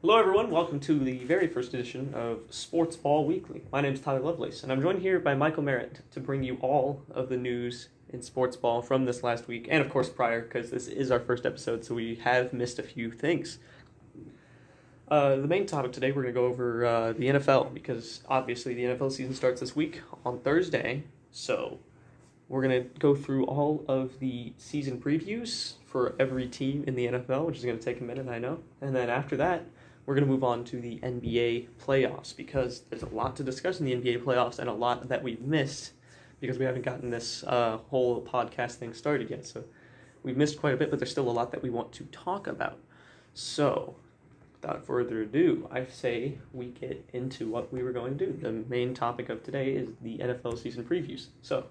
Hello, everyone. Welcome to the very first edition of Sports Ball Weekly. My name is Tyler Lovelace, and I'm joined here by Michael Merritt to bring you all of the news in sports ball from this last week, and of course prior, because this is our first episode, so we have missed a few things. Uh, the main topic today, we're going to go over uh, the NFL, because obviously the NFL season starts this week on Thursday, so we're going to go through all of the season previews for every team in the NFL, which is going to take a minute, I know. And then after that, we're going to move on to the NBA playoffs because there's a lot to discuss in the NBA playoffs and a lot that we've missed because we haven't gotten this uh, whole podcast thing started yet. So we've missed quite a bit, but there's still a lot that we want to talk about. So without further ado, I say we get into what we were going to do. The main topic of today is the NFL season previews. So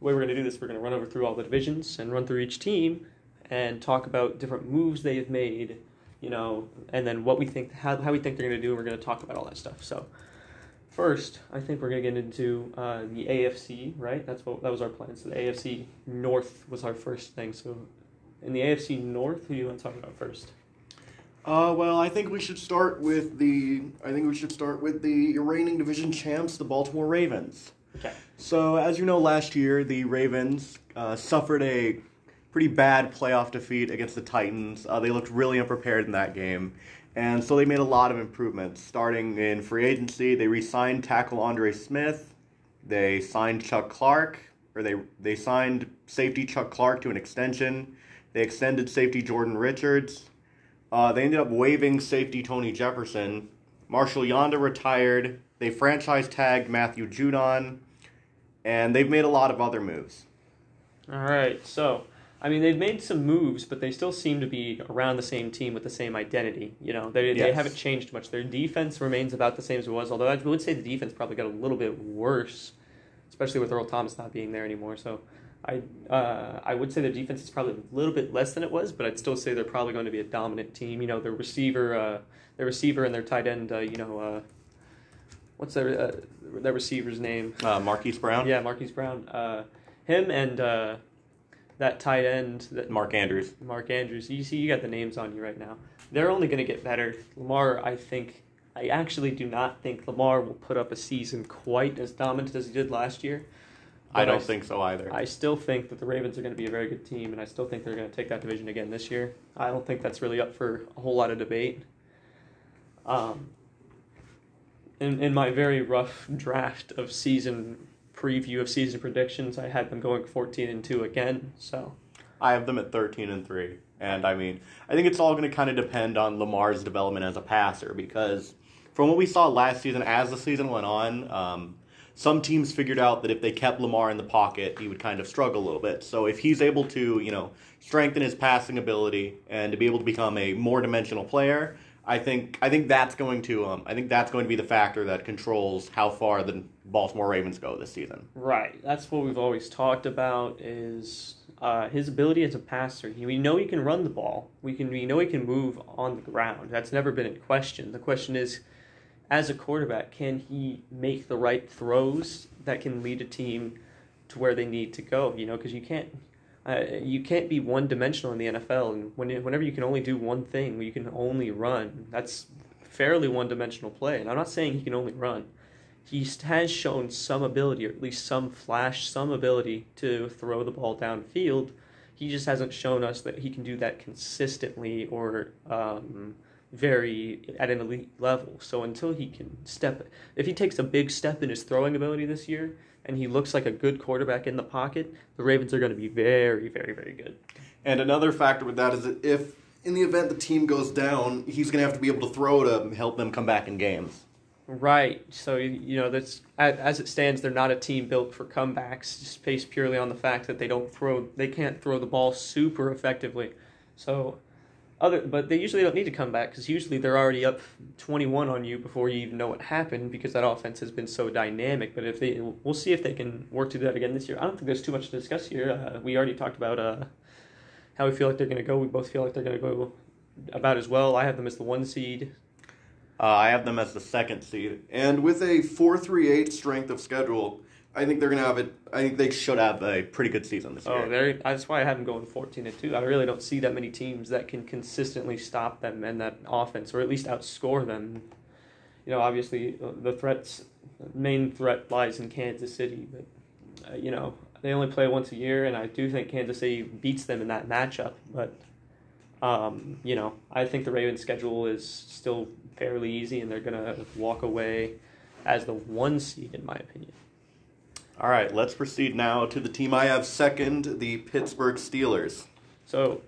the way we're going to do this, we're going to run over through all the divisions and run through each team and talk about different moves they've made you know, and then what we think, how, how we think they're going to do, and we're going to talk about all that stuff. So, first, I think we're going to get into uh, the AFC, right? That's what that was our plan. So the AFC North was our first thing. So, in the AFC North, who do you want to talk about first? Uh, well, I think we should start with the. I think we should start with the reigning division champs, the Baltimore Ravens. Okay. So, as you know, last year the Ravens uh, suffered a pretty bad playoff defeat against the Titans. Uh, they looked really unprepared in that game. And so they made a lot of improvements. Starting in free agency, they re signed tackle Andre Smith. They signed Chuck Clark, or they, they signed safety Chuck Clark to an extension. They extended safety Jordan Richards. Uh, they ended up waiving safety Tony Jefferson. Marshall Yanda retired. They franchise tagged Matthew Judon. And they've made a lot of other moves. All right. So I mean, they've made some moves, but they still seem to be around the same team with the same identity. You know, they, yes. they haven't changed much. Their defense remains about the same as it was, although I would say the defense probably got a little bit worse, especially with Earl Thomas not being there anymore. So I uh, I would say their defense is probably a little bit less than it was, but I'd still say they're probably going to be a dominant team. You know, their receiver, uh, their receiver and their tight end, uh, you know, uh, what's their uh, their receiver's name? Uh, Marquise Brown. Yeah, Marquise Brown. Uh, him and uh, that tight end that Mark Andrews. Mark Andrews. You see, you got the names on you right now. They're only going to get better. Lamar, I think. I actually do not think Lamar will put up a season quite as dominant as he did last year. I don't I, think so either. I still think that the Ravens are going to be a very good team, and I still think they're going to take that division again this year. I don't think that's really up for a whole lot of debate. Um, in in my very rough draft of season preview of season predictions, I had them going 14 and 2 again. So I have them at 13 and 3. And I mean, I think it's all going to kind of depend on Lamar's development as a passer because from what we saw last season, as the season went on, um, some teams figured out that if they kept Lamar in the pocket, he would kind of struggle a little bit. So if he's able to, you know, strengthen his passing ability and to be able to become a more dimensional player, I think I think that's going to um, I think that's going to be the factor that controls how far the Baltimore Ravens go this season. Right. That's what we've always talked about is uh, his ability as a passer. We know he can run the ball. We can we know he can move on the ground. That's never been in question. The question is, as a quarterback, can he make the right throws that can lead a team to where they need to go? You know, because you can't uh, you can't be one dimensional in the NFL, and when whenever you can only do one thing, you can only run. That's fairly one dimensional play. And I'm not saying he can only run. He has shown some ability, or at least some flash, some ability to throw the ball downfield. He just hasn't shown us that he can do that consistently or um, very at an elite level. So until he can step, if he takes a big step in his throwing ability this year, and he looks like a good quarterback in the pocket, the Ravens are going to be very, very, very good. And another factor with that is that if in the event the team goes down, he's going to have to be able to throw to help them come back in games. Right. So you know that's as it stands, they're not a team built for comebacks, just based purely on the fact that they don't throw, they can't throw the ball super effectively. So other, but they usually don't need to come back because usually they're already up 21 on you before you even know what happened because that offense has been so dynamic. But if they, we'll see if they can work to do that again this year. I don't think there's too much to discuss here. Uh, we already talked about uh, how we feel like they're going to go. We both feel like they're going to go about as well. I have them as the one seed. Uh, I have them as the second seed. And with a 4 3 8 strength of schedule, I think they're gonna have it. I think they should have a pretty good season this oh, year. Oh, that's why I have them going fourteen and two. I really don't see that many teams that can consistently stop them and that offense, or at least outscore them. You know, obviously uh, the threats, main threat lies in Kansas City, but uh, you know they only play once a year, and I do think Kansas City beats them in that matchup. But um, you know, I think the Ravens' schedule is still fairly easy, and they're gonna walk away as the one seed, in my opinion. All right, let's proceed now to the team I have second, the Pittsburgh Steelers. So,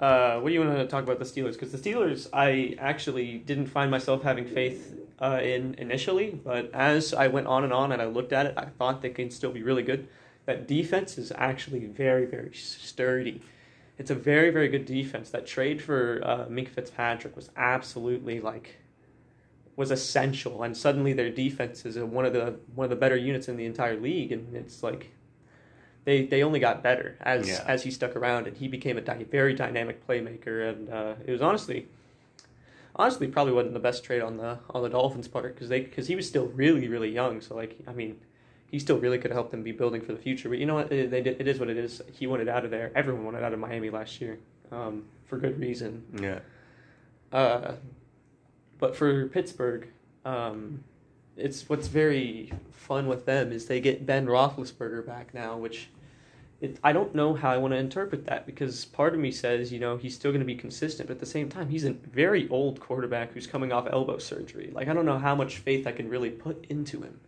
uh, what do you want to talk about the Steelers? Because the Steelers, I actually didn't find myself having faith uh, in initially, but as I went on and on and I looked at it, I thought they can still be really good. That defense is actually very, very sturdy. It's a very, very good defense. That trade for uh, Fitzpatrick was absolutely like was essential, and suddenly their defense is one of the one of the better units in the entire league, and it's like they they only got better as yeah. as he stuck around, and he became a di- very dynamic playmaker, and uh, it was honestly honestly probably wasn't the best trade on the on the Dolphins part. Because they because he was still really really young, so like I mean he still really could have helped them be building for the future. But you know what? They did, it is what it is. He wanted out of there. Everyone wanted out of Miami last year um, for good reason. Yeah. Uh, but for Pittsburgh, um, it's what's very fun with them is they get Ben Roethlisberger back now, which it, I don't know how I want to interpret that because part of me says, you know, he's still going to be consistent, but at the same time, he's a very old quarterback who's coming off elbow surgery. Like, I don't know how much faith I can really put into him.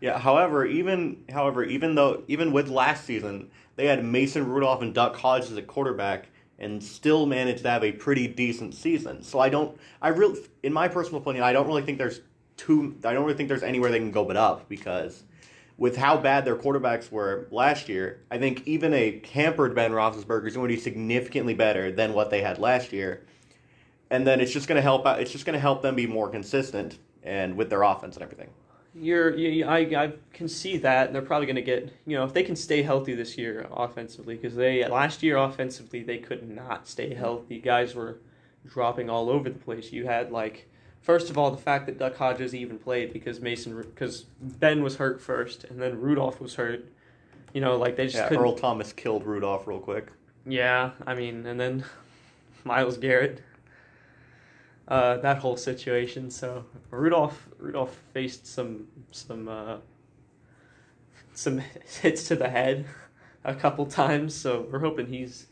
Yeah. However, even however, even though even with last season, they had Mason Rudolph and Duck Hodges as a quarterback and still managed to have a pretty decent season. So I don't, I really, in my personal opinion, I don't really think there's too, I don't really think there's anywhere they can go but up because with how bad their quarterbacks were last year, I think even a hampered Ben Roethlisberger is going to be significantly better than what they had last year. And then it's just going to help out. It's just going to help them be more consistent and with their offense and everything you're you, I I can see that and they're probably going to get you know if they can stay healthy this year offensively because they last year offensively they could not stay healthy. Guys were dropping all over the place. You had like first of all the fact that Duck Hodges even played because Mason because Ben was hurt first and then Rudolph was hurt. You know like they just yeah, couldn't... Earl Thomas killed Rudolph real quick. Yeah I mean and then Myles Garrett uh, that whole situation. So Rudolph Rudolph faced some some uh, some hits to the head a couple times. So we're hoping he's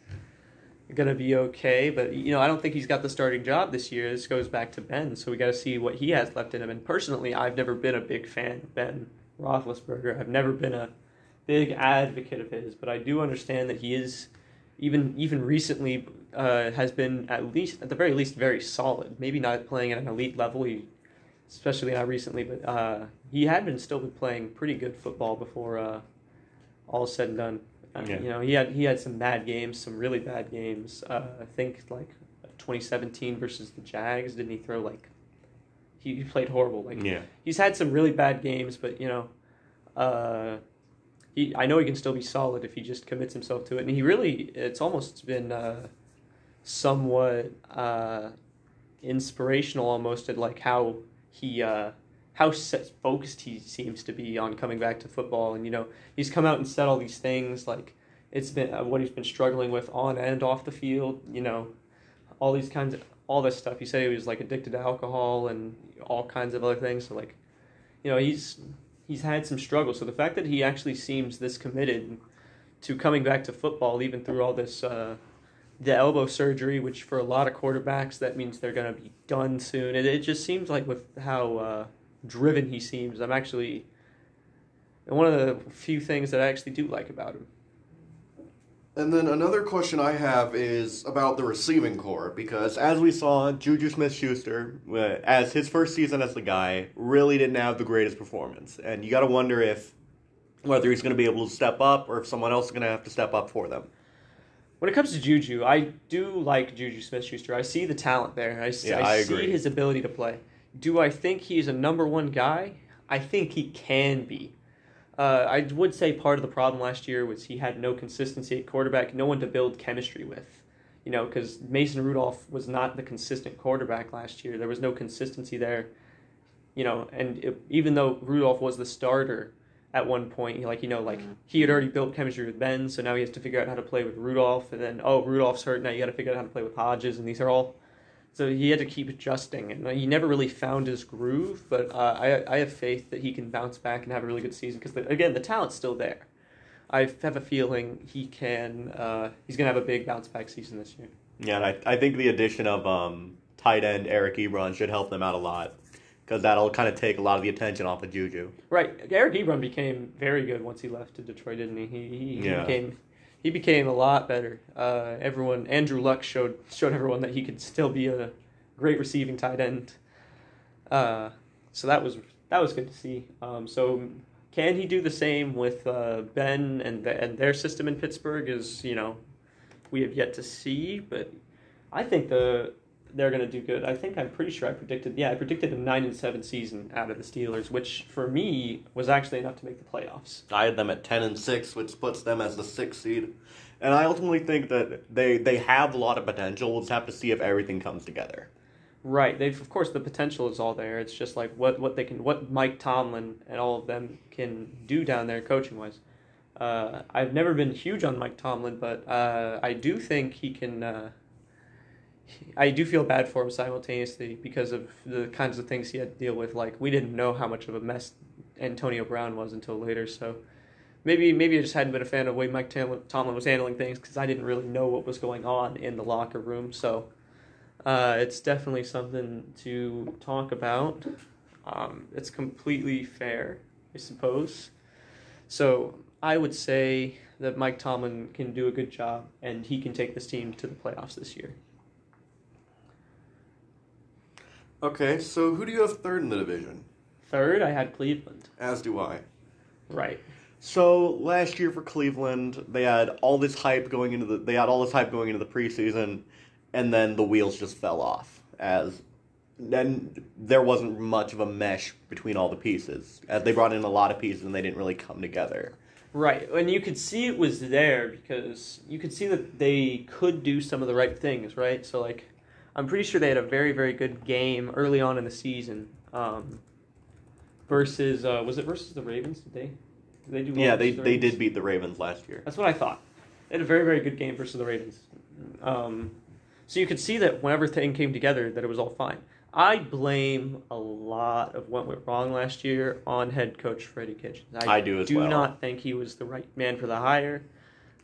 gonna be okay. But you know, I don't think he's got the starting job this year. This goes back to Ben, so we got to see what he has left in him. And personally, I've never been a big fan of Ben Roethlisberger. I've never been a big advocate of his, but I do understand that he is even even recently uh, has been at least at the very least very solid. Maybe not playing at an elite level, he, especially not recently, but uh, he had been still been playing pretty good football before uh, all said and done. Uh, yeah. You know, he had he had some bad games, some really bad games. Uh, I think like 2017 versus the Jags, didn't he throw like? He, he played horrible. Like yeah. he's had some really bad games, but you know. Uh, he, I know he can still be solid if he just commits himself to it, and he really, it's almost been uh, somewhat uh, inspirational almost at like how he uh, how focused he seems to be on coming back to football. And you know he's come out and said all these things like it's been uh, what he's been struggling with on and off the field you know all these kinds of all this stuff. He said he was like addicted to alcohol and all kinds of other things. So like you know he's he's had some struggles. So the fact that he actually seems this committed to coming back to football even through all this uh, the elbow surgery, which for a lot of quarterbacks that means they're going to be done soon. It, it just seems like with how uh, driven he seems, I'm actually one of the few things that I actually do like about him. And then another question I have is about the receiving core because as we saw, Juju Smith-Schuster, uh, as his first season as the guy, really didn't have the greatest performance, and you got to wonder if whether he's going to be able to step up or if someone else is going to have to step up for them when it comes to Juju, I do like Juju Smith Schuster. I see the talent there. I, yeah, I, I see his ability to play. Do I think he's a number one guy? I think he can be. Uh, I would say part of the problem last year was he had no consistency at quarterback, no one to build chemistry with. You know, because Mason Rudolph was not the consistent quarterback last year. There was no consistency there. You know, and it, even though Rudolph was the starter at one point. Like you know, like he had already built chemistry with Ben, so now he has to figure out how to play with Rudolph, and then oh Rudolph's hurt, now you got to figure out how to play with Hodges, and these are all. So he had to keep adjusting, and he never really found his groove. But uh, I I have faith that he can bounce back and have a really good season because again the talent's still there. I have a feeling he can. Uh, he's gonna have a big bounce back season this year. Yeah, and I, I think the addition of um, tight end Eric Ebron should help them out a lot because that'll kind of take a lot of the attention off of Juju. Right, Eric Ebron became very good once he left to Detroit, didn't he? He, he, he Yeah. became he became a lot better. Uh, everyone, Andrew Luck showed showed everyone that he could still be a great receiving tight end. Uh, so that was that was good to see. Um, so can he do the same with uh, Ben and the, and their system in Pittsburgh? Is you know we have yet to see, but I think the they're going to do good. I think I'm pretty sure I predicted. Yeah, I predicted a nine and seven season out of the Steelers, which for me was actually enough to make the playoffs. I had them at ten and six, which puts them as the sixth seed. And I ultimately think that they they have a lot of potential. We'll just have to see if everything comes together. Right. They've of course the potential is all there. It's just like what what they can what Mike Tomlin and all of them can do down there coaching wise. Uh, I've never been huge on Mike Tomlin, but uh, I do think he can. Uh, I do feel bad for him simultaneously because of the kinds of things he had to deal with. Like we didn't know how much of a mess Antonio Brown was until later, so maybe maybe I just hadn't been a fan of the way Mike Tomlin was handling things because I didn't really know what was going on in the locker room. So uh, it's definitely something to talk about. Um, it's completely fair, I suppose. So I would say that Mike Tomlin can do a good job and he can take this team to the playoffs this year. Okay, so who do you have third in the division? Third, I had Cleveland. As do I. Right. So last year for Cleveland, they had all this hype going into the they had all this hype going into the preseason, and then the wheels just fell off as then there wasn't much of a mesh between all the pieces as they brought in a lot of pieces and they didn't really come together. Right, and you could see it was there because you could see that they could do some of the right things, right? So, like, I'm pretty sure they had a very, very good game early on in the season. Um, versus, uh, was it versus the Ravens? Did they? Did they do? well Yeah, they the they did beat the Ravens last year. That's what I thought. They had a very, very good game versus the Ravens. Um, so you could see that when everything came together, that it was all fine. I blame a lot of what went wrong last year on head coach Freddie Kitchens. I do as do well. not think he was the right man for the hire.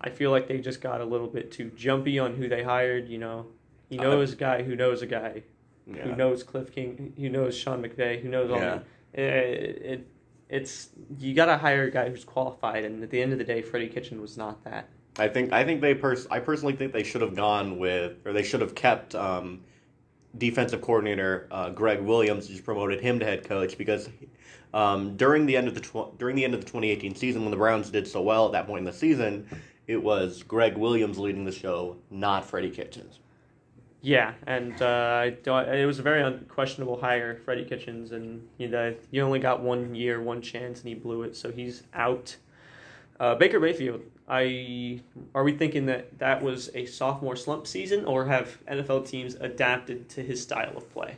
I feel like they just got a little bit too jumpy on who they hired. You know, he Uh, knows a guy who knows a guy who knows Cliff King, who knows Sean McVay, who knows all Yeah. that. It, it, it's you got to hire a guy who's qualified, and at the end of the day, Freddie Kitchen was not that. I think I think they pers- I personally think they should have gone with or they should have kept um, defensive coordinator uh, Gregg Williams just promoted him to head coach because um, during the end of the tw- during the end of the 2018 season when the Browns did so well at that point in the season it was Gregg Williams leading the show not Freddie Kitchens. Yeah, and uh, it was a very unquestionable hire, Freddie Kitchens, and you know you only got one year, one chance, and he blew it, so he's out. Uh, Baker Mayfield, I are we thinking that that was a sophomore slump season, or have NFL teams adapted to his style of play?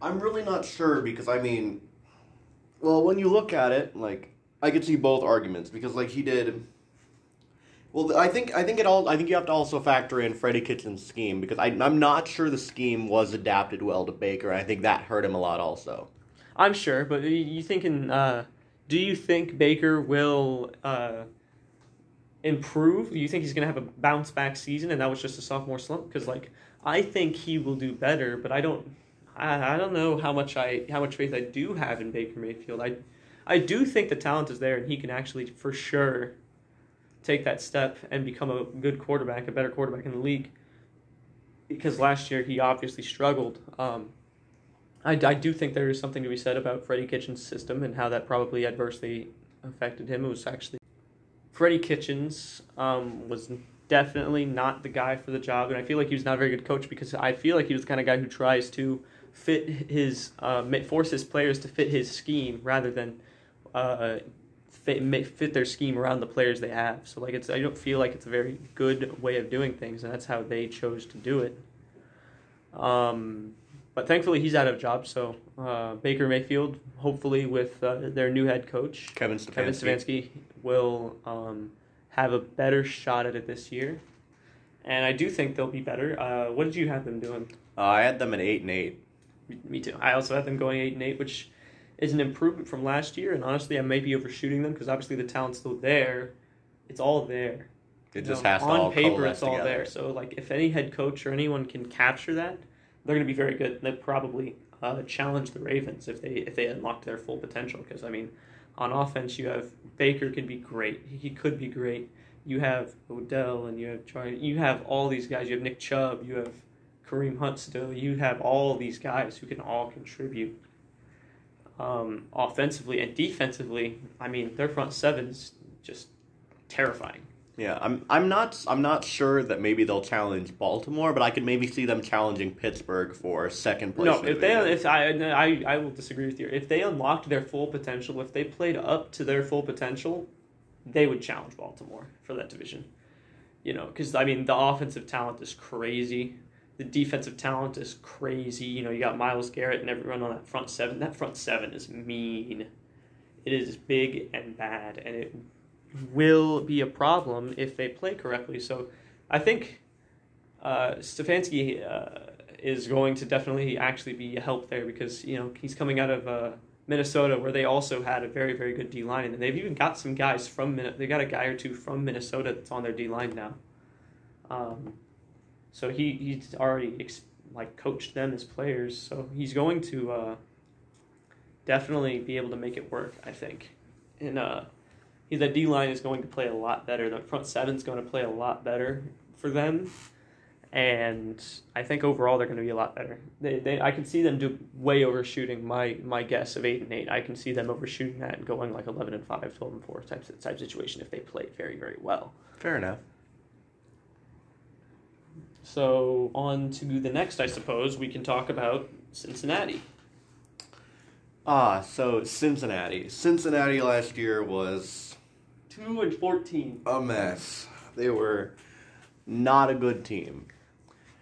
I'm really not sure because I mean, well, when you look at it, like I could see both arguments because like he did. Well, I think I think it all I think you have to also factor in Freddie Kitchens' scheme because I, I'm not sure the scheme was adapted well to Baker. I think that hurt him a lot also. I'm sure, but you- you thinking? Uh, do you think Baker will uh, improve? Do you think he's going to have a bounce back season, and that was just a sophomore slump? Because like I think he will do better, but I don't. I, I don't know how much I how much faith I do have in Baker Mayfield. I I do think the talent is there, and he can actually for sure take that step and become a good quarterback, a better quarterback in the league. Because last year he obviously struggled. Um, I, I do think there is something to be said about Freddie Kitchens' system and how that probably adversely affected him. It was actually Freddie Kitchens um, was definitely not the guy for the job, and I feel like he was not a very good coach because I feel like he was the kind of guy who tries to fit his uh, force his players to fit his scheme rather than uh, fit fit their scheme around the players they have. So like it's I don't feel like it's a very good way of doing things, and that's how they chose to do it. Um, but thankfully he's out of job. So uh, Baker Mayfield, hopefully with uh, their new head coach Kevin Stefanski. Kevin Stefanski, will um, have a better shot at it this year. And I do think they'll be better. Uh, what did you have them doing? Uh, I had them at eight and eight. Me too. I also had them going eight and eight, which is an improvement from last year. And honestly, I may be overshooting them because obviously the talent's still there. It's all there. It You just know, has to on paper it's all together. there. So like if any head coach or anyone can capture that, they're going to be very good. They'll probably uh, challenge the Ravens if they if they unlock their full potential. Because I mean, on offense you have Baker could be great. He could be great. You have Odell and you have Charlie. You have all these guys. You have Nick Chubb. You have Kareem Hunt still. You have all these guys who can all contribute. Um, offensively and defensively, I mean, their front seven is just terrifying. Yeah, I'm I'm not I'm not sure that maybe they'll challenge Baltimore, but I could maybe see them challenging Pittsburgh for second place. No, the if they division. if I, I I will disagree with you. If they unlocked their full potential, if they played up to their full potential, they would challenge Baltimore for that division. You know, because I mean the offensive talent is crazy, the defensive talent is crazy. You know, you got Myles Garrett and everyone on that front seven. That front seven is mean. It is big and bad, and it will be a problem if they play correctly. So, I think uh, Stefanski uh, is going to definitely actually be a help there because you know he's coming out of uh, Minnesota where they also had a very very good D line and they've even got some guys from Min- they got a guy or two from Minnesota that's on their D line now. Um, so he he's already ex- like coached them as players, so he's going to uh, definitely be able to make it work. I think, and uh, he, the D line is going to play a lot better. The front seven's going to play a lot better for them, and I think overall they're going to be a lot better. They, they I can see them do way overshooting my my guess of eight and eight. I can see them overshooting that and going like eleven and 5, 12 and four type type situation if they play very very well. fair enough. So on to the next, I suppose we can talk about Cincinnati. Ah, so Cincinnati. Cincinnati last year was Two and fourteen. a mess. They were not a good team.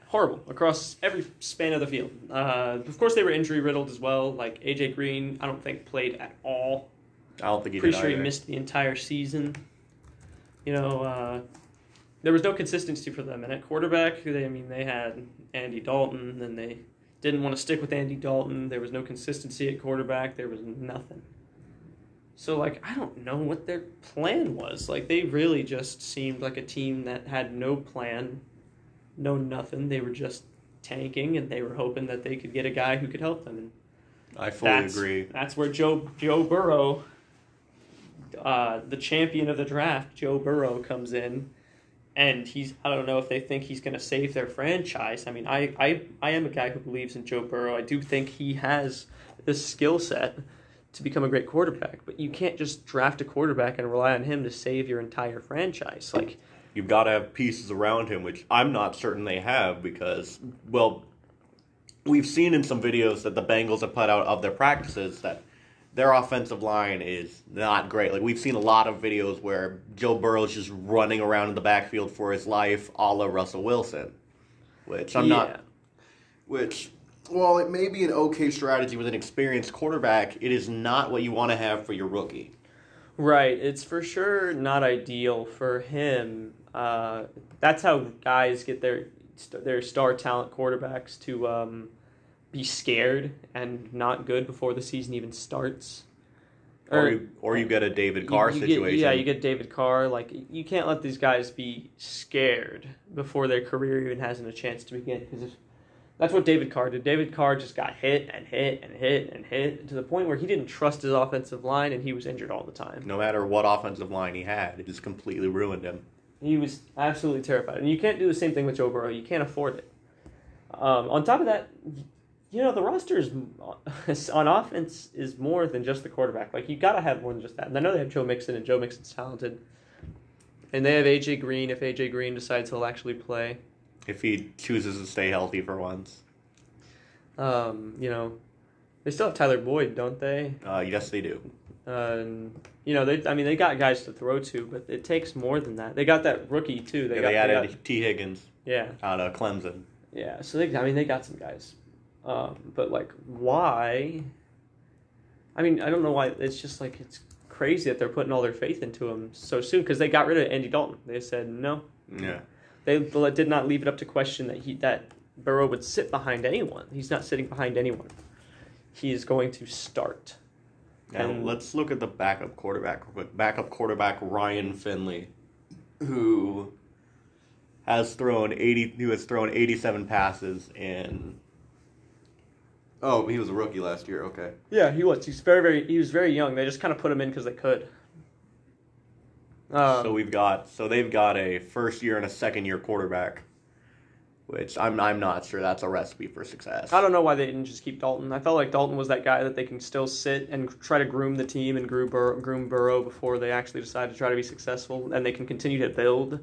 horrible across every span of the field. Uh, of course, they were injury riddled as well. Like AJ Green, I don't think played at all. I don't think he Pretty did sure he either. missed the entire season. You know, uh, there was no consistency for them. And at quarterback, they, I mean, they had Andy Dalton, and they didn't want to stick with Andy Dalton. There was no consistency at quarterback. There was nothing. So, like, I don't know what their plan was. Like, they really just seemed like a team that had no plan, no nothing. They were just tanking, and they were hoping that they could get a guy who could help them. And I fully that's, agree. That's where Joe Joe Burrow, uh, the champion of the draft, Joe Burrow comes in, and he's I don't know if they think he's going to save their franchise. I mean, I, I I am a guy who believes in Joe Burrow. I do think he has the skill set to become a great quarterback, but you can't just draft a quarterback and rely on him to save your entire franchise. Like You've got to have pieces around him, which I'm not certain they have because, well, we've seen in some videos that the Bengals have put out of their practices that their offensive line is not great. Like we've seen a lot of videos where Joe Burrow's just running around in the backfield for his life, a la Russell Wilson, which I'm yeah. not. Which, while it may be an okay strategy with an experienced quarterback, it is not what you want to have for your rookie. Right. It's for sure not ideal for him. Uh, that's how guys get their their star talent quarterbacks to um, be scared and not good before the season even starts. Or, you, or you get a David Carr you- you situation. Get, yeah, you get David Carr. Like you can't let these guys be scared before their career even has a chance to begin. Because that's what David Carr did. David Carr just got hit and hit and hit and hit to the point where he didn't trust his offensive line and he was injured all the time. no matter what offensive line he had, it just completely ruined him. He was absolutely terrified, and you can't do the same thing with Joe Burrow. You can't afford it. Um, on top of that, you know the roster is on offense is more than just the quarterback. Like you got to have more than just that. And I know they have Joe Mixon, and Joe Mixon's talented, and they have AJ Green. If AJ Green decides he'll actually play, If he chooses to stay healthy for once. um, you know, they still have Tyler Boyd, don't they? Uh, yes, they do. And, you know, they I mean they got guys to throw to, but it takes more than that. They got that rookie too. They They, got they they added got- Tee Higgins yeah. out of Clemson. Yeah, so they, I mean, they got some guys. Um, but like, why? I mean, I don't know why. It's just like it's crazy that they're putting all their faith into him so soon because they got rid of Andy Dalton. They said no. Yeah. They did not leave it up to question that he that Burrow would sit behind anyone. He's not sitting behind anyone. He is going to start. Now, And- let's look at the backup quarterback. real quick. Backup quarterback Ryan Finley, who has thrown eighty, who has thrown eighty-seven passes in. Oh, he was a rookie last year. Okay. Yeah, he was. He's very, very. He was very young. They just kind of put him in because they could. Um, so we've got, so they've got a first-year and a second-year quarterback, which I'm, I'm not sure that's a recipe for success. I don't know why they didn't just keep Dalton. I felt like Dalton was that guy that they can still sit and try to groom the team and groom, Bur- groom Burrow before they actually decide to try to be successful, and they can continue to build.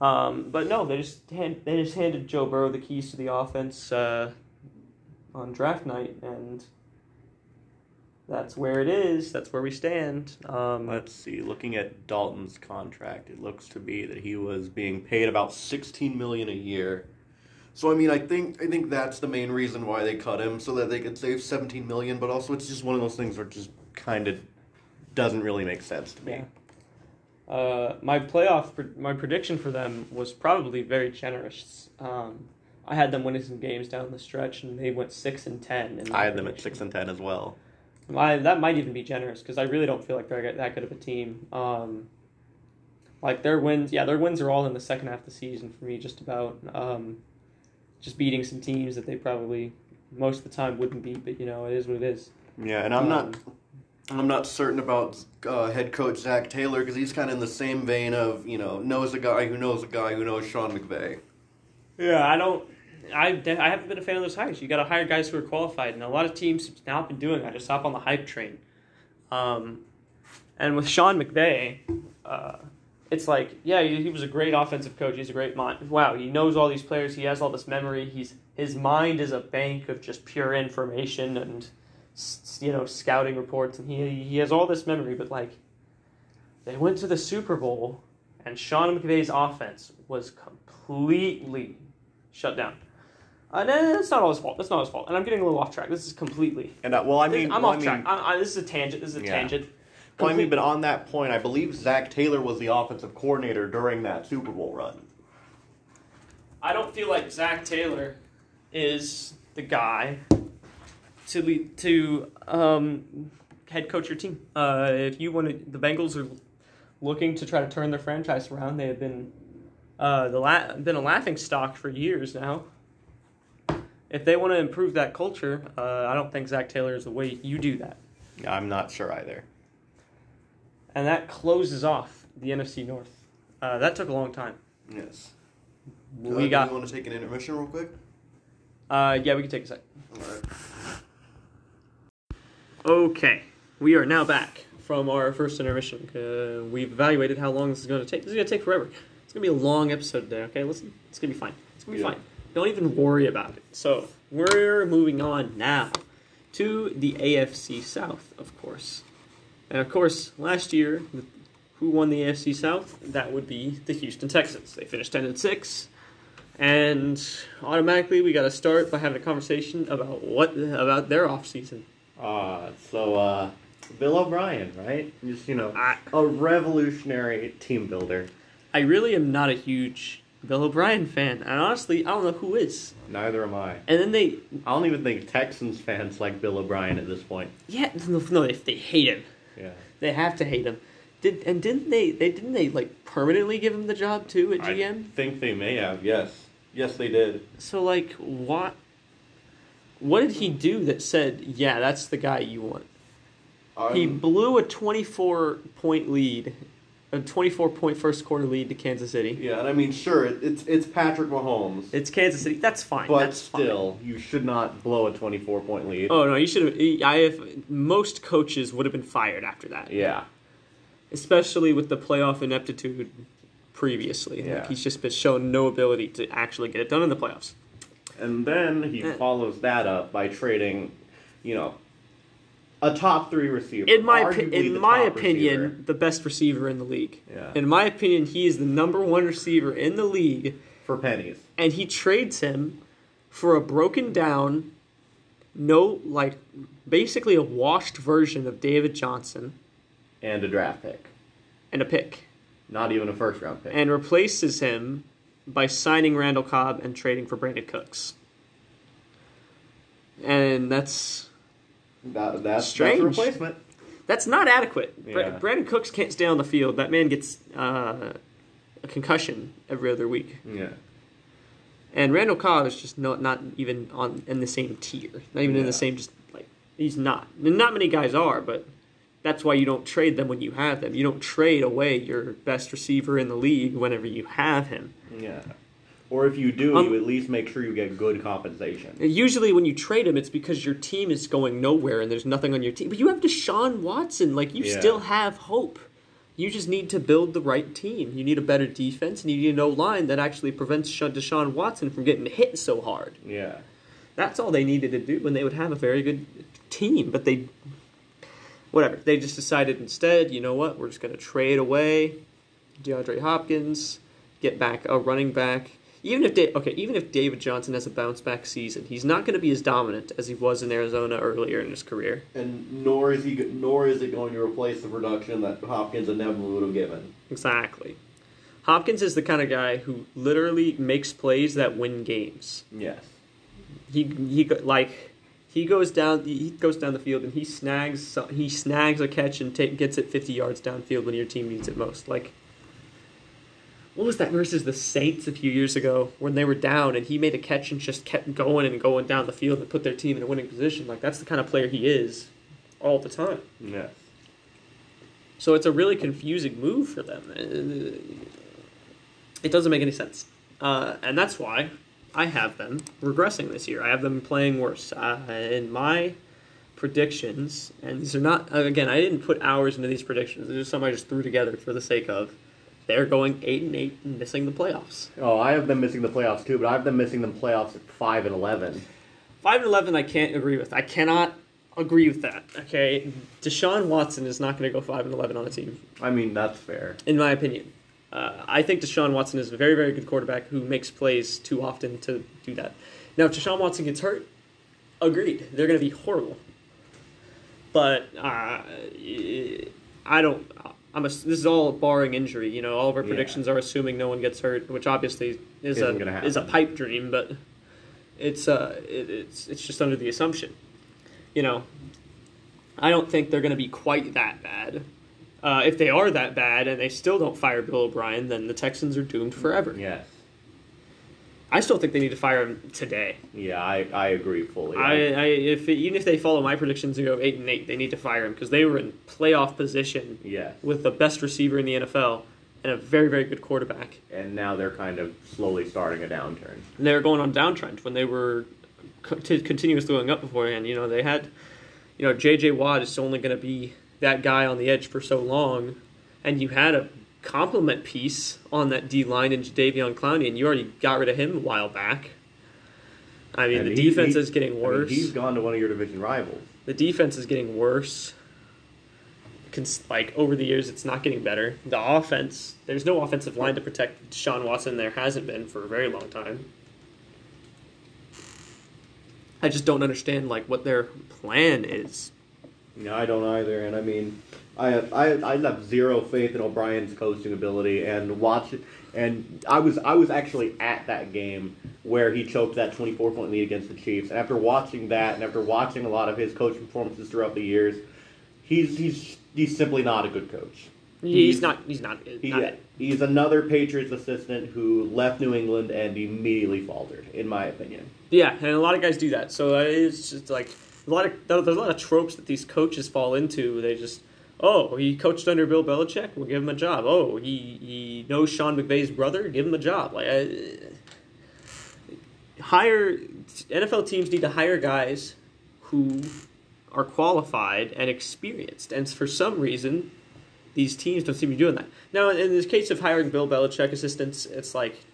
Um, but no, they just hand, they just handed Joe Burrow the keys to the offense uh, on draft night, and that's where it is. That's where we stand. Um, Let's see. Looking at Dalton's contract, it looks to be that he was being paid about Sixteen million a year. So I mean, I think I think that's the main reason why they cut him, so that they could save seventeen million. But also, it's just one of those things where it just kind of doesn't really make sense to me. Yeah. Uh, my playoff, my prediction for them was probably very generous. Um, I had them winning some games down the stretch, and they went six and ten. In I had them at six and ten as well. My, that might even be generous because I really don't feel like they're that good of a team. Um, like their wins, yeah, their wins are all in the second half of the season for me. Just about, um, just beating some teams that they probably most of the time wouldn't beat. But you know, it is what it is. Yeah, and I'm not. Um, I'm not certain about uh, head coach Zac Taylor because he's kind of in the same vein of you know knows a guy who knows a guy who knows Sean McVay. Yeah, I don't. I, I haven't been a fan of those hires. You got to hire guys who are qualified, and a lot of teams have now been doing that. Just hop on the hype train. Um, and with Sean McVay, uh, it's like, yeah, he, he was a great offensive coach. He's a great mind. Wow, he knows all these players. He has all this memory. He's his mind is a bank of just pure information and you know scouting reports, and he he has all this memory. But like, they went to the Super Bowl, and Sean McVay's offense was completely shut down. Uh, no, that's not all his fault. That's not his fault. And I'm getting a little off track. This is completely. And uh, well, I this- mean, I'm well, off I track. mean, I, I, this is a tangent. This is a Yeah. tangent. well, I mean, but on that point, I believe Zac Taylor was the offensive coordinator during that Super Bowl run. I don't feel like Zac Taylor is the guy to lead, to um, head coach your team. Uh, if you want to, the Bengals are looking to try to turn their franchise around. They have been uh, the la- been a laughing stock for years now. If they want to improve that culture, uh, I don't think Zac Taylor is the way you do that. Yeah, I'm not sure either. And that closes off the NFC North. Uh, that took a long time. Yes. We uh, got. Do you want to take an intermission real quick? Uh, yeah, we can take a sec. All right. Okay, we are now back from our first intermission. Uh, we've evaluated how long this is going to take. This is going to take forever. It's going to be a long episode today. Okay, listen, it's going to be fine. It's going to be Yeah. fine. Don't even worry about it. So we're moving on now to the AFC South, of course, and of course, last year, who won the AFC South? That would be the Houston Texans. They finished ten and six. And automatically, we got to start by having a conversation about what about their offseason. Uh, so, uh, Bill O'Brien, right? Just, you know, I, a revolutionary team builder. I really am not a huge Bill O'Brien fan, and honestly, I don't know who is. Neither am I. And then they, I don't even think Texans fans like Bill O'Brien at this point. yeah, no, no they, they hate him. Yeah. They have to hate him. Did and didn't they? They didn't they like permanently give him the job too at GM? I think they may have, yes. Yes, they did. So like, what? What did he do that said, yeah, that's the guy you want? Um, he blew a twenty-four point lead, a twenty-four point first quarter lead to Kansas City. yeah, and I mean, sure, it, it's it's Patrick Mahomes, It's Kansas City. That's fine. But that's fine. still, you should not blow a 24 point lead. Oh no, you should have. I have most coaches would have been fired after that. Yeah. especially with the playoff ineptitude previously. Like, Yeah. he's just been shown no ability to actually get it done in the playoffs. And then he Eh. follows that up by trading, you know, a top three receiver. In my in my opinion, receiver. the best receiver in the league. Yeah. In my opinion, he is the number one receiver in the league, for pennies. and he trades him for a broken down, no like basically a washed version of David Johnson And a draft pick. and a pick, Not even a first round pick. and replaces him by signing Randall Cobb and trading for Brandin Cooks. And that's that, that's, Strange. that's replacement. that's not adequate. Yeah. Brandin Cooks can't stay on the field. That man gets uh, a concussion every other week. Yeah. And Randall Cobb is just not not even on in the same tier. Not even in the same just like he's not. And not many guys are, but that's why you don't trade them when you have them. You don't trade away your best receiver in the league whenever you have him. Yeah. Or if you do, Um, you at least make sure you get good compensation. Usually when you trade him it's because your team is going nowhere and there's nothing on your team. But you have Deshaun Watson, like you Yeah. still have hope. You just need to build the right team. You need a better defense and you need an O line that actually prevents Sha- Deshaun Watson from getting hit so hard. Yeah. That's all they needed to do, and they would have a very good team. But they, whatever, they just decided instead. You know what? We're just going to trade away DeAndre Hopkins, get back a running back. Even if Da- okay, even if David Johnson has a bounce back season, he's not going to be as dominant as he was in Arizona earlier in his career. And nor is he, nor is it going to replace the production that Hopkins inevitably would have given. Exactly. Hopkins is the kind of guy who literally makes plays that win games. Yes. he he like he goes down he goes down the field and he snags he snags a catch and take, gets it 50 yards downfield when your team needs it most like what was that versus the Saints a few years ago when they were down and he made a catch and just kept going and going down the field and put their team in a winning position like that's the kind of player he is all the time Yes. so it's a really confusing move for them. It doesn't make any sense. Uh, and that's why I have them regressing this year. I have them playing worse. Uh, in my predictions, and these are not, again, I didn't put hours into these predictions. These are some I just threw together for the sake of. They're going 8 and 8 and missing the playoffs. Oh, I have them missing the playoffs too, but I have them missing the playoffs at five and eleven. 5 and 11, I can't agree with. I cannot agree with that. Okay? Deshaun Watson is not going to go 5 and 11 on a team. I mean, that's fair. in my opinion. Uh, I think Deshaun Watson is a very, very good quarterback who makes plays too often to do that. Now, if Deshaun Watson gets hurt, agreed, they're going to be horrible. But uh, I don't. I'm a, this is all barring injury. You know, all of our Yeah. predictions are assuming no one gets hurt, which obviously is Isn't a is a pipe dream, but it's uh it, it's it's just under the assumption. You know, I don't think they're going to be quite that bad. Uh, if they are that bad and they still don't fire Bill O'Brien, then the Texans are doomed forever. Yes. I still think they need to fire him today. Yeah, I, I agree fully. I, I if even if they follow my predictions and go eight and eight, they need to fire him because they were in playoff position yes. with the best receiver in the NFL and a very very good quarterback. And now they're kind of slowly starting a downturn. And they were going on downtrend when they were co- t- continuously going up beforehand. You know they had, you know J.J. Watt is only going to be that guy on the edge for so long, and you had a complement piece on that D line in Jadeveon Clowney, and you already got rid of him a while back. I mean, And the he- defense he- is getting I mean, worse. he's gone to one of your division rivals. the defense is getting worse. Cons- like over the years, it's not getting better. The offense, there's no offensive line to protect Deshaun Watson. There hasn't been for a very long time. I just don't understand like what their plan is. No, I don't either. And I mean, I have, I I have zero faith in O'Brien's coaching ability. And watch and I was I was actually at that game where he choked that 24 point lead against the Chiefs. And after watching that, and after watching a lot of his coaching performances throughout the years, he's he's he's simply not a good coach. He's not. He's not. He, not he's another Patriots assistant who left New England and immediately faltered, in my opinion. Yeah, and a lot of guys do that. So uh, it's just like a lot of there's a lot of tropes that these coaches fall into. They just oh he coached under Bill Belichick, we'll give him a job. Oh he he knows Sean McVay's brother, give him a job. Like uh, hire NFL teams need to hire guys who are qualified and experienced, and for some reason. These teams don't seem to be doing that. Now, in the case of hiring Bill Belichick assistants, it's like,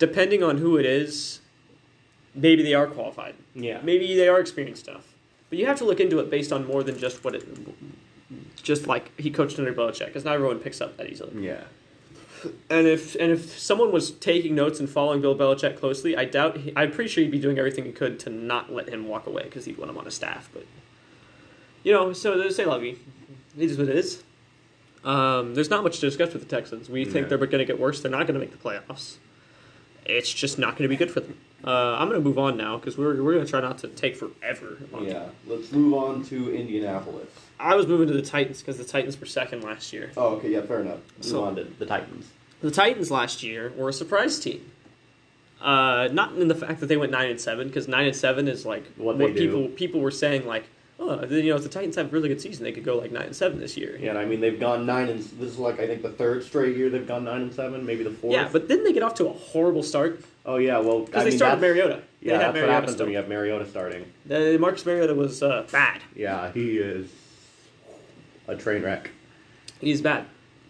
depending on who it is, maybe they are qualified. Yeah. Maybe they are experienced enough. But you have to look into it based on more than just what it, just like he coached under Belichick, because not everyone picks up that easily. Yeah. And if and if someone was taking notes and following Bill Belichick closely, I doubt he, I'm pretty sure he'd be doing everything he could to not let him walk away because he'd want him on his staff. But you know, so they say Lovey, it is what it is. Um, there's not much to discuss with the Texans. We think Yeah. they're going to get worse. They're not going to make the playoffs. It's just not going to be good for them. Uh, I'm going to move on now because we're we're going to try not to take forever. on Yeah. Let's move on to Indianapolis. I was moving to the Titans because the Titans were second last year. Oh, okay. Yeah, fair enough. Move So- on to the Titans. The Titans last year were a surprise team. Uh, not in the fact that they went nine and seven, because nine and seven is like What they do. people people were saying like, oh, you know, if the Titans have a really good season, they could go like nine and seven this year. Yeah, and I mean they've gone nine and this is like I think the third straight year they've gone nine and seven, maybe the fourth. Yeah, but then they get off to a horrible start oh yeah, well because they mean, started Mariota. They Yeah, that's what Mariota happens still. when you have Mariota starting. Uh, Marcus Mariota was uh, bad. Yeah, he is a train wreck. He's bad.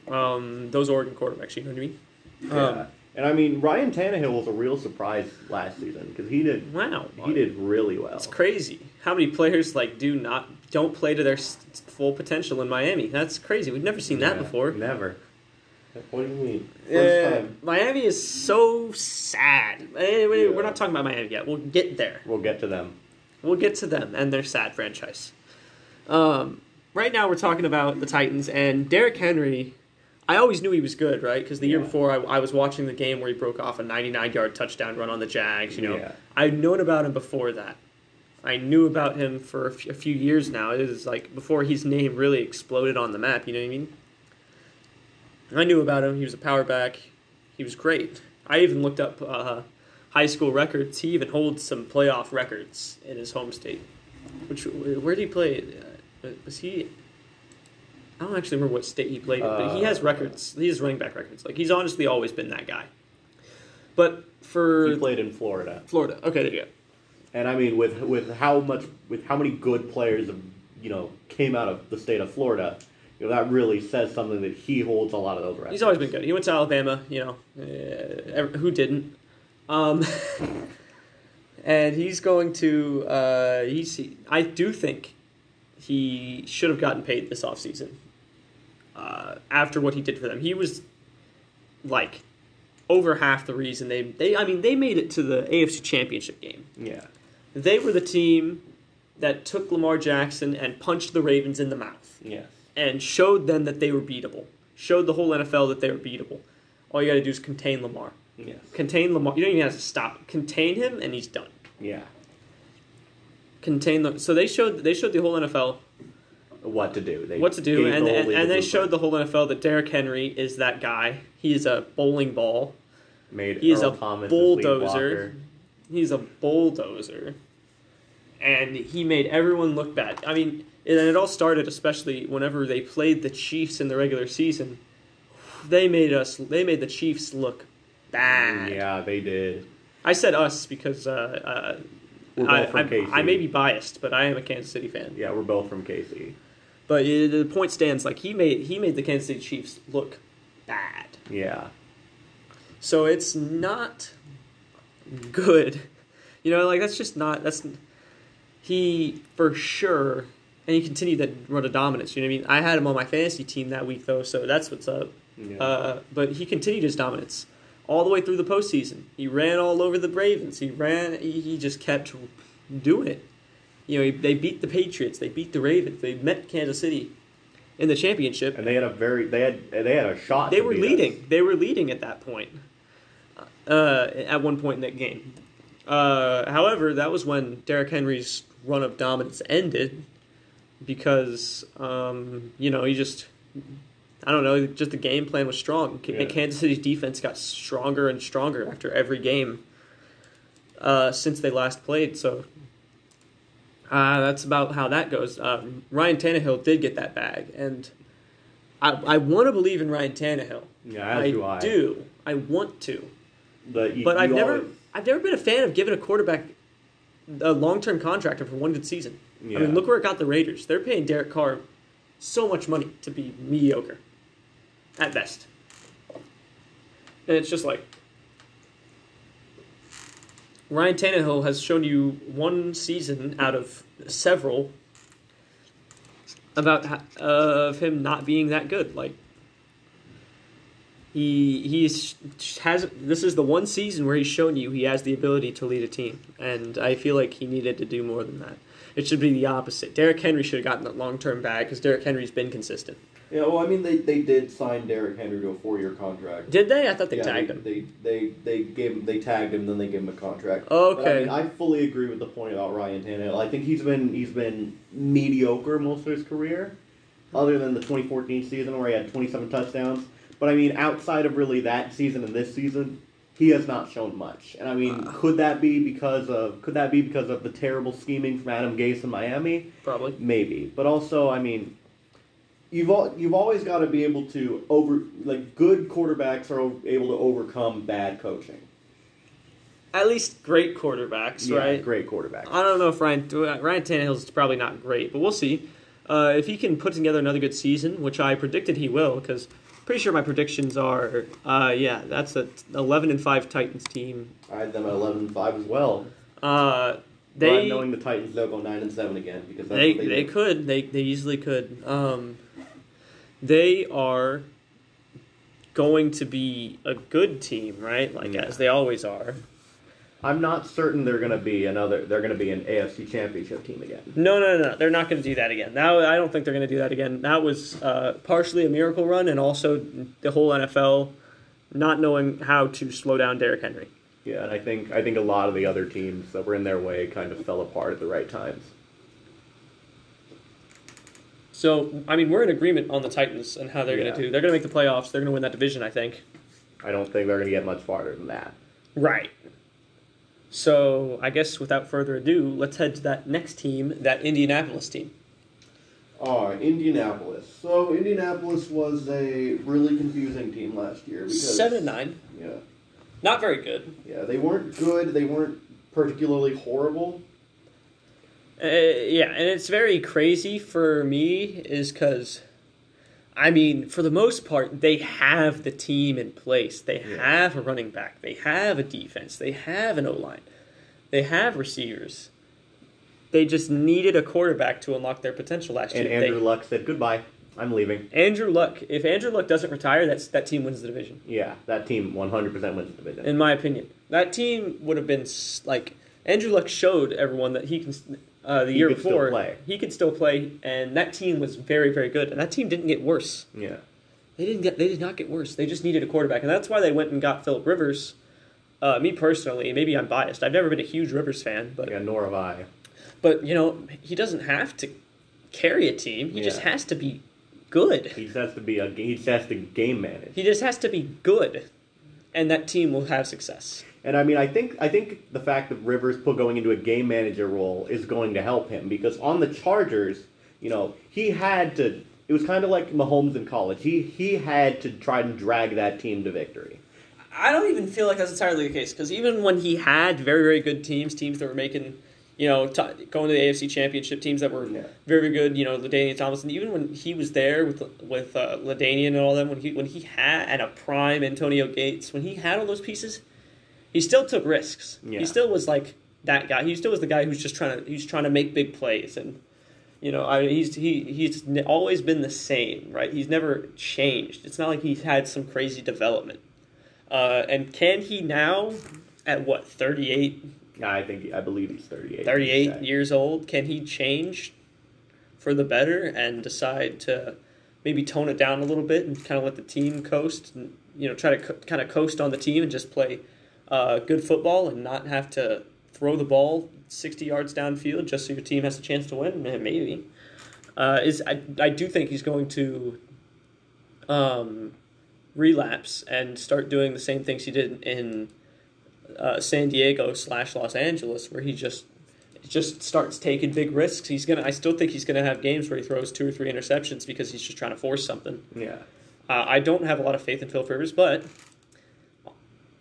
Um, those Oregon quarterbacks, you know what I mean? Yeah. Um, and I mean Ryan Tannehill was a real surprise last season because he did Wow, he did really well. It's crazy. How many players like do not don't play to their s- full potential in Miami? That's crazy. We've never seen that before. Never. What do you mean? First Uh, time. Miami is so sad. Eh, wait, Yeah. We're not talking about Miami yet. We'll get there. We'll get to them. We'll get to them and their sad franchise. Um, right now, we're talking about the Titans and Derrick Henry. I always knew he was good, right? Because the year Yeah. before, I, I was watching the game where he broke off a 99-yard touchdown run on the Jags. You know, Yeah. I'd known about him before that. I knew about him for a f- a few years now. It was like before his name really exploded on the map. You know what I mean? I knew about him. He was a power back. He was great. I even looked up uh, high school records. He even holds some playoff records in his home state. Which where did he play? Uh, was he? I don't actually remember what state he played in, but he has Uh, records. He has running back records. Like he's honestly always been that guy. But for He played in Florida, Florida, okay, there you go. and I mean with with how much with how many good players you know came out of the state of Florida, you know that really says something that he holds a lot of those records. He's always been good. He went to Alabama, you know, uh, who didn't? Um, and he's going to. Uh, he's. He, I do think he should have gotten paid this offseason. Uh, after what he did for them, he was like over half the reason they. They. I mean, they made it to the AFC Championship game. yeah. They were the team that took Lamar Jackson and punched the Ravens in the mouth Yes. And showed them that they were beatable. Showed the whole NFL that they were beatable. All you got to do is contain Lamar. Yes. Contain Lamar. You don't even have to stop. Contain him, and he's done. Yeah. Contain them. So they showed they showed the whole NFL What to do? They what to do, and the and, and they showed the whole NFL that Derrick Henry is that guy. He's a bowling ball. made he is Earl a Thomas bulldozer. He's a bulldozer, and he made everyone look bad. I mean, and it all started especially whenever they played the Chiefs in the regular season. They made us. They made the Chiefs look bad. Yeah, they did. I said us because uh, uh, I, I. I may be biased, but I am a Kansas City fan. Yeah, we're both from KC. But uh, the point stands. Like he made he made the Kansas City Chiefs look bad. Yeah. So it's not good. You know, like that's just not that's he for sure and he continued that run of dominance. You know what I mean? I had him on my fantasy team that week though, so that's what's up. Yeah. Uh, but he continued his dominance all the way through the postseason. He ran all over the Ravens. He ran. He, he just kept doing it. You know, he, they beat the Patriots. They beat the Ravens. They met Kansas City in the championship. and they had a very they had they had a shot. They were leading. us. They were leading at that point. Uh, at one point in that game. Uh, however, that was when Derrick Henry's run of dominance ended because um, you know he just I don't know just the game plan was strong. Yeah. Kansas City's defense got stronger and stronger after every game uh, since they last played. So uh, that's about how that goes. Um, Ryan Tannehill did get that bag, and I, I want to believe in Ryan Tannehill. Yeah, I do I. do. I want to, The, you- but I've you never I've never been a fan of giving a quarterback a long term contract for one good season. I mean, look where it got the Raiders. They're paying Derek Carr so much money to be mediocre, at best. And it's just like Ryan Tannehill has shown you one season out of several about ho- of him not being that good. Like He he's has this is the one season where he's shown you he has the ability to lead a team, and I feel like he needed to do more than that. It should be the opposite. Derrick Henry should have gotten that long term bag because Derrick Henry's been consistent. Yeah, well, I mean, they, they did sign Derrick Henry to a four year contract. Did they? I thought they yeah, tagged they, him. They, they they gave him, they tagged him, then they gave him a contract. Okay. But, I, mean, I fully agree with the point about Ryan Tannehill. I think he's been he's been mediocre most of his career, other than the 2014 season where he had 27 touchdowns. But I mean, outside of really that season and this season, he has not shown much. And I mean, Uh. could that be because of could that be because of the terrible scheming from Adam Gase in Miami? Probably. Maybe, but also, I mean, you've al- you've always got to be able to over like good quarterbacks are able to overcome bad coaching. At least great quarterbacks, Yeah, right? Great quarterbacks. I don't know if Ryan Ryan Tannehill's probably not great, but we'll see. Uh, if he can put together another good season, which I predicted he will, because pretty sure my predictions are, uh, yeah, that's a 11 and five Titans team. I had them at 11 and 5 as well. Uh, They they knowing the Titans, They'll go 9 and 7 again because that's they they, they could they they easily could. Um, they are going to be a good team, right? Like Yeah. as they always are. I'm not certain they're going to be another. They're going to be an AFC Championship team again. No, no, no, they're not going to do that again. Now, I don't think they're going to do that again. That was uh, partially a miracle run, and also the whole NFL not knowing how to slow down Derrick Henry. Yeah, and I think I think a lot of the other teams that were in their way kind of fell apart at the right times. So, I mean, we're in agreement on the Titans and how they're Yeah. going to do. They're going to make the playoffs. They're going to win that division, I think. I don't think they're going to get much farther than that. Right. So, I guess without further ado, let's head to that next team, that Indianapolis team. All right, Indianapolis. So Indianapolis was a really confusing team last year because Seven and nine, Yeah, not very good. yeah, they weren't good. They weren't particularly horrible. Uh, yeah, and it's very crazy for me is because, I mean, for the most part, they have the team in place. They Yeah. have a running back. They have a defense. They have an O line. They have receivers. They just needed a quarterback to unlock their potential last And year. Andrew They- Luck said goodbye. I'm leaving. Andrew Luck. If Andrew Luck doesn't retire, that's that team wins the division. Yeah, that team 100% wins the division. In my opinion, that team would have been like Andrew Luck showed everyone that he can. Uh, the He year before, he could still play, and that team was very, very good. And that team didn't get worse. yeah, They didn't get. They did not get worse. They just needed a quarterback, and that's why they went and got Philip Rivers. Uh, me personally, maybe I'm biased. I've never been a huge Rivers fan, but yeah, nor have I. but you know he doesn't have to carry a team. He just has to be good. He just has to be a. He just has to game manage. He just has to be good, and that team will have success. And I mean, I think I think the fact that Rivers put going into a game manager role is going to help him because on the Chargers, you know, he had to. It was kind of like Mahomes in college. He he had to try and drag that team to victory. I don't even feel like that's entirely the case because even when he had very, very good teams, teams that were making, you know, t- going to the AFC Championship, teams that were Yeah. very, very good, you know, LaDainian Tomlinson, even when he was there with with uh, LaDainian and all them, when he when he had and a prime Antonio Gates, when he had all those pieces, he still took risks. Yeah. He still was like that guy. He still was the guy who's just trying to he's trying to make big plays and. You know, I, mean, he's he he's always been the same, right? He's never changed. It's not like he's had some crazy development. Uh, and can he now, at what, 38, I think I believe he's 38. 38 Yeah. years old, can he change for the better and decide to maybe tone it down a little bit and kind of let the team coast and, you know, try to co- kind of coast on the team and just play uh, good football and not have to throw the ball 60 yards downfield just so your team has a chance to win? Maybe. Uh, is I, I do think he's going to um, relapse and start doing the same things he did in uh, San Diego slash Los Angeles, where he just just starts taking big risks. He's gonna. I still think he's gonna have games where he throws two or three interceptions because he's just trying to force something. Yeah. Uh, I don't have a lot of faith in Phil Rivers, but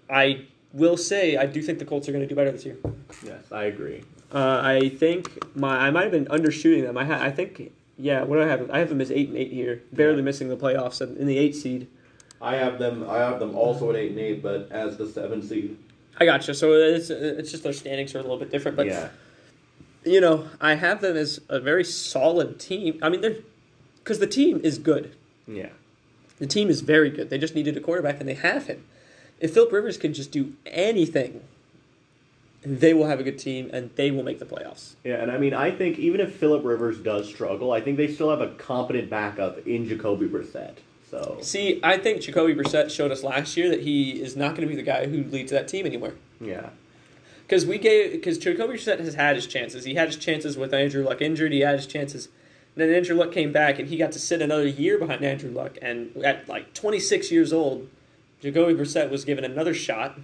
I will say I do think the Colts are going to do better this year. Yes, I agree. Uh, I think my I might have been undershooting them. I ha- I think yeah. What do I have? I have them as eight and eight here, barely Yeah. missing the playoffs in in the eight seed. I have them. I have them also at eight and eight, but as the seven seed. I gotcha. So it's it's just their standings are a little bit different, but yeah. you know I have them as a very solid team. I mean they're because the team is good. Yeah. The team is very good. They just needed a quarterback, and they have him. If Philip Rivers can just do anything, they will have a good team, and they will make the playoffs. Yeah, and I mean, I think even if Philip Rivers does struggle, I think they still have a competent backup in Jacoby Brissett. So See, I think Jacoby Brissett showed us last year that he is not going to be the guy who leads that team anymore. yeah, Because we gave because Jacoby Brissett has had his chances. He had his chances with Andrew Luck injured. He had his chances. And then Andrew Luck came back, and he got to sit another year behind Andrew Luck. And at like 26 years old, Jacoby Brissett was given another shot.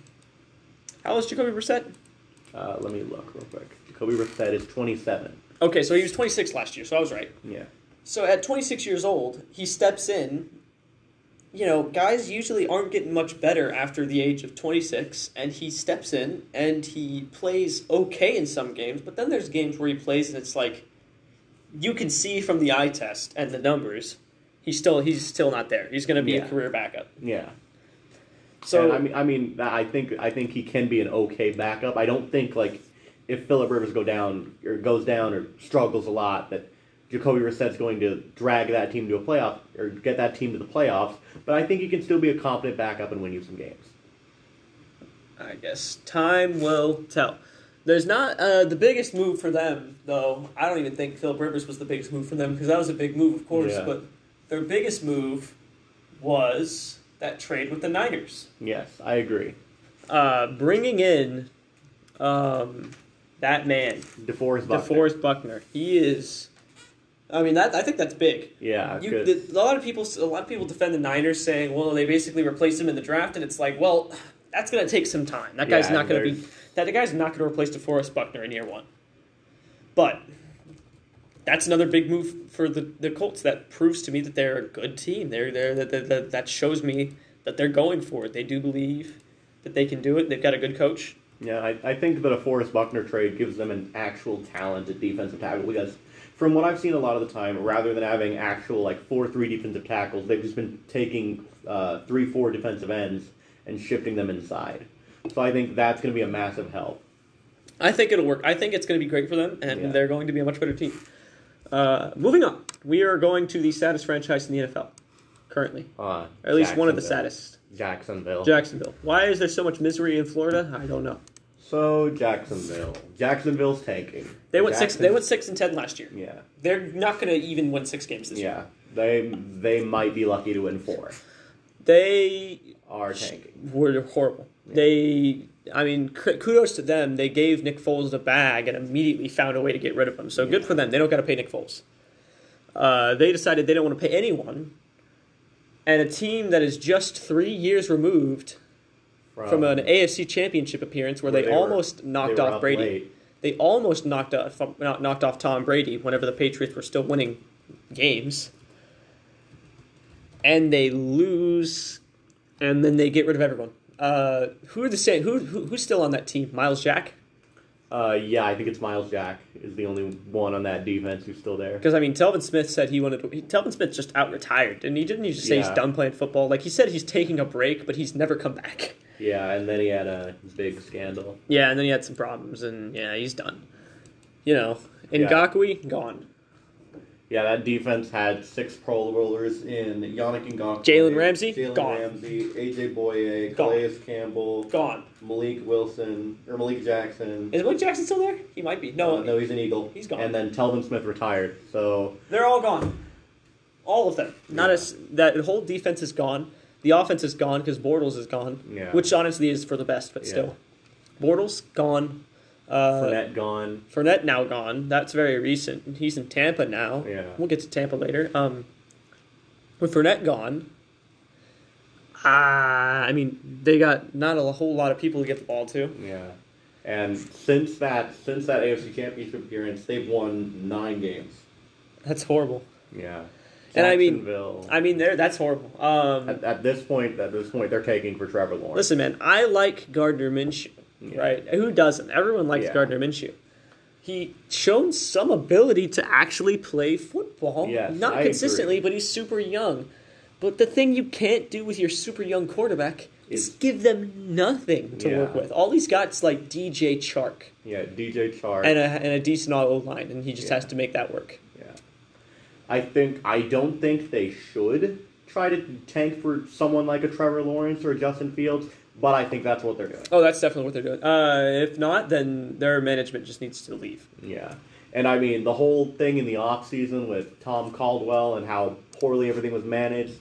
How old is Jacoby Brissett? uh, let me look real quick. Jacoby Brissett is 27. Okay, so he was 26 last year, so I was right. Yeah, So at 26 years old, he steps in. You know, guys usually aren't getting much better after the age of 26, and he steps in and he plays okay in some games, but then there's games where he plays and it's like you can see from the eye test and the numbers, he's still he's still not there. He's going to be Yeah. a career backup. yeah. So And I mean, I mean, I think I think he can be an okay backup. I don't think like if Philip Rivers go down or goes down or struggles a lot that Jacoby Brissett's going to drag that team to a playoff or get that team to the playoffs. But I think he can still be a competent backup and win you some games. I guess time will tell. There's not uh, the biggest move for them, though. I don't even think Philip Rivers was the biggest move for them because that was a big move, of course. Yeah. But their biggest move was that trade with the Niners, Yes, I agree. uh, bringing in um, that man, DeForest Buckner. DeForest Buckner. He is. I mean, that I think that's big. Yeah, You, the, a lot of people, a lot of people defend the Niners, saying, "Well, they basically replaced him in the draft," and it's like, well, that's going to take some time. That guy's Yeah, not going to be That the guy's not going to replace DeForest Buckner in year one. But that's another big move for the, the Colts. That proves to me that they're a good team. They're. That, that, that that shows me that they're going for it. They do believe that they can do it. They've got a good coach. Yeah, I, I think that DeForest Buckner trade gives them an actual talented defensive tackle because from what I've seen a lot of the time, rather than having actual like four three defensive tackles, they've just been taking uh, three four defensive ends and shifting them inside. So I think that's going to be a massive help. I think it'll work. I think it's going to be great for them, and Yeah. they're going to be a much better team. Uh, moving on, we are going to the saddest franchise in the NFL currently, Uh, or at least one of the saddest. Jacksonville. Jacksonville. Why is there so much misery in Florida? I don't know. so Jacksonville. Jacksonville's tanking. They went six. They went six and ten last year. Yeah, They're not going to even win six games this year. yeah. They they might be lucky to win four. They Are tanking. were horrible. They, I mean, kudos to them. They gave Nick Foles the bag and immediately found a way to get rid of him. So good for them. They don't got to pay Nick Foles. Uh, they decided they don't want to pay anyone, and a team that is just three years removed from an AFC Championship appearance where, Where they, they were- almost knocked they off Brady. late. They almost knocked off knocked off Tom Brady whenever the Patriots were still winning games, and they lose, and then they get rid of everyone. Uh, who are the same? Who, who who's still on that team? Myles Jack. Uh, yeah, I think it's Myles Jack is the only one on that defense who's still there. Because I mean, Telvin Smith said he wanted. To, he, Telvin Smith just out retired, and he didn't. He just say he's done playing football. Like he said, he's taking a break, but he's never come back. Yeah, and then he had a big scandal. Yeah, and then he had some problems, and yeah, he's done. You know, Yeah. Ngakoue gone. Yeah, that defense had six Pro Bowlers in Yannick Ngakoue, Jalen Ramsey? Jalen Gone. Ramsey, AJ Bouye, Gone. Calais Campbell, Gone. Malik Wilson or Malik Jackson. Is Malik Jackson still there? He might be. No, Uh, no, he's an Eagle. He's gone. And then Telvin Smith retired. So they're all gone. All of them. Not as that whole defense is gone. The offense is gone because Bortles is gone, Yeah. which honestly is for the best, but Yeah. still, Bortles gone. Uh, Fournette gone. Fournette now gone. That's very recent. He's in Tampa now. Yeah. We'll get to Tampa later. Um, with Fournette gone, ah, I mean, they got not a whole lot of people to get the ball to. Yeah. And since that since that AFC Championship appearance, they've won nine games. That's horrible. Yeah. And I mean- I mean, there. That's horrible. Um, at, at this point, at this point, they're taking for Trevor Lawrence. listen, man, I like Gardner Minshew. Yeah. Right? Who doesn't? Everyone likes Yeah. Gardner Minshew. He shown some ability to actually play football. Yes, Not I consistently, agree. but he's super young. But the thing you can't do with your super young quarterback is Is- give them nothing to Yeah. work with. All he's got is like DJ Chark Yeah, DJ Chark. and a, and a decent O line, and he just has to make that work. Yeah. I think I don't think they should try to tank for someone like a Trevor Lawrence or a Justin Fields, but I think that's what they're doing. Oh, that's definitely what they're doing. Uh, if not, then their management just needs to leave. Yeah. And I mean, the whole thing in the offseason with Tom Caldwell and how poorly everything was managed,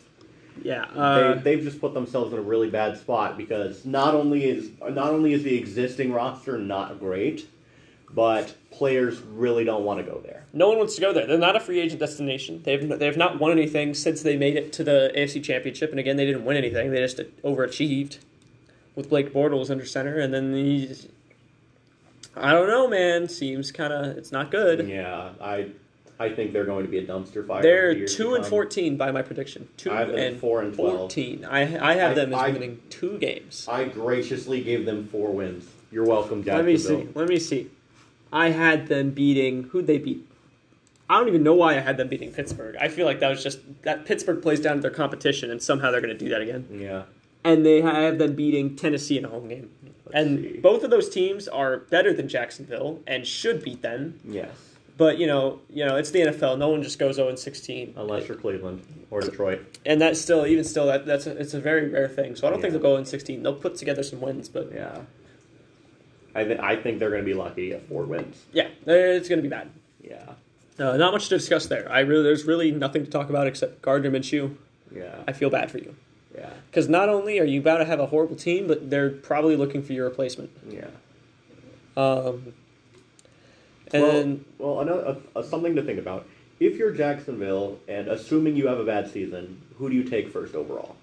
Yeah. Uh, they, they've just put themselves in a really bad spot because not only is not only is the existing roster not great, but players really don't want to go there. no one wants to go there. They're not a free agent destination. They've they've not won anything since they made it to the AFC Championship. And again, they didn't win anything. They just overachieved with Blake Bortles under center. And then he, I don't know, man. Seems kind of it's not good. Yeah, I I think they're going to be a dumpster fire. They're in the years to two and fourteen by my prediction. Two I have them and four and 12. fourteen. I I have I- them as I- winning two games. I graciously gave them four wins. You're welcome, Let me see. Let me see. I had them beating who'd they beat? I don't even know why I had them beating Pittsburgh. I feel like that was just that Pittsburgh plays down to their competition, and somehow they're going to do that again. Yeah. And they have them beating Tennessee in a home game. Let's and see. both of those teams are better than Jacksonville and should beat them. Yes. But you know, you know, it's the NFL. No one just goes 0 16. Unless you're Cleveland or Detroit. And that's still, even still, that that's a, it's a very rare thing. So I don't think they'll go in 16. They'll put together some wins, but Yeah. I, th- I think they're going to be lucky at four wins. yeah, it's going to be bad. Yeah. Uh, not much to discuss there. I really, there's really nothing to talk about except Gardner Minshew. Yeah. I feel bad for you Yeah. because not only are you about to have a horrible team, but they're probably looking for your replacement. Yeah. Um, and well, well another, uh, uh, something to think about. If you're Jacksonville, and assuming you have a bad season, who do you take first overall?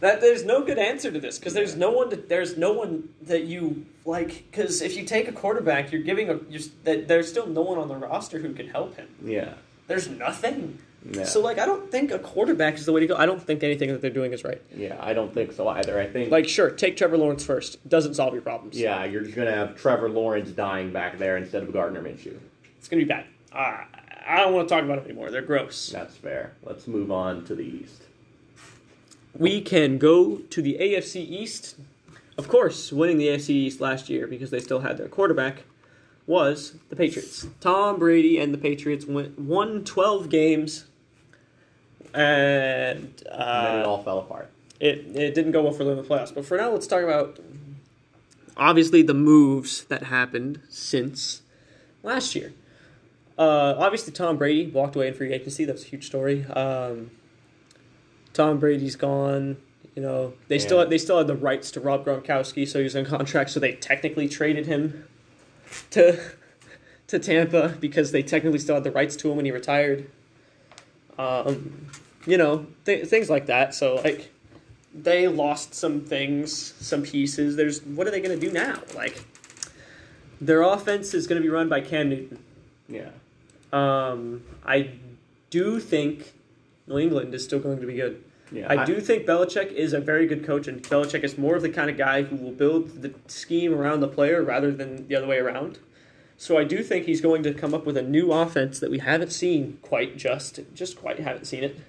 that there's no good answer to this because there's no one to, there's no one that you like because if you take a quarterback, you're giving a you're, that there's still no one on the roster who can help him. Yeah. There's nothing. Yeah. So like I don't think a quarterback is the way to go. I don't think anything that they're doing is right. yeah, I don't think so either. I think Like sure, take Trevor Lawrence first. Doesn't solve your problems. yeah, you're just gonna have Trevor Lawrence dying back there instead of Gardner Minshew. It's gonna be bad. Uh, I don't want to talk about it anymore. They're gross. That's fair. Let's move on to the East. We can go to the AFC East. Of course, winning the AFC East last year because they still had their quarterback was the Patriots. Tom Brady and the Patriots went won 12 games and And then it uh, all fell apart. it, it didn't go well for them in the playoffs. But for now, let's talk about obviously the moves that happened since last year. Uh, obviously, Tom Brady walked away in free agency. That's a huge story. Um, Tom Brady's gone. You know they still Yeah. they still had the rights to Rob Gronkowski, so he was in contract. So they technically traded him to to Tampa because they technically still had the rights to him when he retired. Um, you know th- things like that. So like they lost some things, some pieces. There's what are they going to do now? Like their offense is going to be run by Cam Newton. Yeah. Um, I do think New England is still going to be good. Yeah. I do think Belichick is a very good coach, and Belichick is more of the kind of guy who will build the scheme around the player rather than the other way around. So I do think he's going to come up with a new offense that we haven't seen quite just, just quite haven't seen it.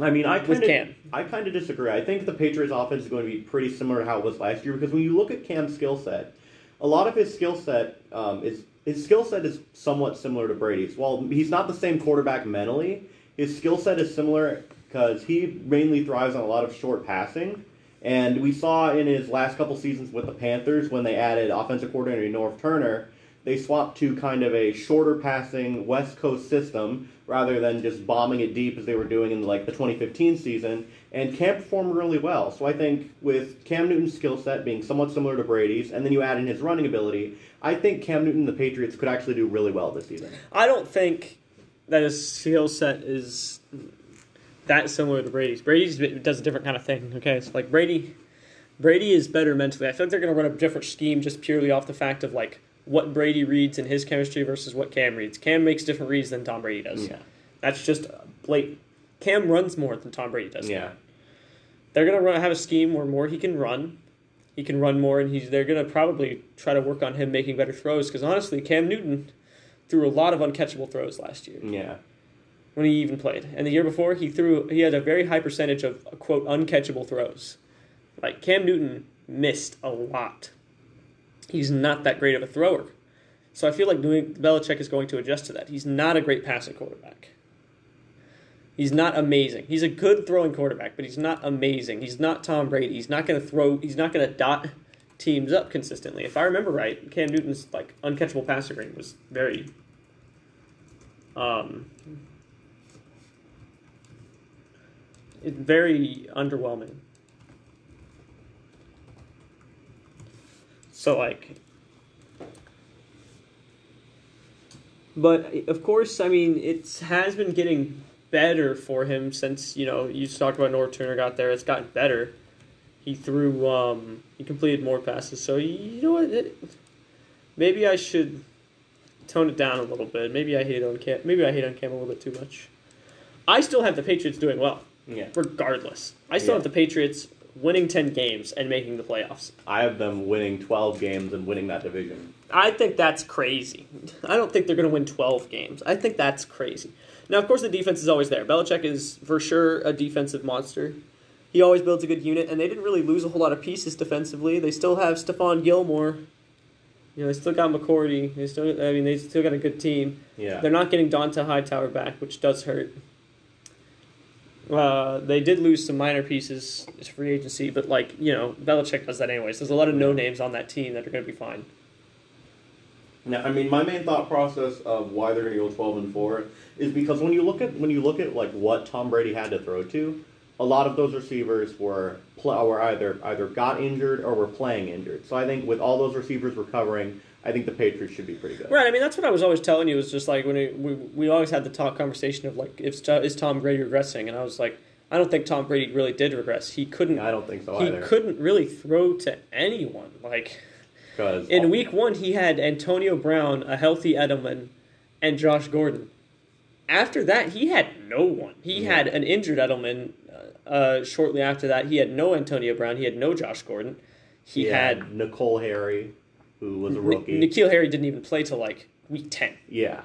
I mean, I kind Cam. of, I kind of disagree. I think the Patriots' offense is going to be pretty similar to how it was last year because when you look at Cam's skill set, a lot of his skill set um, is his skill set is somewhat similar to Brady's. While he's not the same quarterback mentally, his skill set is similar because he mainly thrives on a lot of short passing. And we saw in his last couple seasons with the Panthers when they added offensive coordinator Norv Turner, they swapped to kind of a shorter passing West Coast system rather than just bombing it deep as they were doing in like the 2015 season. And Cam performed really well. So I think with Cam Newton's skill set being somewhat similar to Brady's, and then you add in his running ability, I think Cam Newton and the Patriots could actually do really well this season. I don't think that his skill set is that similar to Brady's. Brady's does a different kind of thing. Okay, so like Brady. Brady is better mentally. I feel like they're going to run a different scheme just purely off the fact of like what Brady reads in his chemistry versus what Cam reads. Cam makes different reads than Tom Brady does. Yeah. That's just blatant. Cam runs more than Tom Brady does. Yeah. They're going to run, have a scheme where more he can run. He can run more, and he's they're going to probably try to work on him making better throws. Because honestly, Cam Newton threw a lot of uncatchable throws last year Yeah. when he even played. And the year before, he threw he had a very high percentage of quote uncatchable throws. Like Cam Newton missed a lot. He's not that great of a thrower. So I feel like Belichick is going to adjust to that. He's not a great passing quarterback. He's not amazing. He's a good throwing quarterback, but he's not amazing. He's not Tom Brady. He's not going to throw. He's not going to dot teams up consistently. If I remember right, Cam Newton's like uncatchable passer rating was very um very underwhelming. So like but of course, I mean, it has been getting better for him since you know you just talked about Norv Turner got there. It's gotten better. He threw, um, he completed more passes. So you know what? It, maybe I should tone it down a little bit. Maybe I hate on Cam. Maybe I hate on Cam a little bit too much. I still have the Patriots doing well, Yeah. regardless. I still Yeah. have the Patriots winning ten games and making the playoffs. I have them winning 12 games and winning that division. I think that's crazy. I don't think they're going to win 12 games. I think that's crazy. Now, of course, the defense is always there. Belichick is for sure a defensive monster. He always builds a good unit, and they didn't really lose a whole lot of pieces defensively. They still have Stephon Gilmore. You know, they still got McCourty. They still, I mean, they still got a good team. Yeah. They're not getting Donta Hightower back, which does hurt. Uh, they did lose some minor pieces to free agency, but like you know, Belichick does that anyways. There's a lot of no names on that team that are going to be fine. Now, I mean, my main thought process of why they're going to go twelve and four is because when you look at when you look at like what Tom Brady had to throw to, a lot of those receivers were were either either got injured or were playing injured. So I think with all those receivers recovering, I think the Patriots should be pretty good. Right. I mean, that's what I was always telling you. Was just like when it, we we always had the talk conversation of like, if is Tom Brady regressing? And I was like, I don't think Tom Brady really did regress. He couldn't. I don't think so he either. couldn't really throw to anyone. Like because in week one, he had Antonio Brown, a healthy Edelman, and Josh Gordon. After that, he had no one. He Yeah. had an injured Edelman. Uh, uh, shortly after that, he had no Antonio Brown. He had no Josh Gordon. He, had, N'Keal Harry, who was a rookie. N- N'Keal Harry didn't even play till like week ten. yeah,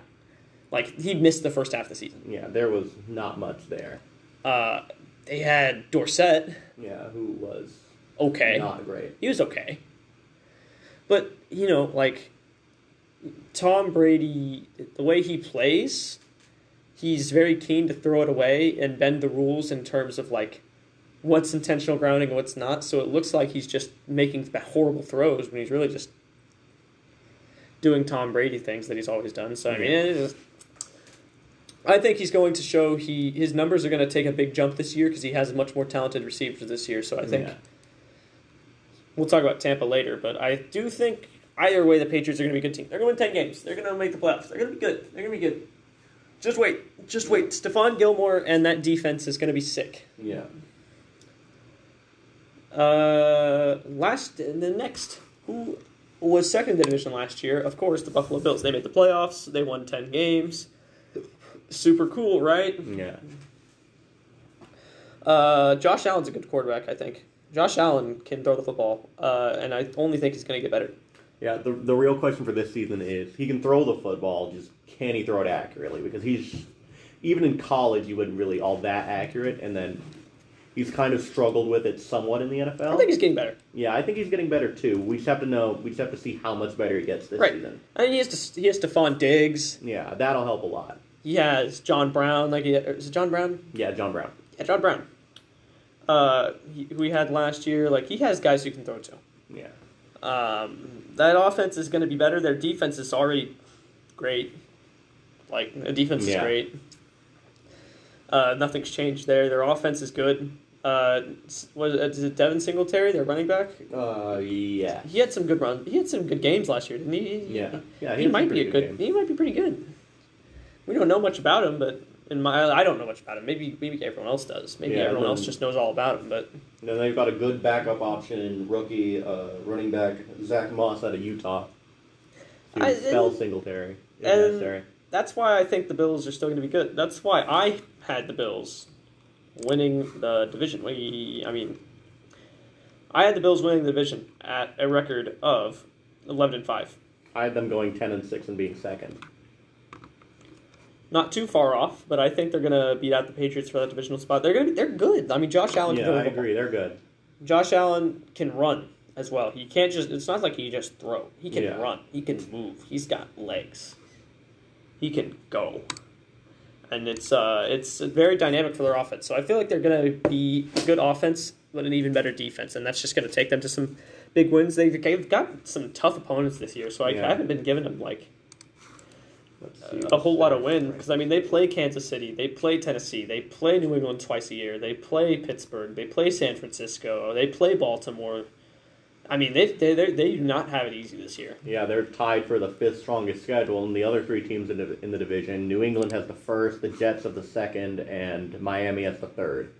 Like he missed the first half of the season. yeah, there was not much there. Uh, they had Dorsett. Yeah, who was Okay, not great. he was okay, but you know, like Tom Brady, the way he plays, he's very keen to throw it away and bend the rules in terms of like what's intentional grounding and what's not. So it looks like he's just making horrible throws when he's really just doing Tom Brady things that he's always done. So I mean, is- I think he's going to show he his numbers are going to take a big jump this year because he has much more talented receivers this year. So I think Yeah. we'll talk about Tampa later, but I do think either way the Patriots are going to be a good team. They're going to win ten games. They're going to make the playoffs. They're going to be good. They're going to be good. Just wait. Just wait. Stephon Gilmore and that defense is going to be sick. Yeah. Uh, last and the next who was second in the division last year? Of course, the Buffalo Bills. They made the playoffs. They won ten games. Super cool, right? Yeah. Uh, Josh Allen's a good quarterback. I think Josh Allen can throw the football, uh, and I only think he's going to get better. Yeah, the, the real question for this season is he can throw the football, just can he throw it accurately? Because he's even in college he wasn't really all that accurate, and then he's kind of struggled with it somewhat in the NFL. I think he's getting better. yeah, I think he's getting better too. We just have to know. We just have to see how much better he gets this Right. season. I mean, he has to. He has Stefon Diggs. Yeah, that'll help a lot. He has John Brown. Like, he, is it John Brown? Yeah, John Brown. Yeah, John Brown. Uh, who we had last year. Like, he has guys who can throw to. Yeah, Um, that offense is going to be better. Their defense is already great. Like the defense is Yeah. great. Uh, nothing's changed there. Their offense is good. Uh, was it, is it Devin Singletary, their running back? uh, yeah, He had some good runs. He had some good games last year, didn't he? yeah, yeah. He, some might be a good. games. He might be pretty good. We don't know much about him, but in my I don't know much about him. Maybe maybe everyone else does. Maybe Yeah, everyone else just knows all about him. But And then they've got a good backup option in rookie uh, running back Zack Moss out of Utah. I- spell Singletary if and- that's why I think the Bills are still going to be good. That's why I had the Bills winning the division. We, I mean, I had the Bills winning the division at a record of eleven and five. I had them going ten and six and being second. Not too far off, but I think they're going to beat out the Patriots for that divisional spot. They're going to be, they're good. I mean, Josh Allen. Yeah, I the agree. They're good. Josh Allen can run as well. He can't just. It's not like he just throw. He can Yeah. run. He can move. He's got legs. He can go. And it's uh, it's very dynamic for their offense. So I feel like they're going to be a good offense, but an even better defense, and that's just going to take them to some big wins. They've, they've got some tough opponents this year, so I, Yeah. I haven't been giving them like a whole lot of wins. wins because I mean they play Kansas City, they play Tennessee, they play New England twice a year, they play Pittsburgh, they play San Francisco, they play Baltimore. I mean they they they do not have it easy this year. Yeah, they're tied for the fifth strongest schedule, and the other three teams in the, in the division, New England has the first, the Jets have the second, and Miami has the third.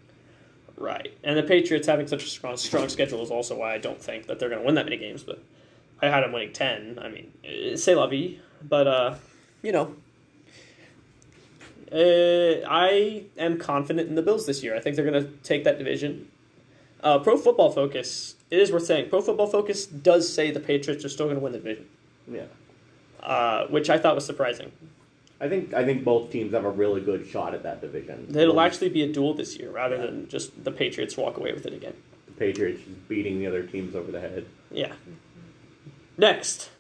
Right, and the Patriots having such a strong strong schedule is also why I don't think that they're going to win that many games. But I had them winning ten. I mean, say c'est la vie. But uh, you know, uh, I am confident in the Bills this year. I think they're going to take that division. Uh, Pro Football Focus. It is worth saying. Pro Football Focus does say the Patriots are still going to win the division, Yeah. uh, which I thought was surprising. I think I think both teams have a really good shot at that division. It'll actually be a duel this year rather than just the Patriots walk away with it again. the Patriots beating the other teams over the head. Yeah. Next,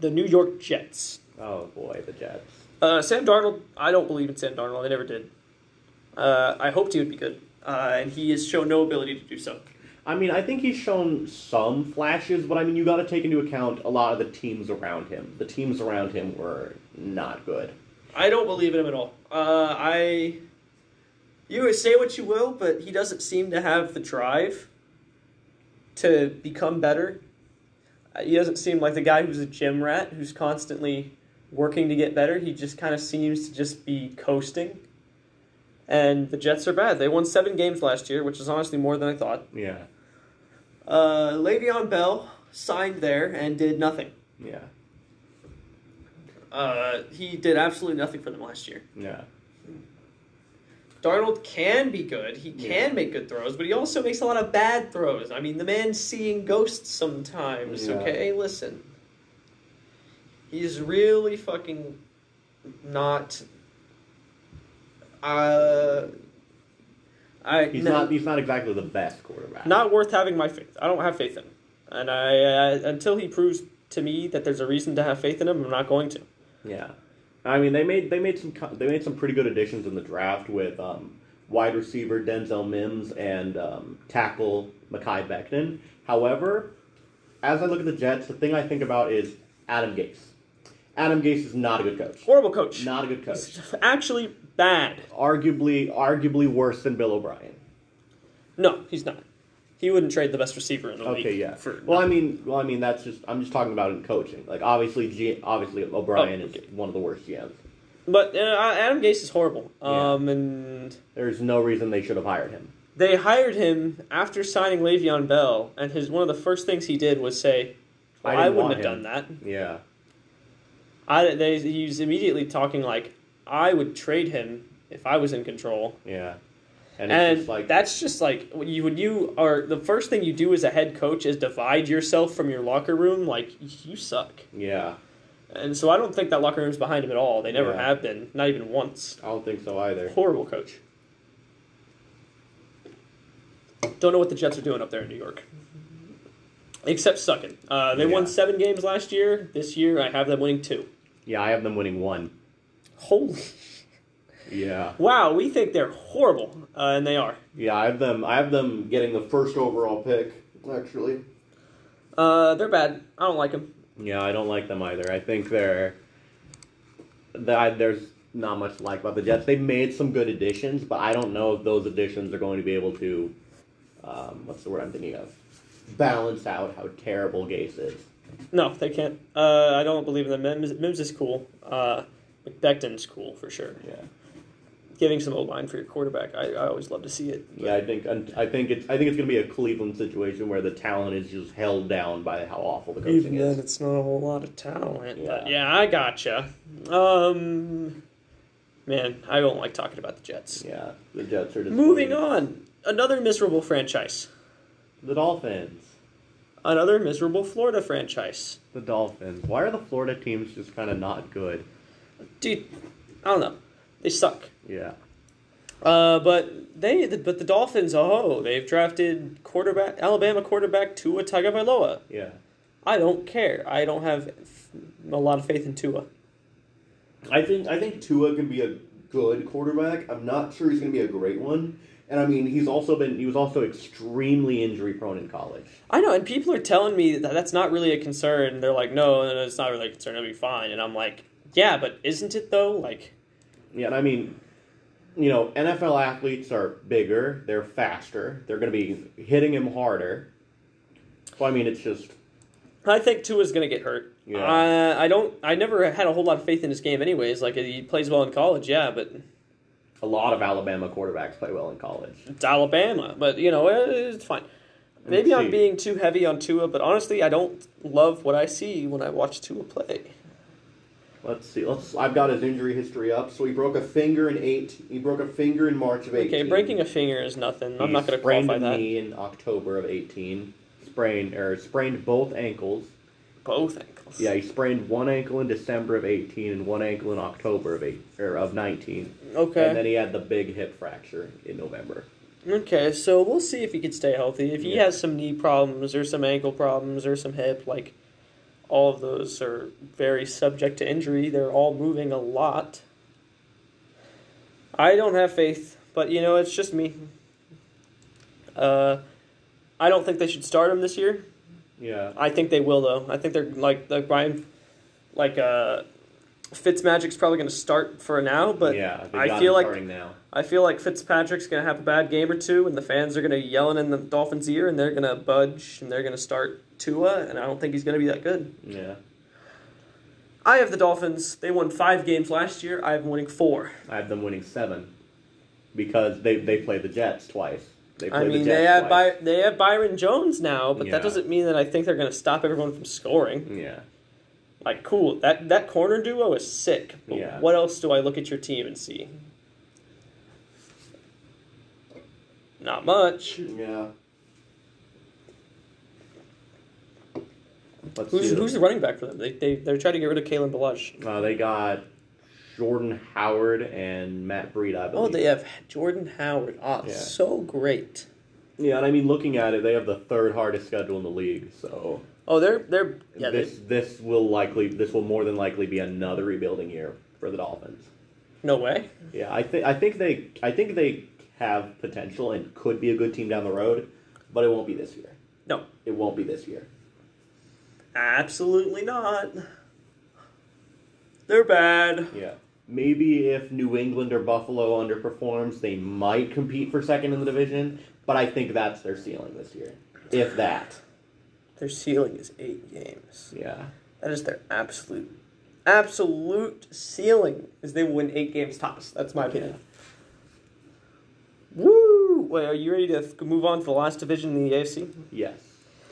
the New York Jets. Oh boy, the Jets. Uh, Sam Darnold, I don't believe in Sam Darnold. I never did. Uh, I hoped he would be good, uh, and he has shown no ability to do so. I mean, I think he's shown some flashes, but I mean, you got to take into account a lot of the teams around him. The teams around him were not good. I don't believe in him at all. Uh, I. You say what you will, but he doesn't seem to have the drive to become better. Uh, He doesn't seem like the guy who's a gym rat who's constantly working to get better. He just kind of seems to just be coasting. And the Jets are bad. They won seven games last year, which is honestly more than I thought. Yeah, Uh, Le'Veon Bell signed there and did nothing. yeah, Uh, he did absolutely nothing for them last year. yeah. Darnold can be good. He can Yeah. make good throws, but he also makes a lot of bad throws. I mean, the man's seeing ghosts sometimes, Yeah. okay? Listen. He's really fucking not. Uh. I, He's no- not. He's not exactly the best quarterback. not worth having my faith. I don't have faith in him. And I, uh, until he proves to me that there's a reason to have faith in him, I'm not going to. Yeah, I mean they made they made some they made some pretty good additions in the draft with um, wide receiver Denzel Mims and um, tackle Mekhi Becton. However, as I look at the Jets, the thing I think about is Adam Gase. Adam Gase is not a good coach. Horrible coach. Not a good coach. He's actually bad. Arguably, arguably worse than Bill O'Brien. No, he's not. He wouldn't trade the best receiver in the league. Okay, yeah. For, Well, I mean, well, I mean that's just I'm just talking about in coaching. Like obviously, G, obviously O'Brien Oh, okay. is one of the worst GMs. but uh, Adam Gase is horrible. Yeah. Um, and There's no reason they should have hired him. they hired him after signing Le'Veon Bell, and his one of the first things he did was say, I well, "I, didn't wouldn't have him." done that." Yeah, I, they, he was immediately talking like, "I would trade him if I was in control." yeah. And it's And just like that's just like when you when you are the first thing you do as a head coach is divide yourself from your locker room. Like you suck, yeah. and so I don't think that locker room's behind him at all. They never Yeah. have been, not even once. I don't think so either. Horrible coach. Don't know what the Jets are doing up there in New York. Except sucking. Uh, they won seven games last year. This year, I have them winning two. Yeah, I have them winning one. Holy Yeah, wow! We think they're horrible, uh, and they are. yeah. I have them. I have them getting the First overall pick, actually. Uh, they're bad. I don't like them. Yeah, I don't like them either. I think they're that there's not much to like about the Jets. They made some good additions, but I don't know if those additions are going to be able to um, what's the word I'm thinking of balance out how terrible Gase is. No, they can't. Uh, I don't believe in them. Mims, Mims is cool. Uh, Becton's cool for sure. Yeah, Giving some O line for your quarterback, I, I always love to see it. yeah. I think I think it's I think it's going to be a Cleveland situation where the talent is just held down by how awful the coaching Even then, is. it's not a whole lot of talent. But Yeah. yeah, I gotcha. Um, man, I don't like talking about the Jets. Yeah, the Jets are just Moving on, another miserable franchise. The Dolphins. Another miserable Florida franchise. The Dolphins. Why are the Florida teams just kind of not good? Dude, I don't know. They suck. Yeah. Uh, but they, but the Dolphins, oh, they've drafted quarterback Alabama quarterback Tua Tagovailoa. Yeah. I don't care. I don't have a lot of faith in Tua. I think I think Tua could be a good quarterback. I'm not sure he's going to be a great one. And I mean, he's also been he was also extremely injury prone in college. I know, and people are telling me that that's not really a concern. They're like, no, no, no, it's not really a concern. It'll be fine. And I'm like, yeah, but isn't it though? Like, Yeah, and I mean, you know, NFL athletes are bigger, they're faster, they're going to be hitting him harder. So I mean, it's just I think Tua's gonna get hurt. Yeah. Uh, I don't. I never had a whole lot of faith in his game, anyways. Like he plays well in college, yeah, but a lot of Alabama quarterbacks play well in college. it's Alabama. But you know, it's fine. Maybe I'm being too heavy on Tua, but honestly, I don't love what I see when I watch Tua play. Let's see. Let's. I've got his injury history up. So he broke a finger in eight. He broke a finger in March of eighteen. Okay, breaking a finger is nothing. I'm He not going to sprained qualify that. knee in October of eighteen. Sprained or sprained both ankles. Both ankles. Yeah, he sprained one ankle in December of eighteen and one ankle in October of eight or of nineteen. Okay. And then he had the big hip fracture in November. Okay, so we'll see if he can stay healthy. If he Yeah. has some knee problems or some ankle problems or some hip, like all of those are very subject to injury. They're all moving a lot. I don't have faith, but you know, it's just me. Uh, I don't think they should start him this year. Yeah. I think they will though. I think they're like like Brian, like uh, Fitzmagic's probably going to start for now, but yeah, I feel like now. I feel like Fitzpatrick's gonna have a bad game or two, and the fans are gonna yelling in the Dolphins' ear, and they're gonna budge, and they're gonna start Tua, and I don't think he's gonna be that good. Yeah. I have the Dolphins. They won five games last year. I have them winning four. I have them winning seven because they they played the Jets twice. They I mean, the they have. By- they have Byron Jones now, but Yeah. that doesn't mean that I think they're gonna stop everyone from scoring. Yeah. Like, cool. That that corner duo is sick. Yeah. What else do I look at your team and see? Not much. Yeah. Let's Who's who's the running back for them? They they they're trying to get rid of Kalen Ballage. Uh, they got Jordan Howard and Matt Breida, I believe. Oh, they have Jordan Howard. Ah, Yeah. so great. Yeah, and I mean, looking at it, they have the third hardest schedule in the league. So Oh, they're they're yeah. They, this this will likely this will more than likely be another rebuilding year for the Dolphins. no way. Yeah, I think I think they I think they have potential and could be a good team down the road, but it won't be this year. No, It won't be this year. absolutely not. They're bad. Yeah. Maybe if New England or Buffalo underperforms, they might compete for second in the division, but I think that's their ceiling this year. If that. Their ceiling is eight games. Yeah. That is their absolute, absolute ceiling. Is they will win eight games tops. That's my opinion. Woo! Wait, are you ready to move on to the last division in the AFC? Yes.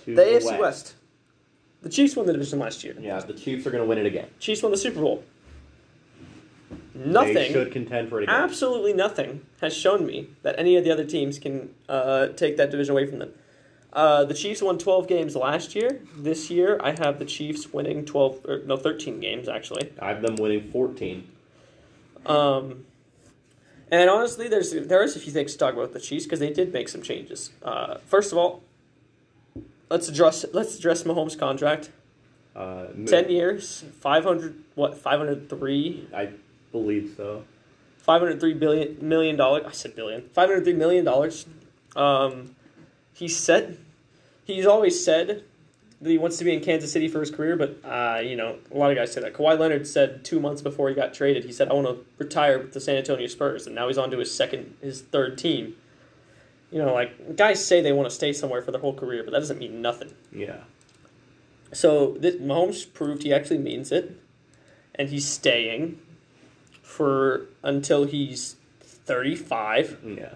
To The AFC West. The Chiefs won the division last year. Yeah, the Chiefs are going to win it again. Chiefs won the Super Bowl. Nothing. They should contend for it again. Absolutely nothing has shown me that any of the other teams can uh, take that division away from them. Uh, the Chiefs won 12 games last year. This year, I have the Chiefs winning 12, or no, 13 games actually. I have them winning 14. Um, and honestly, there's there is a few things to talk about with the Chiefs because they did make some changes. Uh, first of all, let's address let's address Mahomes' contract. Uh, Ten years, 500 what 503 I believe so. five hundred three billion million dollars. I said billion. Five hundred three million dollars. Um, he said he's always said that he wants to be in Kansas City for his career, but uh, you know a lot of guys say that. Kawhi Leonard said two months before he got traded, he said I want to retire with the San Antonio Spurs, and now he's on to his second, his third team. You know, like guys say they want to stay somewhere for their whole career, but that doesn't mean nothing. Yeah. So this, Mahomes proved he actually means it, and he's staying for until he's thirty-five. Yeah.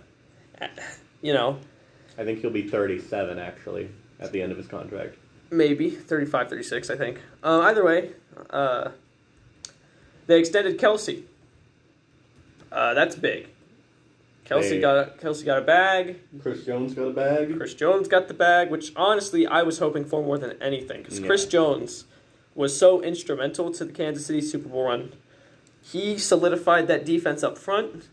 You know, I think he'll be 37 actually at the end of his contract. maybe 35, 36, I think. Uh, either way, uh, they extended Kelce. Uh, that's big. Kelce They- got a, Kelce got a bag. Chris Jones got a bag. Chris Jones got the bag, which honestly I was hoping for more than anything because Chris Jones was so instrumental to the Kansas City Super Bowl run. He solidified that defense up front.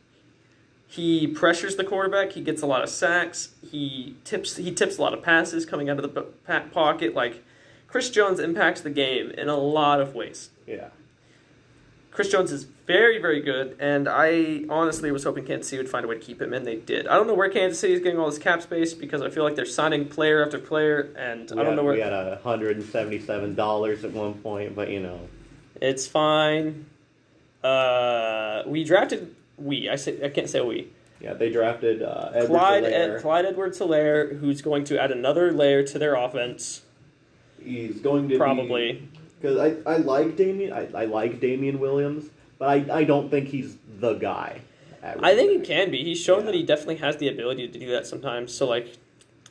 He pressures the quarterback. He gets a lot of sacks. He tips. He tips a lot of passes coming out of the p- pocket. Like Chris Jones impacts the game in a lot of ways. Yeah. Chris Jones is very, very good, and I honestly was hoping Kansas City would find a way to keep him, and they did. I don't know where Kansas City is getting all this cap space because I feel like they're signing player after player, and We I don't had, know where. we had a hundred and seventy-seven dollars at one point, but you know, It's fine. Uh, we drafted we. I say I can't say we. yeah, they drafted uh, Edwards Clyde. Ed, Clyde Edwards Helaire, who's going to add another layer to their offense. He's going to Probably. because I, I like Damian I, I like Damien Williams, but I, I don't think he's the guy. I think he can be. He's shown Yeah. that he definitely has the ability to do that sometimes. So like,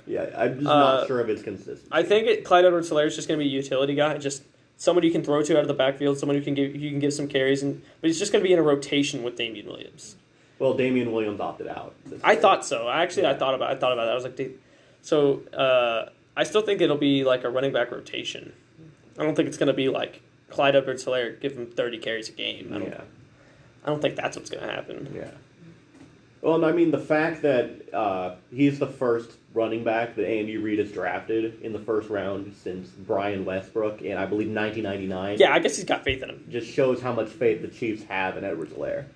Yeah, I'm just Uh, not sure if it's consistent. I think it, Clyde Edwards Helaire is just going to be a utility guy, just someone you can throw to out of the backfield, someone who can give you can give some carries, and but he's just going to be in a rotation with Damien Williams. well, Damien Williams opted out. I thought so. Actually, I thought about I thought about that. I was like, so uh, I still think it'll be like a running back rotation. I don't think it's going to be like Clyde Edwards Helaire give him thirty carries a game. I don't. Yeah, I don't think that's what's going to happen. yeah. Well, I mean the fact that uh, he's the first running back that Andy Reid has drafted in the first round since Brian Westbrook in I believe 1999. Yeah, I guess he's got faith in him. just shows how much faith the Chiefs have in Edwards Helaire.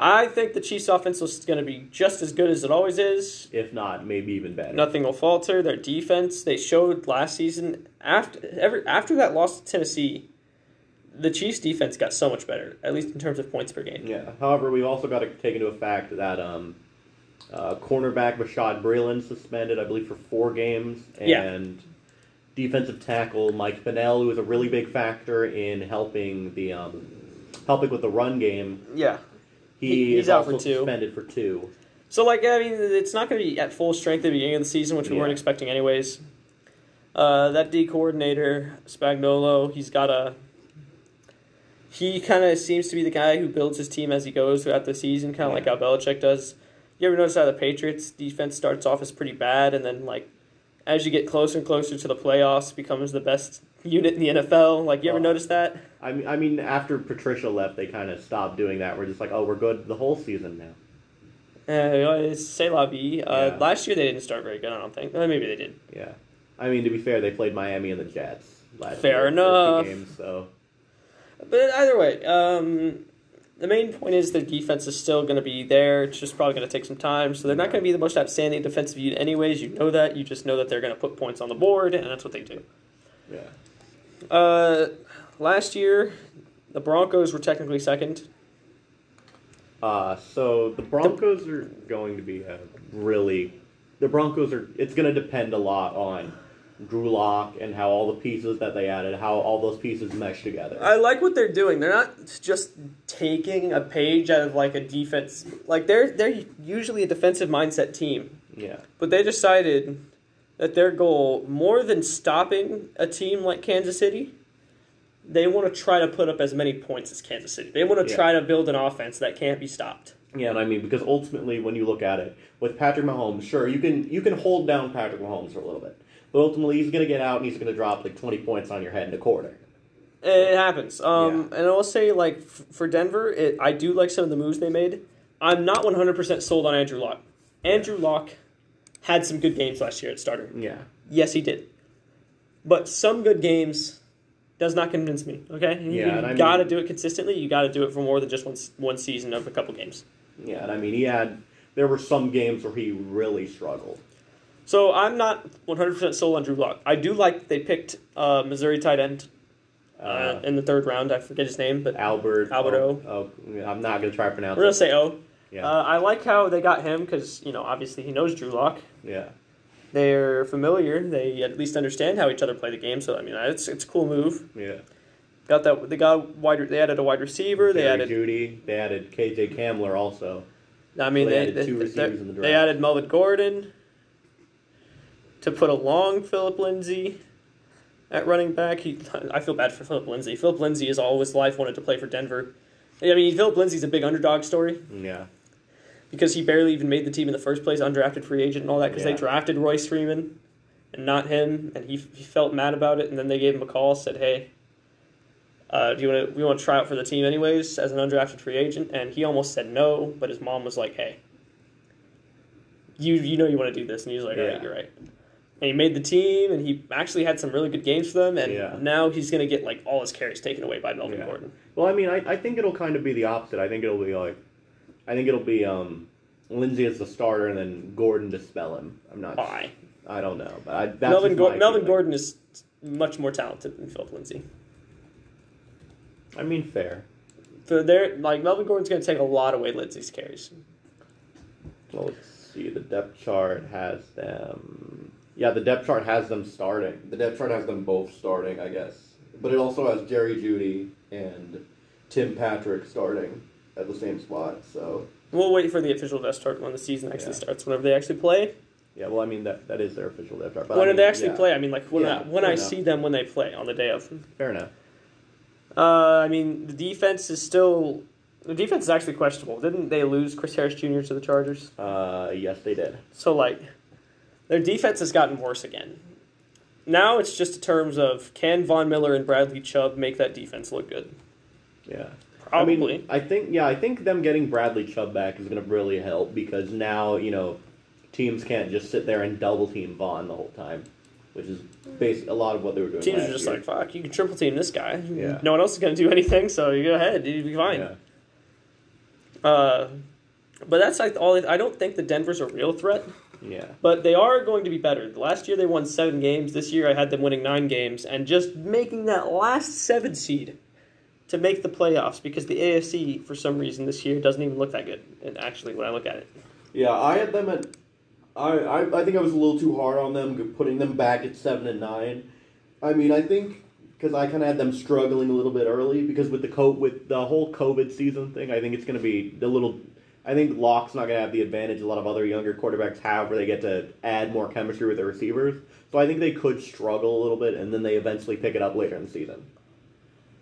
I think the Chiefs' offense is going to be just as good as it always is. If not, maybe even better. Nothing will falter. Their defense, they showed last season after every after that loss to Tennessee, the Chiefs' defense got so much better, at least in terms of points per game. Yeah. However, we've also got to take into effect that um, uh, cornerback Bashaud Breeland suspended, I believe, for four games, Yeah. and defensive tackle Mike Pennel, who was a really big factor in helping the um, helping with the run game. Yeah. He He- he's is out also for two. suspended for two. So like I mean, it's not going to be at full strength at the beginning of the season, which we weren't expecting anyways. Uh, that D coordinator Spagnuolo, he's got a. He kind of seems to be the guy who builds his team as he goes throughout the season, kind of like how Belichick does. You ever notice how the Patriots defense starts off as pretty bad, and then like as you get closer and closer to the playoffs, becomes the best unit in the NFL. Like you ever Well, notice that? I mean, I mean, after Patricia left, they kind of stopped doing that. We're just like, oh, we're good the whole season now. Uh, say la vie. Uh, Yeah. Last year they didn't start very good. I don't think. Uh, maybe they did. Yeah. I mean, to be fair, they played Miami and the Jets last Fair year two enough. games, so But either way, um, the main point is their defense is still going to be there. It's just probably going to take some time. So they're not going to be the most outstanding defensive unit, anyways. You know that. You just know that they're going to put points on the board, and that's what they do. yeah. Uh, last year, the Broncos were technically second. Uh, so the Broncos are going to be a really. The Broncos are. It's going to depend a lot on Drew Lock and how all the pieces that they added, how all those pieces mesh together. I like what they're doing. They're not just taking a page out of like a defense. Like they're they're usually a defensive mindset team. yeah. But they decided that their goal, more than stopping a team like Kansas City, they want to try to put up as many points as Kansas City. They want to Yeah. try to build an offense that can't be stopped. Yeah, and I mean because ultimately, when you look at it with Patrick Mahomes, sure you can you can hold down Patrick Mahomes for a little bit, but ultimately he's going to get out and he's going to drop like twenty points on your head in a quarter. It happens. Um, And I'll say, like, f- for Denver, it, I do like some of the moves they made. I'm not 100% sold on Andrew Lock. Andrew Lock had some good games last year at starter. Yeah. Yes, he did. But some good games does not convince me. Okay, you, Yeah, I got to do it consistently. You got to do it for more than just one one season of a couple games. Yeah, and I mean he had there were some games where he really struggled. So I'm not 100% sold on Drew Lock. I do like they picked uh, Missouri tight end uh, Uh, in the third round. I forget his name, but Albert. Albert oh, oh, I'm not going to try to pronounce we're gonna it. say O. Yeah. Uh, I like how they got him because you know obviously he knows Drew Lock. yeah. They're familiar. They at least understand how each other play the game. So I mean, it's it's a cool move. Yeah. Got that? They got wide. They added a wide receiver. They added. Jeudy. They added KJ Hamler also. I mean, They they, added they, two receivers in the they added Melvin Gordon to put along Phillip Lindsay at running back. He, I feel bad for Phillip Lindsay. Phillip Lindsay has all his life wanted to play for Denver. I mean, Phillip Lindsay's a big underdog story Yeah. because he barely even made the team in the first place, undrafted free agent and all that, because Yeah. they drafted Royce Freeman and not him, and he, he felt mad about it. And then they gave him a call, said, "Hey, uh, do you want to? We want to try out for the team anyways as an undrafted free agent." And he almost said no, but his mom was like, "Hey, you you know you want to do this," and he was like, "All Yeah. right, you're right." And he made the team, and he actually had some really good games for them. And Yeah. now he's going to get like all his carries taken away by Melvin Yeah. Gordon. Well, I mean, I, I think it'll kind of be the opposite. I think it'll be like, I think it'll be um, Lindsay as the starter and then Gordon to spell him. I'm not. Why? I don't know, but I, that's Melvin, Go- Melvin. Gordon is much more talented than Phillip Lindsay. I mean, fair. So they're like Melvin Gordon's going to take a lot away Lindsay's carries. Well, let's see. The depth chart has them. Yeah, the depth chart has them starting. The depth chart has them both starting, I guess. But it also has Jerry Jeudy and Tim Patrick starting at the same spot. So We'll wait for the official depth chart when the season actually Yeah. starts. Whenever they actually play. Yeah, well, I mean that that is their official depth chart. But when I mean, they actually yeah, play? I mean, like when Yeah, I, when I enough. see them when they play on the day of. Fair enough. Uh, I mean, the defense is still. The defense is actually questionable. Didn't they lose Chris Harris Jr. to the Chargers? Uh, yes, they did. So, like, their defense has gotten worse again. Now it's just in terms of can Von Miller and Bradley Chubb make that defense look good? Yeah. Probably. I mean, I think yeah, I think them getting Bradley Chubb back is going to really help because now you know teams can't just sit there and double team Von the whole time, which is basically a lot of what they were doing. Teams are just year. like, fuck, you can triple team this guy. Yeah. No one else is going to do anything, so you go ahead. You'll be fine. Yeah. Uh, but that's like all. I don't think the Denver's a real threat, Yeah. but they are going to be better. Last year they won seven games. This year I had them winning nine games and just making that last seven seed to make the playoffs because the AFC for some reason this year doesn't even look that good. And actually, when I look at it, yeah, I had them at. I, I I think I was a little too hard on them, putting them back at seven and nine. I mean, I think because I kind of had them struggling a little bit early because With the co- with the whole COVID season thing, I think it's going to be the little. I think Lock's not going to have the advantage a lot of other younger quarterbacks have, where they get to add more chemistry with their receivers. So I think they could struggle a little bit, and then they eventually pick it up later in the season.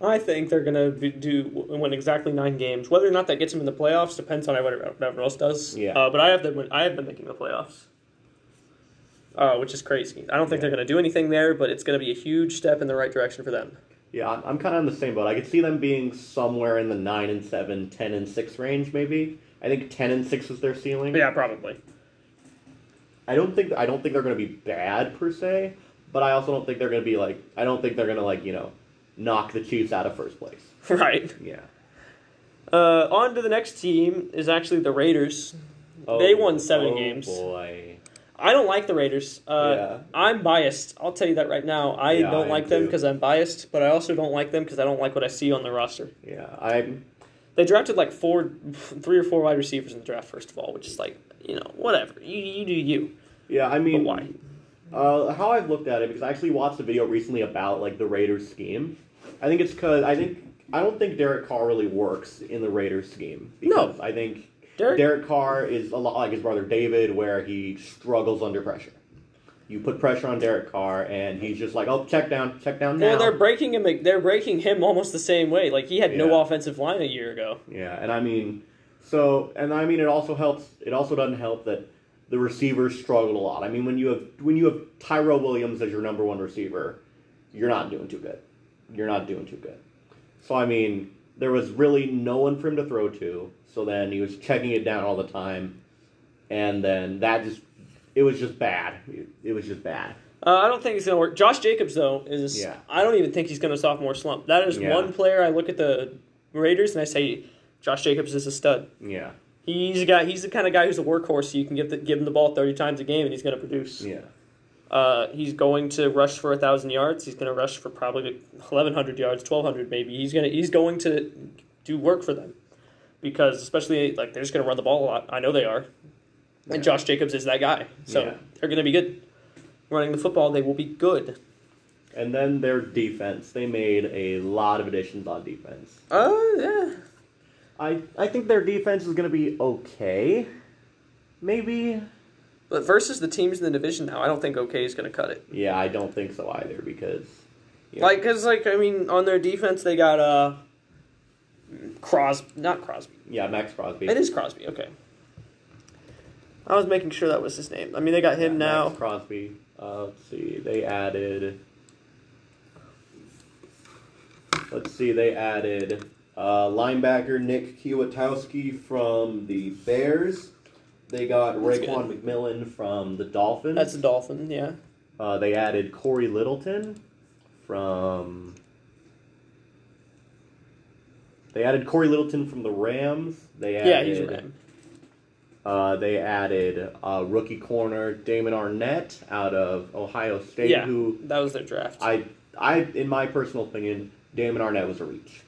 I think they're going to do win exactly nine games. Whether or not that gets them in the playoffs depends on whatever whatever else does. Yeah. Uh, but I have them. win- I have them making the playoffs. Uh, which is crazy. I don't think Yeah. they're going to do anything there, but it's going to be a huge step in the right direction for them. Yeah, I'm, I'm kind of on the same boat. I could see them being somewhere in the nine and seven, 10 and six range, maybe. I think ten and six is their ceiling. Yeah, probably. I don't think I don't think they're going to be bad per se, but I also don't think they're going to be like I don't think they're going to like you know knock the Chiefs out of first place. Right. Yeah. Uh, on to the next team is actually the Raiders. They won seven oh games. Boy. I don't like the Raiders. Uh, Yeah. I'm biased. I'll tell you that right now. I Yeah, don't I like am them because I'm biased, but I also don't like them because I don't like what I see on the roster. Yeah, I They drafted like four, three or four wide receivers in the draft, first of all, which is like, you know, whatever. You, you do you. yeah I But mean why? Uh, how I've looked at it because I actually watched a video recently about like the Raiders scheme. I think it's because I think I don't think Derek Carr really works in the Raiders scheme No. because I think Derek, Derek Carr is a lot like his brother David, where he struggles under pressure. You put pressure on Derek Carr, and he's just like, "Oh, check down, check down now." well, they're breaking him. They're breaking him almost the same way. Like he had no offensive line a year ago. Yeah, and I mean, so and I mean, it also helps. It also doesn't help that the receivers struggled a lot. I mean, when you have when you have Tyrell Williams as your number one receiver, you're not doing too good. You're not doing too good. So I mean, there was really no one for him to throw to. So then he was checking it down all the time, and then that just it was just bad. It, it was just bad. Uh, I don't think it's gonna work. Josh Jacobs though is. Yeah. I don't even think he's gonna sophomore slump. That is Yeah. one player I look at the Raiders and I say, Josh Jacobs is a stud. Yeah, He's a guy. He's the kind of guy who's a workhorse. So you can give the, give him the ball thirty times a game and he's gonna produce. yeah, Uh, he's going to rush for a thousand yards. He's going to rush for probably eleven hundred yards, twelve hundred maybe. He's gonna he's going to do work for them because especially like they're just going to run the ball a lot. I know they are, and Josh Jacobs is that guy. So Yeah. they're going to be good running the football. They will be good. and then their defense. They made a lot of additions on defense. Oh yeah. I I think their defense is going to be okay. Maybe. But versus the teams in the division now, I don't think OK is going to cut it. Yeah, I don't think so either because. Yeah. Like, cause like I mean, on their defense they got uh, Cros not Crosby. Yeah, Maxx Crosby. It is Crosby. Okay. I was making sure that was his name. I mean, they got him Yeah, now. Maxx Crosby. Uh, let's see. They added. Let's see. They added. uh, linebacker Nick Kwiatkoski from the Bears. They got That's Raekwon McMillan from the Dolphins. That's a Dolphin. Yeah. Uh, they added Cory Littleton from. They added Cory Littleton from the Rams. They added, Yeah, he's a Ram. Uh, they added uh, rookie corner Damon Arnette out of Ohio State, Yeah, who that was their draft. I, I, in my personal opinion, Damon Arnette was a reach.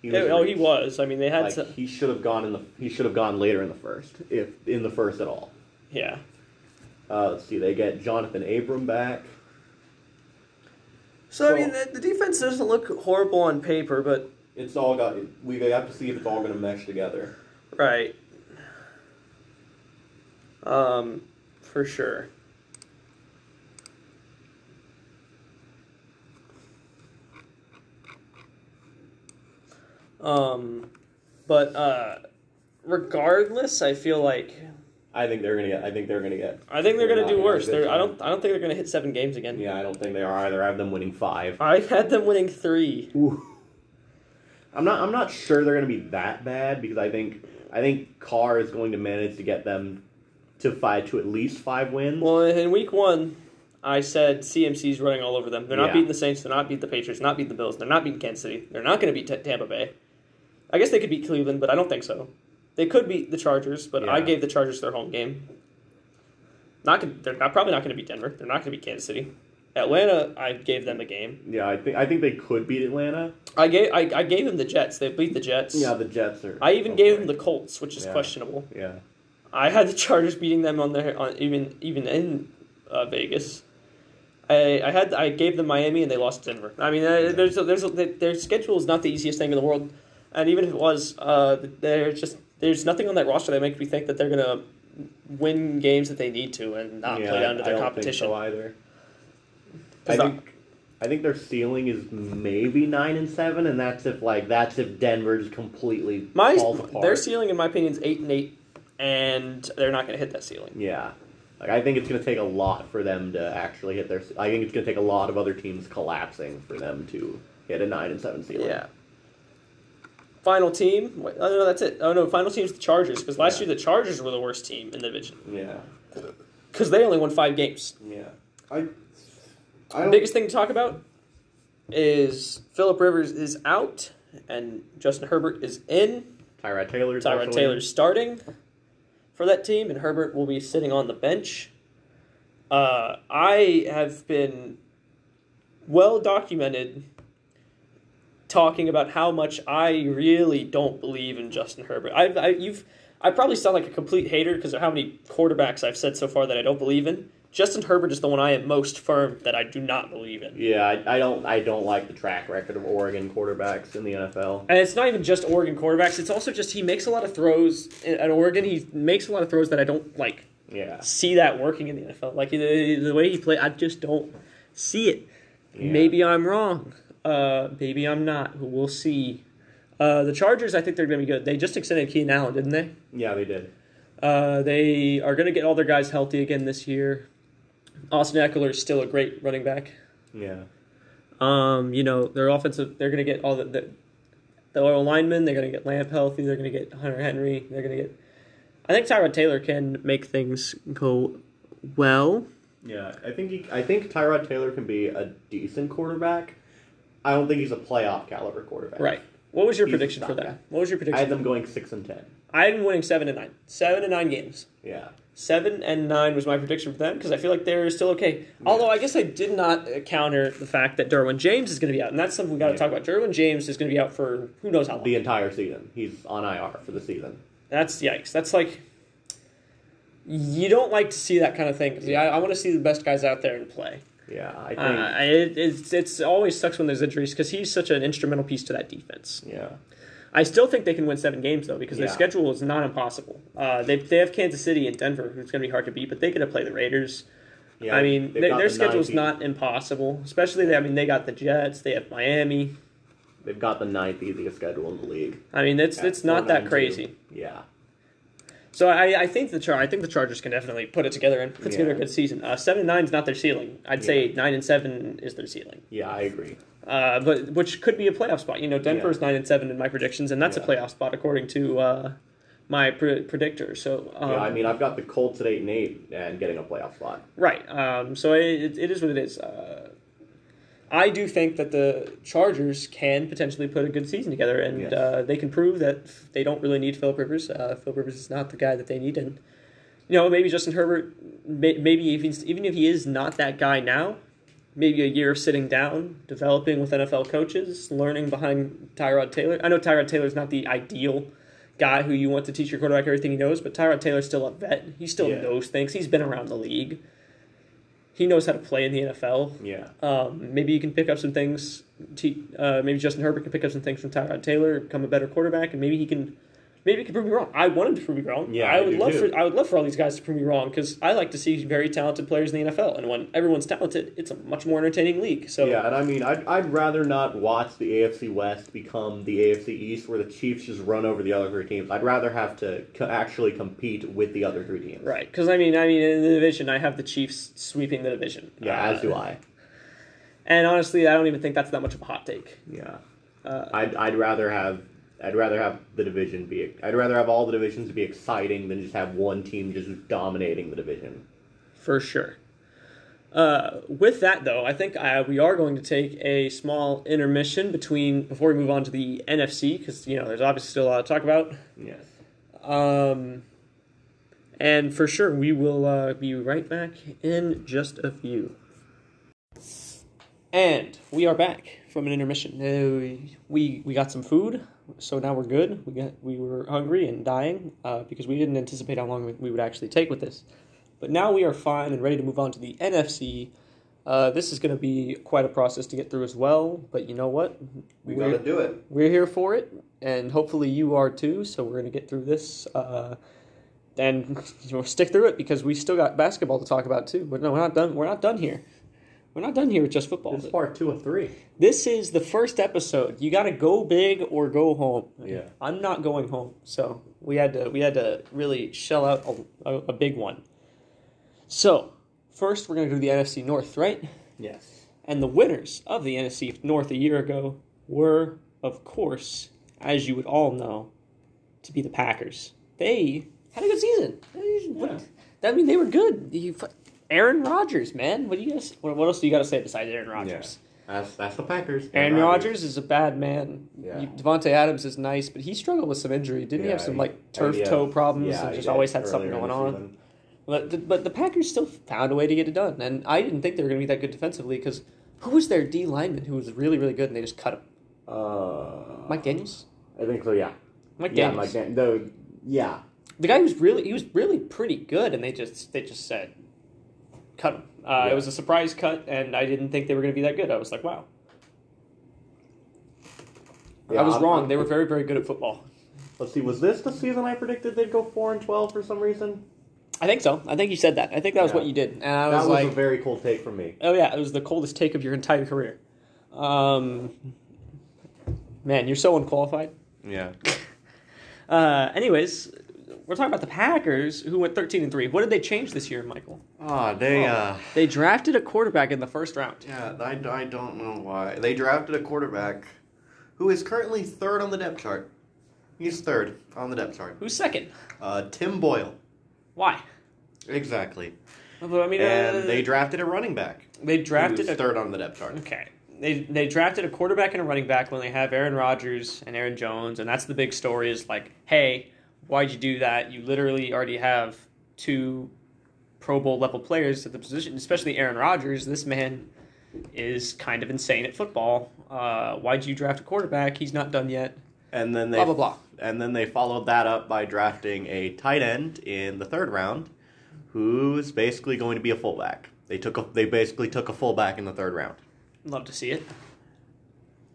He Yeah, a oh, he was. I mean, they had Like, to. he should have gone in the. He should have gone later in the first, if in the first at all. Yeah. Uh, let's see. They get Johnathan Abram back. So, I mean, the, the defense doesn't look horrible on paper, but It's all got. We have to see if it's all going to mesh together. right. Um, for sure. Um, but uh, regardless, I feel like I think they're gonna get. I think they're gonna get. I think they're They're gonna do worse. have a good They're, I don't. I don't think they're gonna hit seven games again. Yeah, I don't think they are either. I have them winning five. I had them winning three. Ooh. I'm not. I'm not sure they're gonna be that bad because I think. I think Carr is going to manage to get them to five to at least five wins. Well, in week one, I said CMC's running all over them. They're not Yeah. beating the Saints. They're not beating the Patriots. Not beating the Bills. They're not beating Kansas City. They're not going to beat T- Tampa Bay. I guess they could beat Cleveland, but I don't think so. They could beat the Chargers, but I gave the Chargers their home game. Not they're not, probably not going to beat Denver. They're not going to beat Kansas City. Atlanta, I gave them a game. yeah, I think. I think they could beat Atlanta. I gave I, I gave them the Jets. They beat the Jets. Yeah, the Jets are. I even gave them the Colts, which is Yeah. questionable. Yeah. I had the Chargers beating them on their on even even in uh, Vegas. I, I had I gave them Miami and they lost to Denver. I mean, uh, there's a, there's a, their schedule is not the easiest thing in the world, and even if it was, uh, there's just there's nothing on that roster that makes me think that they're gonna win games that they need to and not yeah, play down to their competition. So either. I think. I think their ceiling is maybe nine and seven, and that's if like that's if Denver just completely My falls apart. their ceiling, in my opinion, is eight and eight, and they're not gonna hit that ceiling. Yeah. Like I think it's going to take a lot for them to actually hit their. I think it's going to take a lot of other teams collapsing for them to hit a nine and seven ceiling. Yeah. Final team. Wait, oh no, that's it. Oh no, final team's the Chargers because last Yeah. year the Chargers were the worst team in the division Yeah. because they only won five games. Yeah. I. I The biggest thing to talk about is Philip Rivers is out and Justin Herbert is in. Tyrod Taylor. Tyrod also Taylor's starting for that team, and Herbert will be sitting on the bench. Uh, I have been well documented talking about how much I really don't believe in Justin Herbert. I've, I, you've, I probably sound like a complete hater because of how many quarterbacks I've said so far that I don't believe in. Justin Herbert is the one I am most firm that I do not believe in. Yeah, I, I don't. I don't like the track record of Oregon quarterbacks in the NFL. And it's not even just Oregon quarterbacks. It's also just he makes a lot of throws at Oregon. He makes a lot of throws that I don't like Yeah. see that working in the NFL. Like the, the way he play, I just don't see it. Yeah. Maybe I'm wrong. Uh, maybe I'm not. We'll see. Uh, the Chargers, I think they're going to be good. They just extended Keenan Allen, didn't they? Yeah, they did. Uh, they are going to get all their guys healthy again this year. Austin Ekeler is still a great running back. Yeah. Um, you know, their offensive, they're going to get all the, the, the oil linemen. They're going to get Lamp healthy. They're going to get Hunter Henry. They're going to get. I think Tyrod Taylor can make things go well. Yeah. I think. He, I think Tyrod Taylor can be a decent quarterback. I don't think he's a playoff caliber quarterback. Right. What was your He's prediction for that? What was your prediction? I had them going six and ten. I had them winning seven and nine. Seven and nine games. Yeah. Seven and nine was my prediction for them because I feel like they're still okay. Although I guess I did not uh, counter the fact that Derwin James is going to be out, and that's something we got to Yeah. talk about. Derwin James is going to be out for who knows how long. The entire season. He's on IR for the season. That's yikes. That's like you don't like to see that kind of thing because I, I want to see the best guys out there and play. Yeah. I think. Uh, it, it's it's always sucks when there's injuries because he's such an instrumental piece to that defense. yeah. I still think they can win seven games though because their schedule is not impossible. Uh, they they have Kansas City and Denver, who's going to be hard to beat, but they get to play the Raiders. Yeah. I mean, they, their the schedule's 19th not impossible. Especially, they, I mean, they got the Jets, they have Miami. They've got the ninth easiest schedule in the league. I mean, it's it's not that crazy. Yeah. So I, I think the Char I think the Chargers can definitely put it together and put together a good season. Uh, seven and nine is not their ceiling. I'd say nine and seven is their ceiling. Yeah, I agree. Uh, but which could be a playoff spot. You know, Denver's nine and seven in my predictions, and that's a playoff spot according to uh, my pre- predictor. So um, yeah, I mean, I've got the Colts at eight and eight and getting a playoff spot. right. Um, so it, it is what it is. Uh, I do think that the Chargers can potentially put a good season together, and Yes. uh, they can prove that they don't really need Philip Rivers. Uh, Philip Rivers is not the guy that they need, and you know maybe Justin Herbert, may, maybe even even if he is not that guy now, maybe a year of sitting down, developing with NFL coaches, learning behind Tyrod Taylor. I know Tyrod Taylor is not the ideal guy who you want to teach your quarterback everything he knows, but Tyrod Taylor's still a vet. He still Yeah. knows things. He's been around the league. He knows how to play in the NFL. Yeah. Um, maybe you can pick up some things. Uh, maybe Justin Herbert can pick up some things from Tyrod Taylor, become a better quarterback, and maybe he can. Maybe he can prove me wrong. I want him to prove me wrong. Yeah, I I would love too. for I would love for all these guys to prove me wrong because I like to see very talented players in the NFL, and when everyone's talented, it's a much more entertaining league. So Yeah, and I mean, I'd, I'd rather not watch the AFC West become the AFC East where the Chiefs just run over the other three teams. I'd rather have to co- actually compete with the other three teams. right, because I mean, I mean, in the division, I have the Chiefs sweeping the division. Yeah, Uh, as do I. And honestly, I don't even think that's that much of a hot take. Yeah. Uh, I'd, I'd rather have I'd rather have the division be I'd rather have all the divisions be exciting than just have one team just dominating the division. for sure. Uh, with that, though, I think uh, we are going to take a small intermission between before we move on to the NFC because you know there's obviously still a lot to talk about. Yes. Um, and for sure, we will uh, be right back in just a few. And we are back from an intermission. Uh, we we got some food, so now we're good. We got we were hungry and dying uh, because we didn't anticipate how long we would actually take with this. But now we are fine and ready to move on to the NFC. Uh, this is going to be quite a process to get through as well. But you know what? We We're- gotta do it. we're here for it, and hopefully you are too. So we're gonna get through this, uh, and you know, stick through it because we still got basketball to talk about too. But no, we're not done. We're not done here. We're not done here with just football. This is part two of three. This is the first episode. You got to go big or go home. Yeah. I'm not going home, so we had to we had to really shell out a, a, a big one. So first, we're gonna do the NFC North, right? Yes. And the winners of the NFC North a year ago were, of course, as you would all know, to be the Packers. They had a good season. They- what- I mean, they were good. You, Aaron Rodgers, man. What do you guys? What, what else do you got to say besides Aaron Rodgers? Yeah. That's that's the Packers. Aaron Rodgers is a bad man. Yeah. You- Davante Adams is nice, but he struggled with some injury. Didn't he have some like turf yeah. toe problems Yeah, and just always had something going on? But the, but the Packers still found a way to get it done, and I didn't think they were going to be that good defensively because who was their D lineman who was really really good and they just cut him? Uh, Mike Daniels. I think so. Yeah. Mike yeah, Daniels. Mike Dan- the yeah. the guy was really he was really pretty good, and they just they just said cut him. Uh, Yeah. It was a surprise cut, and I didn't think they were going to be that good. I was like, wow. Yeah, I was I'm- wrong. I'm- they were very very good at football. Let's see. Was this the season I predicted they'd go four and twelve for some reason? I think so. I think you said that. I think that was Yeah. what you did, and I that was was like, a very cool take from me. Oh yeah, it was the coldest take of your entire career. Um, man, you're so unqualified. Yeah. Uh, anyways, we're talking about the Packers, who went 13 and three. What did they change this year, Michael? Ah, they, uh, They drafted a quarterback in the first round. yeah, I, I don't know why. They drafted a quarterback who is currently third on the depth chart. He's third on the depth chart. Who's second? Uh, Tim Boyle. Why? Exactly. Well, I mean, And uh, they drafted a running back. they drafted who's a third on the depth chart. Okay. They they drafted a quarterback and a running back when they have Aaron Rodgers and Aaron Jones, and that's the big story. Is like, hey, why'd you do that? You literally already have two Pro Bowl level players at the position, especially Aaron Rodgers. This man is kind of insane at football. Uh, why'd you draft a quarterback? He's not done yet. And then they Blah blah blah. and then they followed that up by drafting a tight end in the third round, who's basically going to be a fullback. They took a, they basically took a fullback in the third round, Love to see it.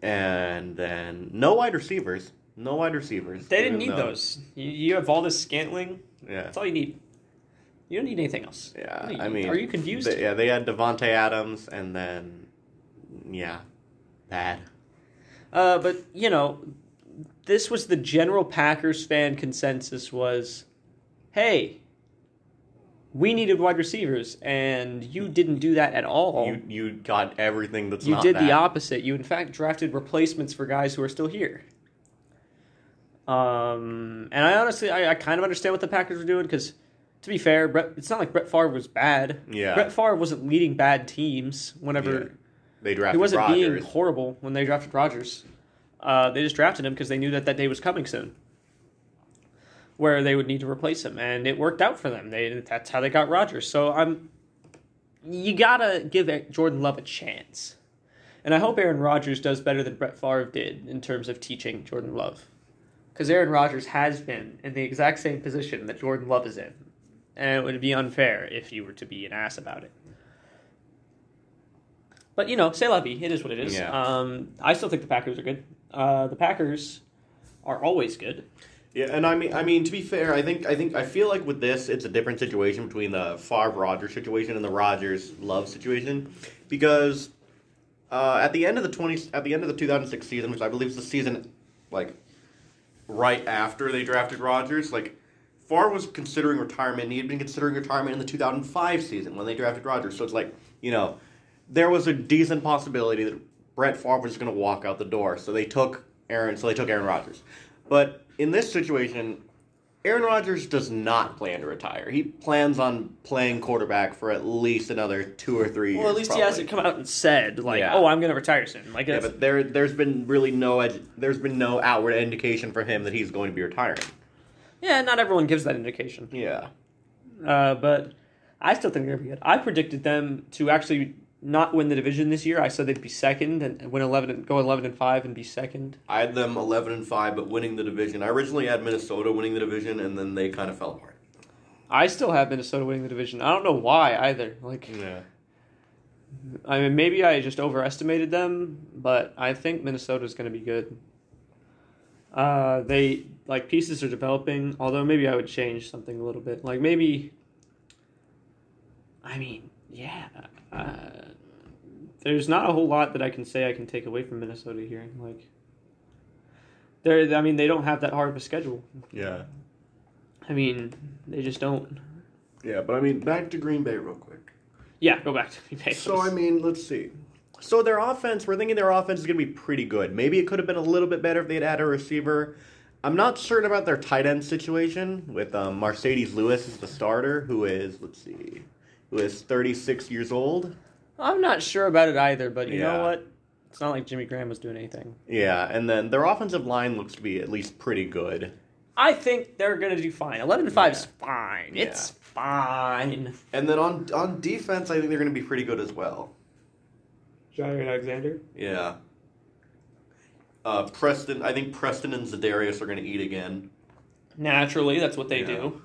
and then no wide receivers, no wide receivers. They didn't need though- those. You, you have all this Scantling. Yeah, That's all you need. You don't need anything else. yeah. I mean, are you confused? they- yeah, they had Davante Adams, and then yeah, bad. Uh, but you know, this was the general Packers fan consensus was, hey, we needed wide receivers, and you didn't do that at all. You you got everything that's You did the opposite. You in fact drafted replacements for guys who are still here. Um, and I honestly, I, I kind of understand what the Packers were doing because, to be fair, Brett, it's not like Brett Favre was bad. Yeah. Brett Favre wasn't leading bad teams whenever Yeah. They drafted he wasn't being horrible when they drafted Rodgers. Uh, they just drafted him because they knew that that day was coming soon, where they would need to replace him, and it worked out for them. They that's how they got Rodgers. So I'm, you gotta give Jordan Love a chance, and I hope Aaron Rodgers does better than Brett Favre did in terms of teaching Jordan Love, because Aaron Rodgers has been in the exact same position that Jordan Love is in, and it would be unfair if you were to be an ass about it. But you know, say la vie. It is what it is. Yeah. Um, I still think the Packers are good. Uh, the Packers are always good. Yeah, and I mean, I mean, to be fair, I think, I think, I feel like with this, it's a different situation between the Favre Rodgers situation and the Rodgers Love situation, because uh, at the end of the twenty, at the end of the two thousand six season, which I believe is the season, like right after they drafted Rodgers, like Favre was considering retirement. and He had been considering retirement in the two thousand five season when they drafted Rodgers. So it's like, you know, there was a decent possibility that Brett Favre was going to walk out the door. So they took Aaron. So they took Aaron Rodgers. But in this situation, Aaron Rodgers does not plan to retire. He plans on playing quarterback for at least another two or three years. Well, at least he hasn't come out and said like, Yeah. "Oh, I'm going to retire soon." Like, Yeah, but there, there's been really no, ed- there's been no outward indication for him that he's going to be retiring. yeah, not everyone gives that indication. Yeah. Uh, but I still think they're gonna be good. I predicted them to actually not win the division this year. I said they'd be second and win eleven, and go eleven and five, and be second. I had them 11 and 5, but winning the division. I originally had Minnesota winning the division, and then they kind of fell apart. I still have Minnesota winning the division. I don't know why either. Like, Yeah. I mean, maybe I just overestimated them, but I think Minnesota's going to be good. Uh, they like pieces are developing. Although maybe I would change something a little bit. Like maybe. I mean, yeah. Uh, there's not a whole lot that I can say I can take away from Minnesota here. Like, they're. I mean, they don't have that hard of a schedule. Yeah. I mean, they just don't. Yeah, but I mean, back to Green Bay real quick. Yeah, go back to Green Bay. So I mean, let's see. So their offense, we're thinking their offense is going to be pretty good. Maybe it could have been a little bit better if they had had a receiver. I'm not certain about their tight end situation with um, Mercedes Lewis as the starter, who is let's see, who is 36 years old. I'm not sure about it either, but you know what? It's not like Jimmy Graham was doing anything. Yeah, and then their offensive line looks to be at least pretty good. I think they're gonna do fine. Eleven to five is fine. Yeah. It's fine. And then on on defense, I think they're going to be pretty good as well. Jaire Alexander. Yeah. Uh, Preston, I think Preston and Za'Darius are going to eat again. Naturally, that's what they Yeah. do.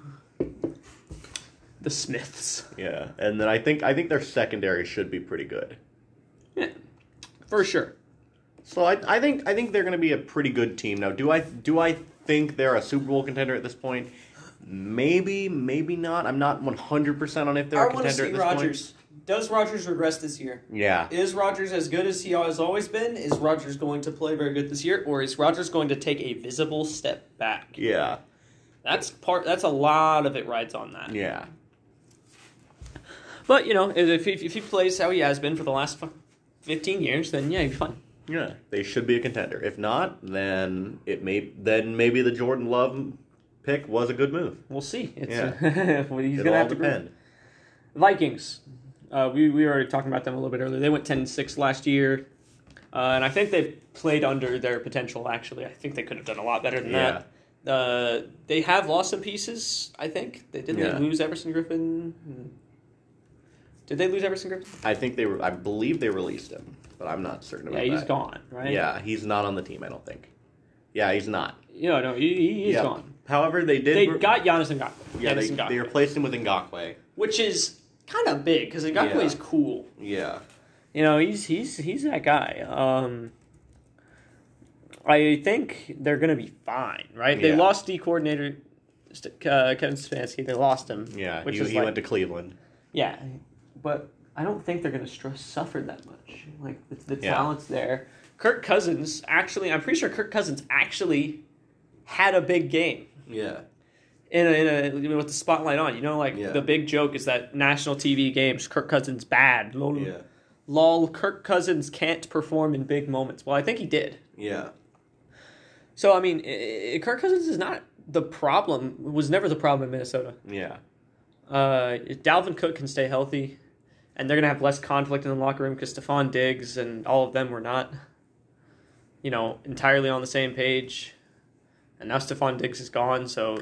The Smiths. Yeah, and then I think I think their secondary should be pretty good. Yeah, for sure. So I, I think I think they're going to be a pretty good team. Now, do I do I think they're a Super Bowl contender at this point? Maybe, maybe not. I'm not 100 percent on if they're I a want to contender see at this Rodgers. Does Rodgers regress this year? Yeah, Is Rodgers as good as he has always been? Is Rodgers going to play very good this year, or is Rodgers going to take a visible step back? yeah, That's part. That's a lot of it rides on that. yeah, But you know, if he, if he plays how he has been for the last fifteen years, then yeah, he'd be fine. yeah. They should be a contender. If not, then it may then maybe the Jordan Love pick was a good move. We'll see. It's, Yeah. well, he's It'll gonna all have to prove- depend. Vikings. Uh, we we were already talking about them a little bit earlier. They went 10-6 last year, uh, and I think they've played under their potential. Actually, I think they could have done a lot better than Yeah. that. Uh, they have lost some pieces. I think they didn't Yeah. they lose Everson Griffen. Did they lose Everson Griffen? I think they were. I believe they released him, but I'm not certain about that. Yeah, he's gone. Right? Yeah, he's not on the team. I don't think. Yeah, he's not. You know, no, he, he is Yeah. gone. However, they did. They re- got Giannis Ngakoue. Yeah, they, Giannis Ngakoue, they replaced him with Ngakoue. which is kind of big because Ngakoue Yeah. is cool. Yeah. You know, he's he's he's that guy. Um, I think they're gonna be fine, right? They lost D coordinator uh, Kevin Stefanski. They lost him. Yeah, which he, is he like, went to Cleveland. yeah, but I don't think they're gonna str- suffer that much. Like the, the Yeah. talent's there. Kirk Cousins actually, I'm pretty sure Kirk Cousins actually had a big game. Yeah. in a, in a with the spotlight on. You know, like Yeah. the big joke is that national TV games, Kirk Cousins bad. Lol, Yeah. lol, Kirk Cousins can't perform in big moments. Well, I think he did. Yeah. So I mean, i i Kirk Cousins is not the problem. Was never the problem in Minnesota. Yeah. Uh, Dalvin Cook can stay healthy, and they're gonna have less conflict in the locker room because Stefon Diggs and all of them were not, you know, entirely on the same page. And now Stefon Diggs is gone, so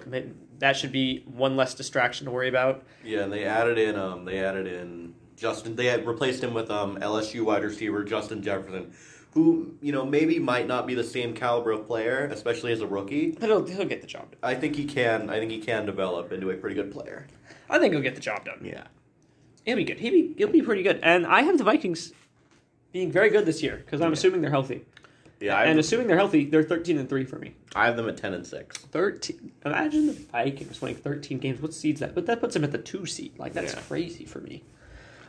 that should be one less distraction to worry about. Yeah, and they added in um they added in Justin they had replaced him with um LSU wide receiver Justin Jefferson, who, you know, maybe might not be the same caliber of player, especially as a rookie. But he'll, he'll get the job done. I think he can I think he can develop into a pretty good player. I think he'll get the job done. Yeah. He'll be good. He'll be he'll be pretty good. And I have the Vikings being very good this year because I'm Yeah. assuming they're healthy. Yeah. I and assuming they're healthy, they're 13 and three for me. I have them at ten and six. 13. Imagine the Vikings winning 13 games. What seeds that? But that puts them at the two seed. Like that's Yeah. crazy for me.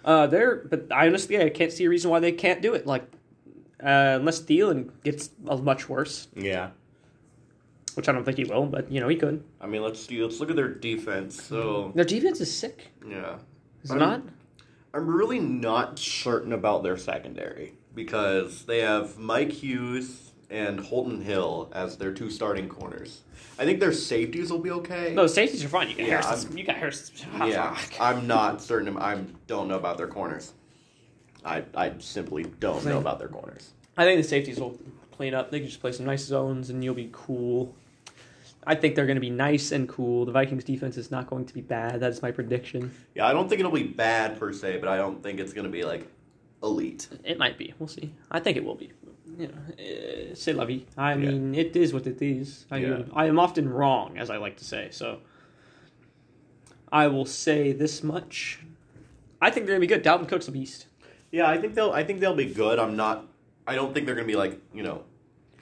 Uh, they're but I honestly I can't see a reason why they can't do it. Like uh, unless Thielen gets uh, much worse, Yeah. which I don't think he will. But you know he could. I mean, let's see, let's look at their defense. So, Their defense is sick. yeah. Is it I'm- not? I'm really not certain about their secondary because they have Mike Hughes and Holton Hill as their two starting corners. I think their safeties will be okay. No, safeties are fine. You got Yeah, Harrison. You got Harrison. Ah, yeah. I'm not certain. I don't know about their corners. I I simply don't know about their corners. I think the safeties will clean up. They can just play some nice zones, and you'll be cool. I think they're going to be nice and cool. The Vikings defense is not going to be bad. That's my prediction. Yeah, I don't think it'll be bad per se, but I don't think it's going to be like elite. It might be. We'll see. I think it will be. You know, uh, c'est la vie. I Yeah. mean, it is what it is. I, Yeah. I am often wrong, as I like to say. So I will say this much. I think they're going to be good. Dalvin Cook's a beast. Yeah, I think they'll. I think they'll be good. I'm not. I don't think they're going to be like you know.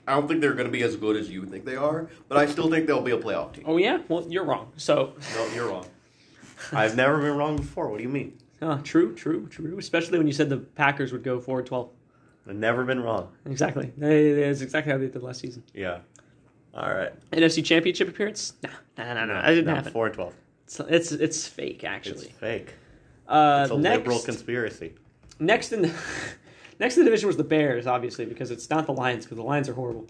I don't think they're going to be as good as you think they are, but I still think they'll be a playoff team. Oh, yeah? Well, you're wrong. So, No, you're wrong. I've never been wrong before. What do you mean? uh, true, true, true. Especially when you said the Packers would go 4 12. I've never been wrong. Exactly. They- That's exactly how they did last season. Yeah. All right. NFC Championship appearance? Nah, nah, nah, nah. I didn't no, happen. Four and twelve. It's, it's it's fake, It's actually. fake. Uh, It's a next, liberal conspiracy. next in the next in the division was the Bears, obviously, because it's not the Lions, because the Lions are horrible.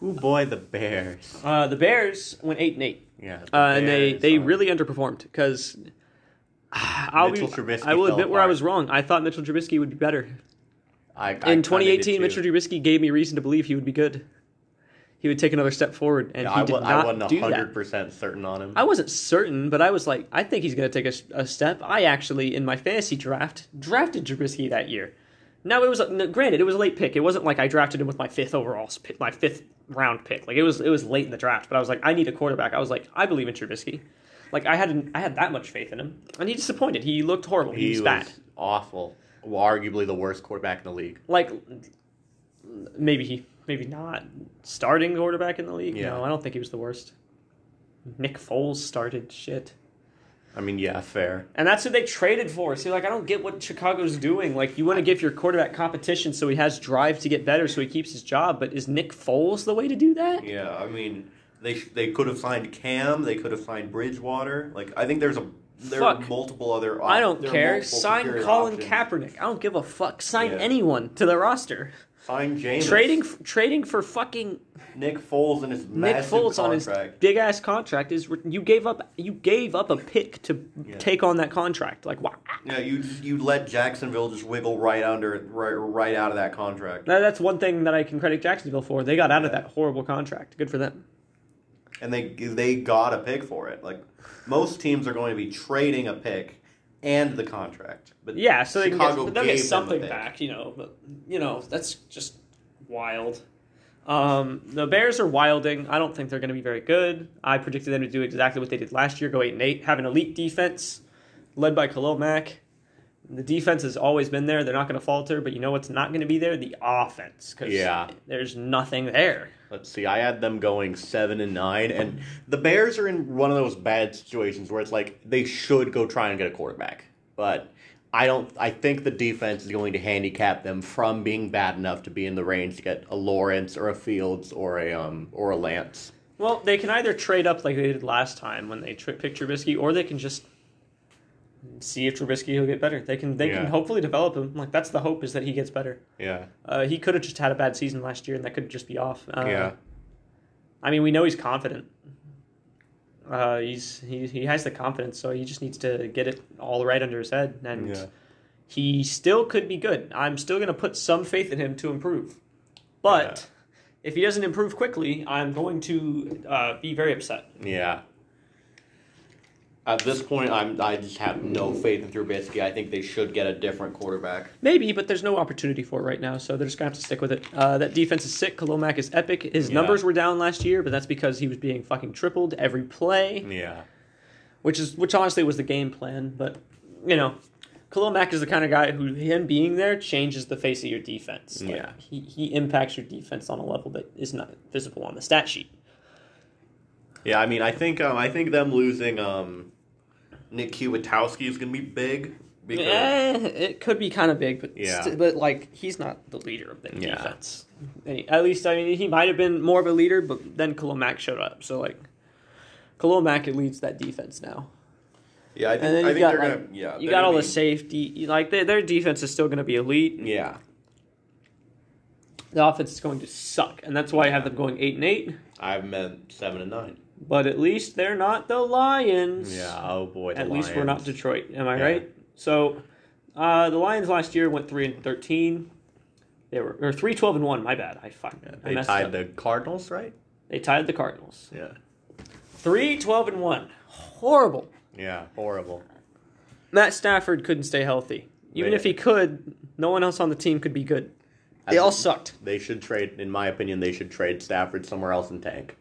Who boy the Bears? Uh, the Bears went eight and eight, Yeah. uh, and they Bears they are- really underperformed because. I'll be, Trubisky I will fell admit where I apart. was wrong. I thought Mitchell Trubisky would be better. I, I In kinda 2018, did Mitchell. Trubisky gave me reason to believe he would be good. He would take another step forward, and he I, did wa- not I wasn't do that. hundred percent certain on him. I wasn't certain, but I was like, I think he's going to take a, a step. I actually, in my fantasy draft, drafted Trubisky that year. Now it was granted, it was a late pick. It wasn't like I drafted him with my fifth overall pick, my fifth round pick. Like it was, it was late in the draft. But I was like, I need a quarterback. I was like, I believe in Trubisky. Like I had, I had that much faith in him, and he disappointed. He looked horrible. He, he was, was bad. awful. Well, arguably the worst quarterback in the league. Like maybe he, maybe not starting quarterback in the league. Yeah. No, I don't think he was the worst. Nick Foles started shit. I mean, yeah, fair. And that's who they traded for. See, like I don't get what Chicago's doing. Like you want to give your quarterback competition so he has drive to get better, so he keeps his job. But is Nick Foles the way to do that? Yeah, I mean, they they could have signed Cam. They could have signed Bridgewater. Like I think there's a there Fuck. are multiple other. Op- I don't care. Sign Colin options. Kaepernick. I don't give a fuck. Sign Yeah. anyone to the roster. Sign James. Trading, trading for fucking Nick Foles and his Nick Foles on his contract. big ass contract is you gave up. You gave up a pick to Yeah. take on that contract. Like wow. Yeah, you you let Jacksonville just wiggle right under right right out of that contract, That- That's one thing that I can credit Jacksonville for. They got out of that horrible contract. Good for them. and they they got a pick for it. Like most teams are going to be trading a pick and the contract, but Yeah, so they can Chicago get, they'll get something back, you know. But you know, that's just wild. Um, the Bears are wilding. I don't think they're going to be very good. I predicted them to do exactly what they did last year: go eight and eight, have an elite defense led by Khalil Mack. The defense has always been there. They're not going to falter, but you know what's not going to be there? The offense. 'cause Yeah. there's nothing there. Let's see. I had them going seven and nine, and the Bears are in one of those bad situations where it's like they should go try and get a quarterback, but I don't. I think the defense is going to handicap them from being bad enough to be in the range to get a Lawrence or a Fields or a um or a Lance. Well, they can either trade up like they did last time when they tri- picked Trubisky, or they can just see if Trubisky will get better. They can they can hopefully develop him. Like that's the hope is that he gets better. Yeah, Uh, he could have just had a bad season last year, and that could just be off. Uh, yeah. I mean, we know he's confident. Uh, he's he he has the confidence, so he just needs to get it all right under his head, and Yeah. he still could be good. I'm still going to put some faith in him to improve, but if he doesn't improve quickly, I'm going to uh, be very upset. Yeah. At this point, I'm I just have no faith in Trubisky. I think they should get a different quarterback. Maybe, but there's no opportunity for it right now, so they're just gonna have to stick with it. Uh, that defense is sick. Khalil Mack is epic. His Yeah. numbers were down last year, but that's because he was being fucking tripled every play, Yeah. which is which honestly was the game plan. But you know, Khalil Mack is the kind of guy who him being there changes the face of your defense. Like, Yeah. he he impacts your defense on a level that is not visible on the stat sheet. Yeah, I mean, I think um, I think them losing um, Nick Kwiatkoski is going to be big because Eh, it could be kind of big, but Yeah. st- but like he's not the leader of the Yeah. defense. Any- At least I mean he might have been more of a leader, but then Khalil Mack showed up, so like Khalil Mack leads that defense now. yeah, I think And then I think got they're like going to yeah you got all gonna the safety, like their, their defense is still going to be elite. yeah. The offense is going to suck, and that's why I have them going eight and eight. I've meant seven and nine. But at least they're not the Lions. yeah, oh boy, the At least we're not Detroit. Am I Yeah. right? So, uh, the Lions last year went three and thirteen. They were or three twelve and one. My bad. I fuck. I They messed tied up. the Cardinals, right? They tied the Cardinals. Yeah. Three twelve and one. Horrible. Yeah, horrible. Matt Stafford couldn't stay healthy. Even if he could, no one else on the team could be good. They all sucked. They should trade, in my opinion, they should trade Stafford somewhere else and tank.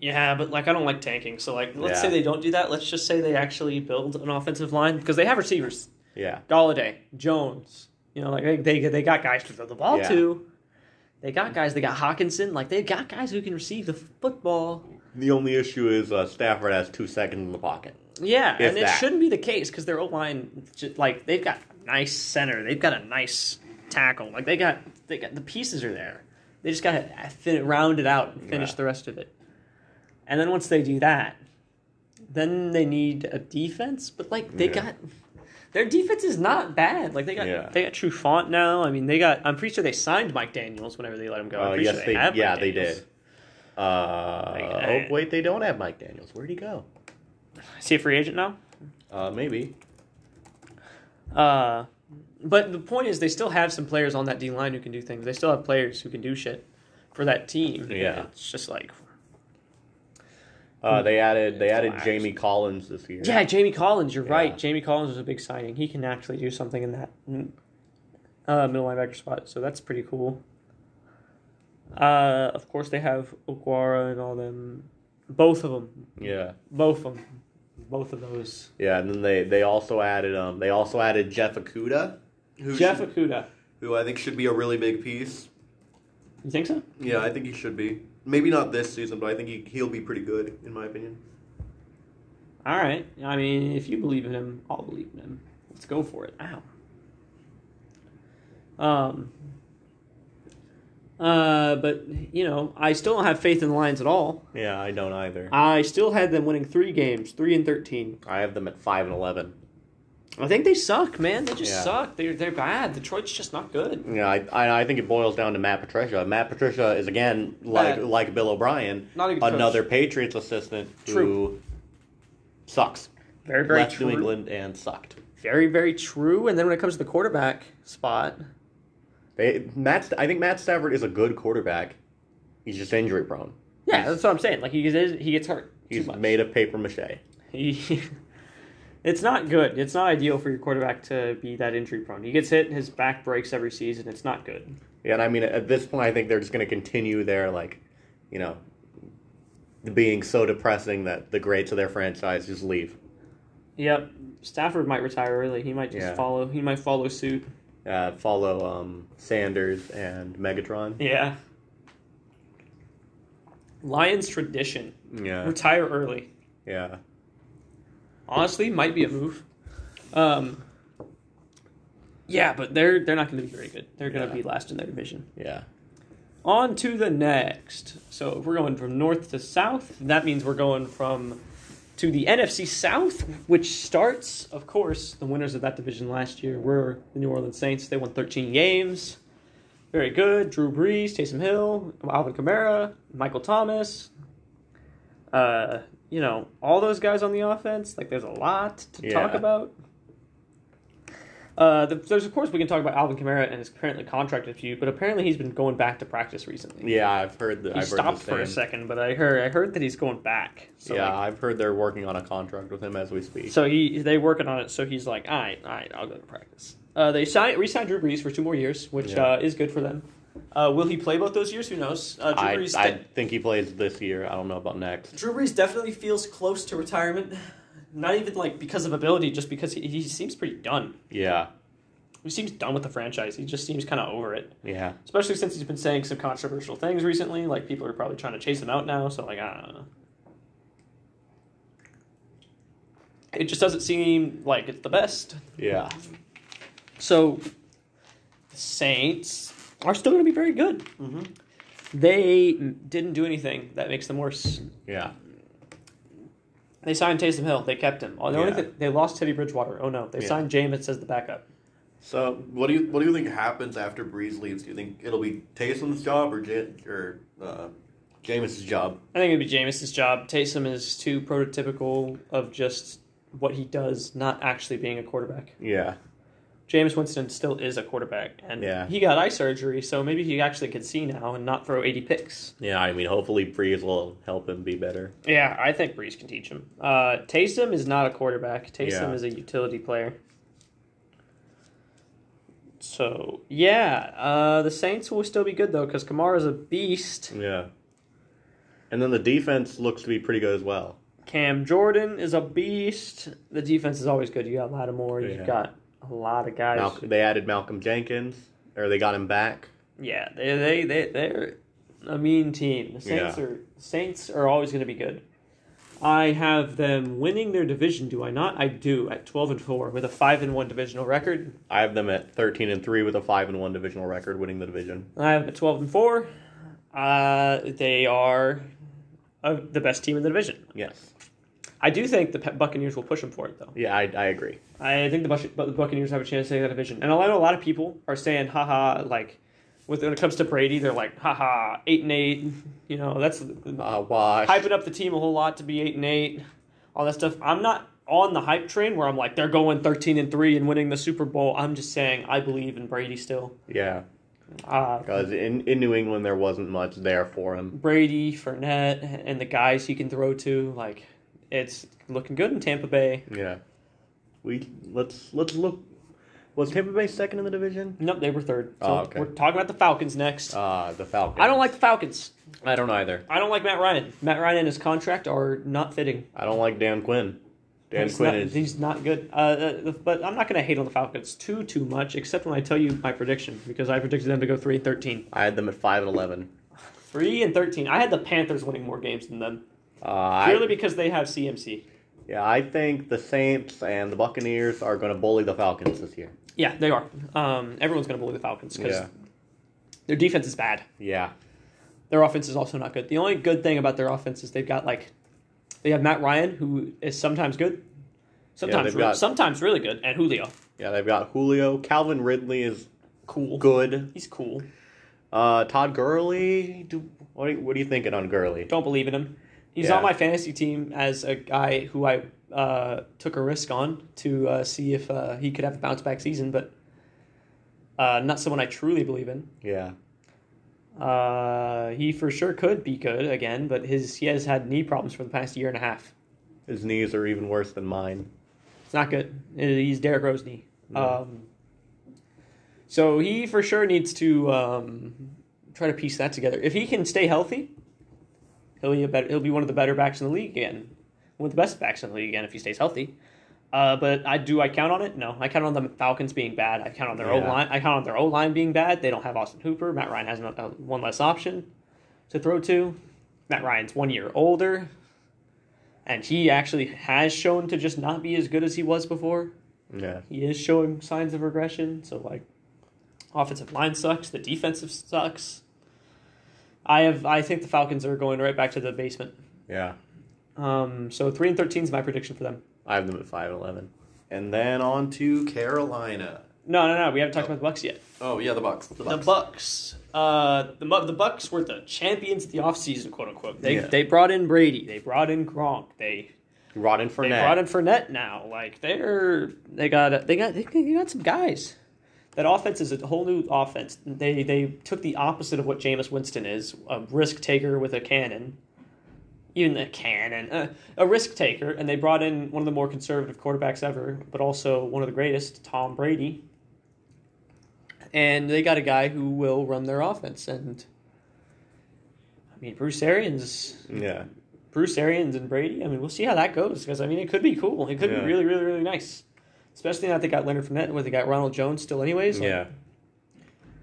Yeah, but like I don't like tanking. So like, let's Yeah. say they don't do that. Let's just say they actually build an offensive line because they have receivers. Yeah. Golladay, Jones. You know, like they they, they got guys to throw the ball Yeah. to. They got guys. They got Hockenson. Like they got guys who can receive the football. The only issue is uh, Stafford has two seconds in the pocket. Yeah, If and it shouldn't be the case because their O line, like they've got a nice center. They've got a nice tackle. Like they got they got the pieces are there. They just got to round it out and finish Yeah. the rest of it. And then once they do that, then they need a defense. But like they Yeah. got their defense is not bad. Like they got Yeah. they got Trufant now. I mean they got. I'm pretty sure they signed Mike Daniels whenever they let him go. Uh, yes, sure they, have yeah, they did. Uh, Like, oh, wait, they don't have Mike Daniels. Where'd he go? Is he a free agent now? Uh, maybe. Uh, but the point is, they still have some players on that D line who can do things. They still have players who can do shit for that team. Yeah. it's just like Uh, they added they added. Jamie Collins this year. yeah, Jamie Collins. You're Yeah. right. Jamie Collins was a big signing. He can actually do something in that uh, middle linebacker spot. So that's pretty cool. Uh, of course, they have Okwara and all them. Both of them. yeah, Both of them. Both of those. yeah. And then they they also added um they also added Jeff. Okudah, who Jeff should- Okudah. who I think should be a really big piece. You think so? Yeah, I think he should be. Maybe not this season, but I think he he'll be pretty good in my opinion. All right. I mean, if you believe in him, I'll believe in him. Let's go for it. Ow. Um. Uh, but you know, I still don't have faith in the Lions at all. Yeah, I don't either. I still had them winning three games, three and thirteen. I have them at five and eleven. I think they suck, man. They just Yeah. suck. They're they're bad. Detroit's just not good. Yeah, I, I I think it boils down to Matt Patricia. Matt Patricia is again like Bad. like Bill O'Brien, Not a good coach. another Patriots assistant True. who sucks. Very very Left true. New England and sucked. Very very true. And then when it comes to the quarterback spot, They Matt I think Matt Stafford is a good quarterback. He's just injury prone. yeah, He's- that's what I'm saying. Like he gets he gets hurt. too He's much. made of paper mache. He, it's not good. It's not ideal for your quarterback to be that injury prone. He gets hit, his back breaks every season. It's not good. Yeah, and I mean at this point I think they're just going to continue their like, you know, being so depressing that the greats of their franchise just leave. Yep. Stafford might retire early. He might just Yeah. follow. He might follow suit. Uh, follow um, Sanders and Megatron. Yeah. Lions tradition: Yeah, retire early. yeah. Honestly, might be a move. Um. Yeah, but they're they're not going to be very good. They're going to Yeah. be last in their division. Yeah. On to the next. So if we're going from north to south, that means we're going from to the NFC South, which starts, of course, the winners of that division last year were the New Orleans Saints. They won 13 games. very good. Drew Brees, Taysom Hill, Alvin Kamara, Michael Thomas. Uh, you know, all those guys on the offense. Like, there's a lot to talk about. Uh, the, there's of course we can talk about Alvin Kamara and his currently contract dispute, but apparently he's been going back to practice recently. Yeah, I've heard that. he I've stopped for a second, but I heard I heard that he's going back. So yeah, like, I've heard they're working on a contract with him as we speak. so he they working on it. So he's like, all right, all right, I'll go to practice. Uh, they signed re-signed Drew Brees for two more years, which Yeah. uh, is good for them. Uh, will he play both those years? Who knows? Uh, Drew I, Brees. I think he plays this year. I don't know about next. Drew Brees definitely feels close to retirement. not even like because of ability, just because he, he seems pretty done. Yeah, He seems done with the franchise. He just seems kind of over it. yeah, Especially since he's been saying some controversial things recently. Like people are probably trying to chase him out now. So like I don't know. It just doesn't seem like it's the best. yeah, So the Saints are still going to be very good. Mm-hmm. They didn't do anything that makes them worse. yeah. They signed Taysom Hill. They kept him. Oh, the only Yeah. thing, they lost Teddy Bridgewater. Oh no, they Yeah. signed Jameis as the backup. So, what do you what do you think happens after Brees leaves? Do you think it'll be Taysom's job or J- or uh, Jameis's job? I think it'd be Jameis's job. Taysom is too prototypical of just what he does, not actually being a quarterback. Yeah, Jameis Winston still is a quarterback, and Yeah. he got eye surgery, so maybe he actually could see now and not throw 80 picks. yeah. I mean, hopefully Brees will help him be better. Yeah, I think Brees can teach him. Uh, Taysom is not a quarterback. Taysom Yeah. is a utility player. So yeah, uh, the Saints will still be good though because Kamara's a beast. Yeah, and then the defense looks to be pretty good as well. Cam Jordan is a beast. The defense is always good. You got Lattimore. Yeah. You've got a lot of guys. Malcolm, they added Malcolm Jenkins, or they got him back. Yeah, they they they they're a mean team. The Saints Yeah. are Saints are always going to be good. I have them winning their division. Do I not? I do at twelve and four with a five and one divisional record. I have them at thirteen and three with a five and one divisional record, winning the division. I have them at twelve and four. Uh, they are uh, the best team in the division. Yes. I do think the Buccaneers will push them for it though. Yeah, I, I agree. I think the, Buc- the Buccaneers have a chance to take that division. And I know a lot of people are saying, haha, like, when it comes to Brady, they're like, haha, 8 and 8. You know, that's Uh, wash. hyping up the team a whole lot to be 8 and 8. All that stuff. I'm not on the hype train where I'm like, they're going 13 and 3 and winning the Super Bowl. I'm just saying, I believe in Brady still. Yeah, Uh, because in, in New England there wasn't much there for him. Brady, Fournette, and the guys he can throw to, like, it's looking good in Tampa Bay. Yeah. We let's let's look. Was Tampa Bay second in the division? Nope, they were third. So Oh, okay. we're talking about the Falcons next. Uh the Falcons. I don't like the Falcons. I don't either. I don't like Matt Ryan. Matt Ryan and his contract are not fitting. I don't like Dan Quinn. Dan he's Quinn not, is. he's not good. Uh, uh, but I'm not going to hate on the Falcons too too much, except when I tell you my prediction because I predicted them to go three and thirteen. I had them at five and eleven. Three and thirteen. I had the Panthers winning more games than them Uh, purely I, because they have CMC. yeah, I think the Saints and the Buccaneers are going to bully the Falcons this year. Yeah, they are. Um, everyone's going to bully the Falcons because Yeah. their defense is bad. Yeah. Their offense is also not good. The only good thing about their offense is they've got like they have Matt Ryan who is sometimes good, sometimes re- got- sometimes really good, and Julio. Yeah, they've got Julio. Calvin Ridley is Cool. good. He's cool. Uh, Todd Gurley. Do, what, are you, what are you thinking on Gurley? Don't believe in him. He's Yeah. on my fantasy team as a guy who I uh, took a risk on to uh, see if uh, he could have a bounce back season, but uh, not someone I truly believe in. Yeah. Uh, he for sure could be good again, but his he has had knee problems for the past year and a half. His knees are even worse than mine. It's not good. He's Derrick Rose knee. Yeah. Um, so he for sure needs to um, try to piece that together. If he can stay healthy, he'll be better, he'll be one of the better backs in the league again, one of the best backs in the league again if he stays healthy. Uh, but I do I count on it? No, I count on the Falcons being bad. I count on their O Yeah. line. I count on their O line being bad. They don't have Austin Hooper. Matt Ryan has no, uh, one less option to throw to. Matt Ryan's one year older, and he actually has shown to just not be as good as he was before Yeah. he is showing signs of regression. So like, offensive line sucks. The defensive sucks. I have. I think the Falcons are going right back to the basement. Yeah. Um, so three and thirteen is my prediction for them. I have them at five and eleven. And then on to Carolina. No, no, no. We haven't talked about the Bucks yet. Oh yeah, the Bucks. The Bucks. The Bucks. Bucks. Uh, the the Bucks were the champions of the offseason, quote unquote. They Yeah. they brought in Brady. They brought in Gronk. They Rod and they brought in Fournette now. Like they're they got they got they got some guys. That offense is a whole new offense. They they took the opposite of what Jameis Winston is, a risk taker with a cannon. Even a cannon, uh, a risk taker, and they brought in one of the more conservative quarterbacks ever, but also one of the greatest, Tom Brady. And they got a guy who will run their offense. And I mean, Bruce Arians yeah. Bruce Arians and Brady. I mean, we'll see how that goes because I mean, it could be cool. It could Yeah. be really, really, really nice. Especially now that they got Leonard Fournette, where they got Ronald Jones still, anyways. Like, Yeah.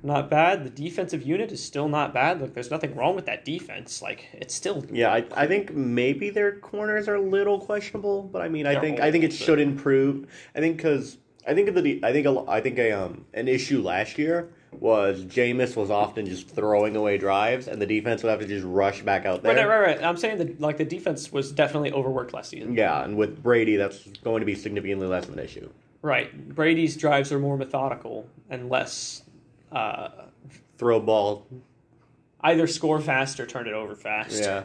not bad. The defensive unit is still not bad. Like, there's nothing wrong with that defense. Like, it's still Yeah, I, I think maybe their corners are a little questionable, but I mean, I think I think it should improve. I think because I think the I think a, I think a, um an issue last year was Jameis was often just throwing away drives, and the defense would have to just rush back out there. right, right, right. I'm saying that like the defense was definitely overworked last season. Yeah, and with Brady, that's going to be significantly less of an issue. Right. Brady's drives are more methodical and less uh, Throw ball, either score fast or turn it over fast. yeah,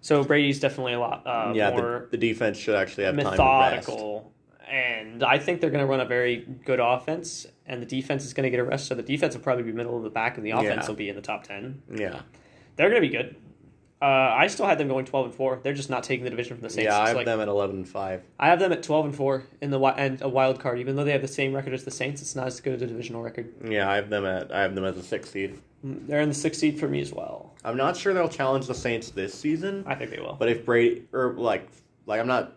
So Brady's definitely a lot uh, yeah. more The, the defense should actually have time methodical. And I think they're going to run a very good offense, and the defense is going to get a rest. So the defense will probably be middle of the back, and the offense Yeah. will be in the top ten. Yeah, They're going to be good. Uh, I still had them going twelve and four. They're just not taking the division from the Saints. yeah. I have like- them at eleven and five. I have them at twelve and four in the and a wild card. Even though they have the same record as the Saints, it's not as good as a divisional record. Yeah, I have them at I have them as a six seed. Mm, They're in the sixth seed for me as well. I'm not sure they'll challenge the Saints this season. I think they will. But if Brady or like like I'm not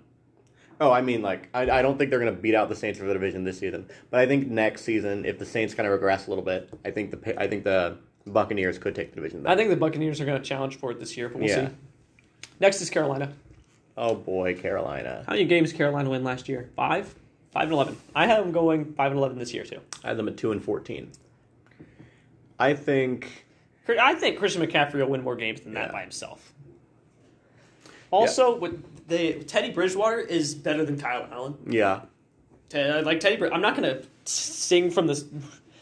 Oh, I mean like I, I don't think they're going to beat out the Saints for the division this season. But I think next season if the Saints kind of regress a little bit, I think the I think the Buccaneers could take the division. I think the Buccaneers are going to challenge for it this year, but we'll Yeah. see. Next is Carolina. oh boy, Carolina. How many games Carolina win last year? Five? Five and eleven. I have them going five and eleven this year too. I had them at 2 and 14. I think I think Christian McCaffrey will win more games than that by himself. Also, with the Teddy Bridgewater is better than Kyle Allen. yeah. Te- Like Teddy, I'm not gonna sing from the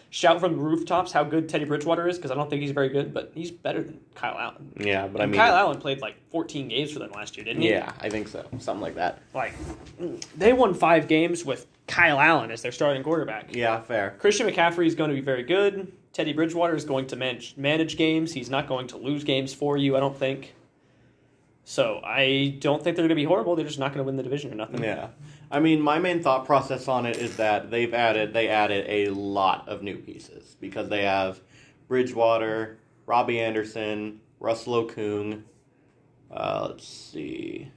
shout from the rooftops how good Teddy Bridgewater is because I don't think he's very good, but he's better than Kyle Allen. Yeah, but I And mean Kyle Allen played like 14 games for them last year, didn't he? Yeah, I think so. Something like that. Like they won five games with Kyle Allen as their starting quarterback. Yeah, fair. Christian McCaffrey is going to be very good. Teddy Bridgewater is going to manage manage games. He's not going to lose games for you, I don't think. So I don't think they're going to be horrible. They're just not going to win the division or nothing. Yeah. I mean, my main thought process on it is that they've added they added a lot of new pieces because they have Bridgewater, Robbie Anderson, Russell Okung. Uh, let's see.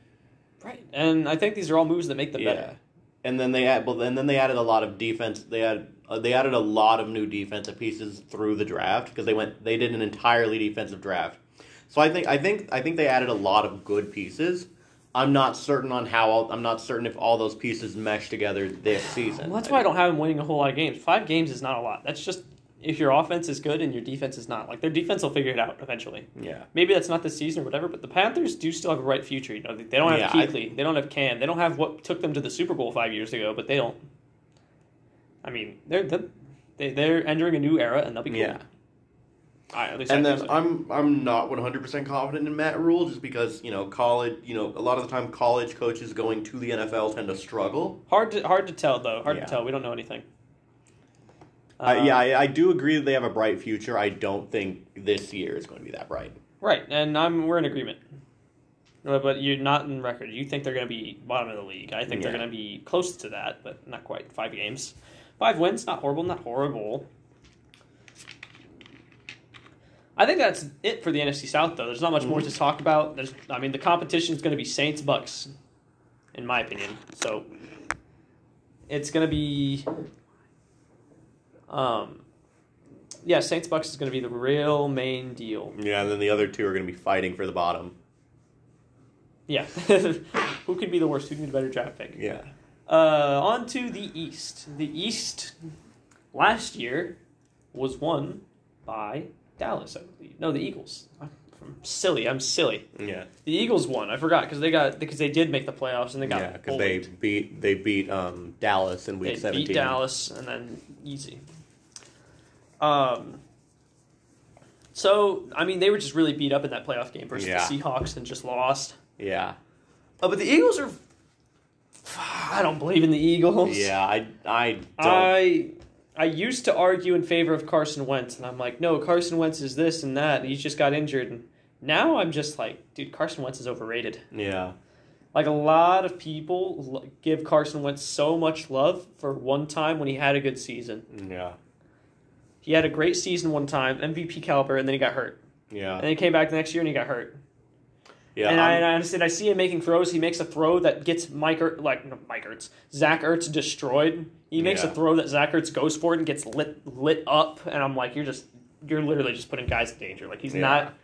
Right. And I think these are all moves that make them yeah. better. And then they add, well, and then they added a lot of defense. They had uh, they added a lot of new defensive pieces through the draft because they went they did an entirely defensive draft. So I think I think I think they added a lot of good pieces. I'm not certain on how all, I'm not certain if all those pieces mesh together this season. Well, that's why I don't have them winning a whole lot of games. Five games is not a lot. That's just if your offense is good and your defense is not. Like their defense will figure it out eventually. Yeah. Maybe that's not this season or whatever, but the Panthers do still have a bright future. You know, they don't have Yeah, I- Kuechly, they don't have Cam, they don't have what took them to the Super Bowl five years ago, but they don't. I mean, they're they're, they- they're entering a new era, and they'll be cool. Yeah. I, at least And I then so. I'm I'm not 100 percent confident in Matt Rhule just because you know college you know a lot of the time college coaches going to the NFL tend to struggle. hard to hard to tell though. Hard Yeah. to tell. We don't know anything. I, Uh, yeah, I, I do agree that they have a bright future. I don't think this year is going to be that bright. Right, and I'm we're in agreement. Uh, But you're not in record. You think they're going to be bottom of the league. I think they're going to be close to that, but not quite. Five games, five wins. Not horrible. Not horrible. I think that's it for the NFC South, though. There's not much more to talk about. There's, I mean, the competition is going to be Saints Bucks, in my opinion. So it's going to be, um, yeah, Saints Bucks is going to be the real main deal. Yeah, and then the other two are going to be fighting for the bottom. Yeah. Who could be the worst? Who can be the better draft pick? Yeah. Uh, on to the East. The East last year was won by Dallas, I believe. No, the Eagles. I'm silly. I'm silly. Yeah, The Eagles won. I forgot because they got because they did make the playoffs and they got yeah, because they beat they beat um, Dallas in week They seventeen. beat Dallas and then easy. Um. So I mean, they were just really beat up in that playoff game versus Yeah. the Seahawks and just lost. Yeah, Oh, but the Eagles are. I don't believe in the Eagles. yeah. I I don't. I I used to argue in favor of Carson Wentz, and I'm like, no, Carson Wentz is this and that. He's just got injured, and now I'm just like, dude, Carson Wentz is overrated. yeah, Like a lot of people give Carson Wentz so much love for one time when he had a good season. yeah, He had a great season one time, MVP caliber, and then he got hurt. yeah, And then he came back the next year and he got hurt. Yeah. and, I, and I understand. I see him making throws. He makes a throw that gets Mike er, like no, Mike Ertz, Zach Ertz destroyed. He makes Yeah. a throw that Zach Ertz goes for it and gets lit lit up. And I'm like, you're just you're literally just putting guys in danger. Like he's Yeah. not.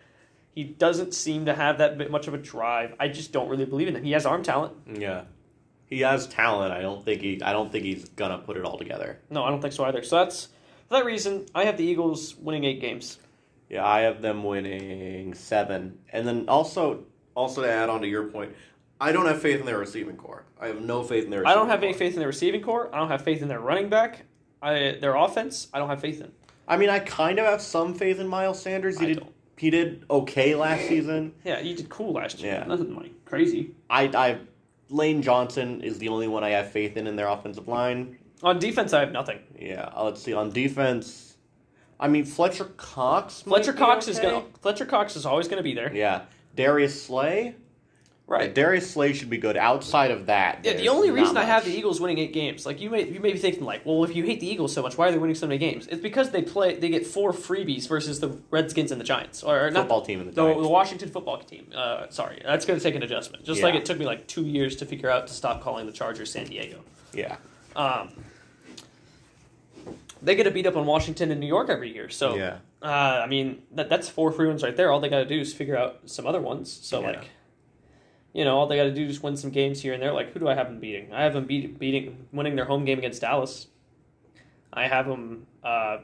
He doesn't seem to have that bit much of a drive. I just don't really believe in him. He has arm talent. yeah. He has talent. I don't think he. I don't think he's gonna put it all together. No, I don't think so either. So that's for that reason. I have the Eagles winning eight games. Yeah, I have them winning seven, and then also Also, to add on to your point, I don't have faith in their receiving core. I have no faith in their. I don't have any faith in their receiving core. I don't have faith in their running back. I, their offense, I don't have faith in. I mean, I kind of have some faith in Miles Sanders. He I did. don't. He did okay last season. Yeah, you did cool last year. Yeah. Nothing like crazy. I, I, Lane Johnson is the only one I have faith in in their offensive line. On defense, I have nothing. Yeah, uh, let's see on defense. I mean, Fletcher Cox. might Fletcher Cox is gonna. Fletcher Cox is always gonna be there. Yeah, Darius Slay. Right. Darius Slay should be good. Outside of that, Yeah, the only not reason I have the Eagles winning eight games, like you may you may be thinking like, well, if you hate the Eagles so much, why are they winning so many games? It's because they play they get four freebies versus the Redskins and the Giants, or not football team in the the, Giants. the Washington football team. Uh, sorry, that's going to take an adjustment. Just like it took me like two years to figure out to stop calling the Chargers San Diego. Yeah, Um, they get a beat up on Washington and New York every year, so yeah, uh, I mean that that's four free ones right there. All they got to do is figure out some other ones. So Yeah. like, you know, all they got to do is win some games here and there. Like, who do I have them beating? I have them beat, beating winning their home game against Dallas. I have them. Uh,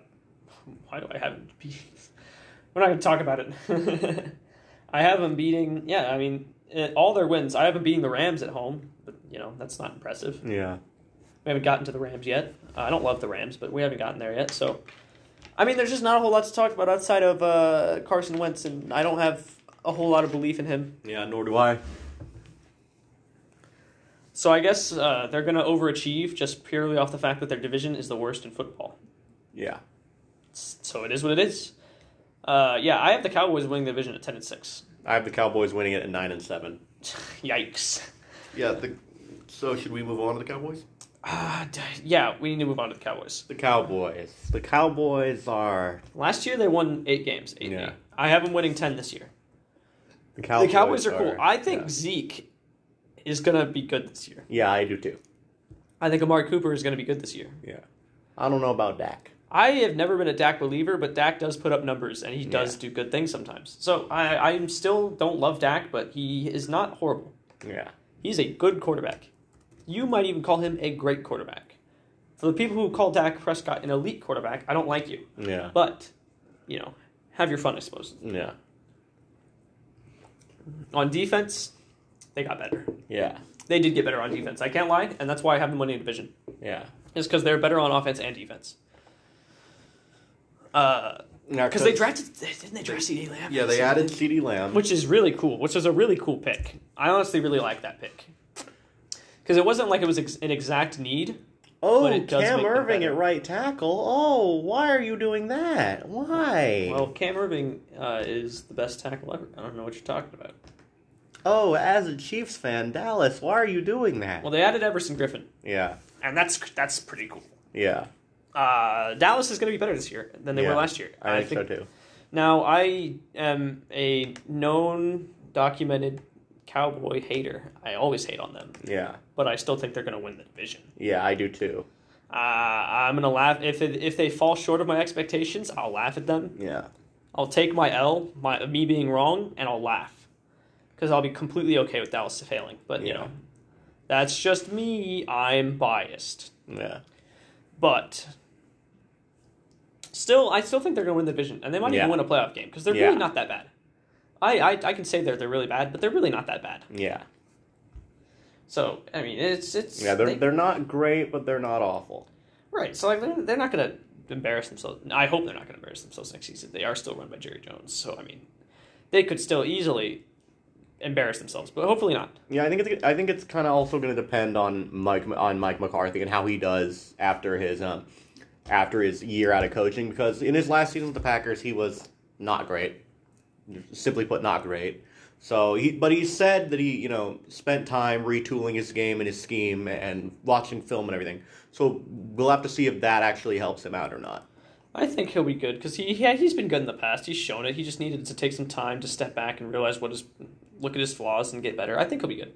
why do I have them beat? We're not going to talk about it. I have them beating. Yeah, I mean, eh, all their wins. I have them beating the Rams at home, but you know that's not impressive. yeah. We haven't gotten to the Rams yet. Uh, I don't love the Rams, but we haven't gotten there yet. So, I mean, there's just not a whole lot to talk about outside of uh, Carson Wentz, and I don't have a whole lot of belief in him. Yeah, nor do I. So I guess uh, they're going to overachieve just purely off the fact that their division is the worst in football. Yeah, So it is what it is. Uh, yeah, I have the Cowboys winning the division at ten and six. I have the Cowboys winning it at nine and seven. Yikes. Yeah. The, so should we move on to the Cowboys? Uh, yeah, we need to move on to the Cowboys. The Cowboys. The Cowboys are Last year they won eight games. Eight, Yeah. eight. I have them winning ten this year. the Cowboys. the Cowboys are cool. I think yeah. Zeke is going to be good this year. Yeah, I do too. I think Amari Cooper is going to be good this year. Yeah, I don't know about Dak. I have never been a Dak believer, but Dak does put up numbers and he does Yeah. do good things sometimes. So I I'm still don't love Dak, but he is not horrible. Yeah, He's a good quarterback. You might even call him a great quarterback. For the people who call Dak Prescott an elite quarterback, I don't like you. yeah, But, you know, have your fun, I suppose. yeah, On defense, they got better. yeah, They did get better on defense. I can't lie, and that's why I have them winning the division. yeah. Is because they're better on offense and defense. Uh, because they drafted, didn't they draft CeeDee Lamb? Yeah, they added. CeeDee Lamb. which is really cool. Which is a really cool pick. I honestly really like that pick because it wasn't like it was ex- an exact need. oh, but it does Cam Erving at right tackle. Oh, why are you doing that? Why? Well, Cam Erving uh, is the best tackle ever. I don't know what you're talking about. oh, as a Chiefs fan, Dallas, why are you doing that? Well, they added Everson Griffen, yeah, and that's that's pretty cool. yeah, Uh, Dallas is going to be better this year than they Yeah, were last year. I, think, so too. Now, I am a known, documented cowboy hater. I always hate on them, Yeah, but I still think they're going to win the division. yeah, I do too. Uh, I'm gonna laugh if it, if they fall short of my expectations. I'll laugh at them. Yeah, I'll take my L, my me being wrong, and I'll laugh because I'll be completely okay with Dallas failing. But you know, that's just me. I'm biased, yeah, but still, I still think they're gonna win the division, and they might Yeah. even win a playoff game because they're Yeah. really not that bad. I, I I can say they're they're really bad, but they're really not that bad. Yeah, So I mean, it's it's yeah, they're they- they're not great, but they're not awful. right. So like they're, they're not gonna embarrass themselves. I hope they're not gonna embarrass themselves next season. They are still run by Jerry Jones, so I mean, they could still easily embarrass themselves, but hopefully not. Yeah, I think it's I think it's kind of also going to depend on Mike on Mike McCarthy and how he does after his um after his year out of coaching because in his last season with the Packers he was not great, simply put, not great. So he but he said that he you know spent time retooling his game and his scheme and watching film and everything. So we'll have to see if that actually helps him out or not. I think he'll be good because he yeah, he's been good in the past. He's shown it. He just needed to take some time to step back and realize what his look at his flaws and get better. I think he'll be good.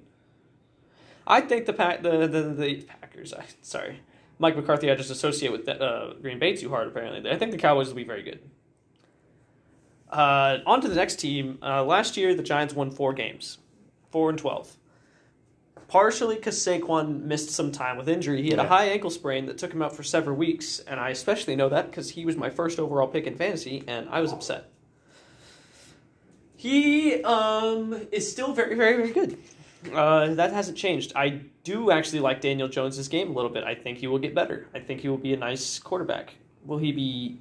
I think the pack the, the the Packers. I sorry, Mike McCarthy. I just associate with uh, Green Bay too hard. Apparently, I think the Cowboys will be very good. Uh, on to the next team. Uh, last year, the Giants won four games, four and twelve. Partially because Saquon missed some time with injury. He had a high ankle sprain that took him out for several weeks, and I especially know that because he was my first overall pick in fantasy, and I was upset. He um, is still very, very, very good. Uh, that hasn't changed. I do actually like Daniel Jones's game a little bit. I think he will get better. I think he will be a nice quarterback. Will he be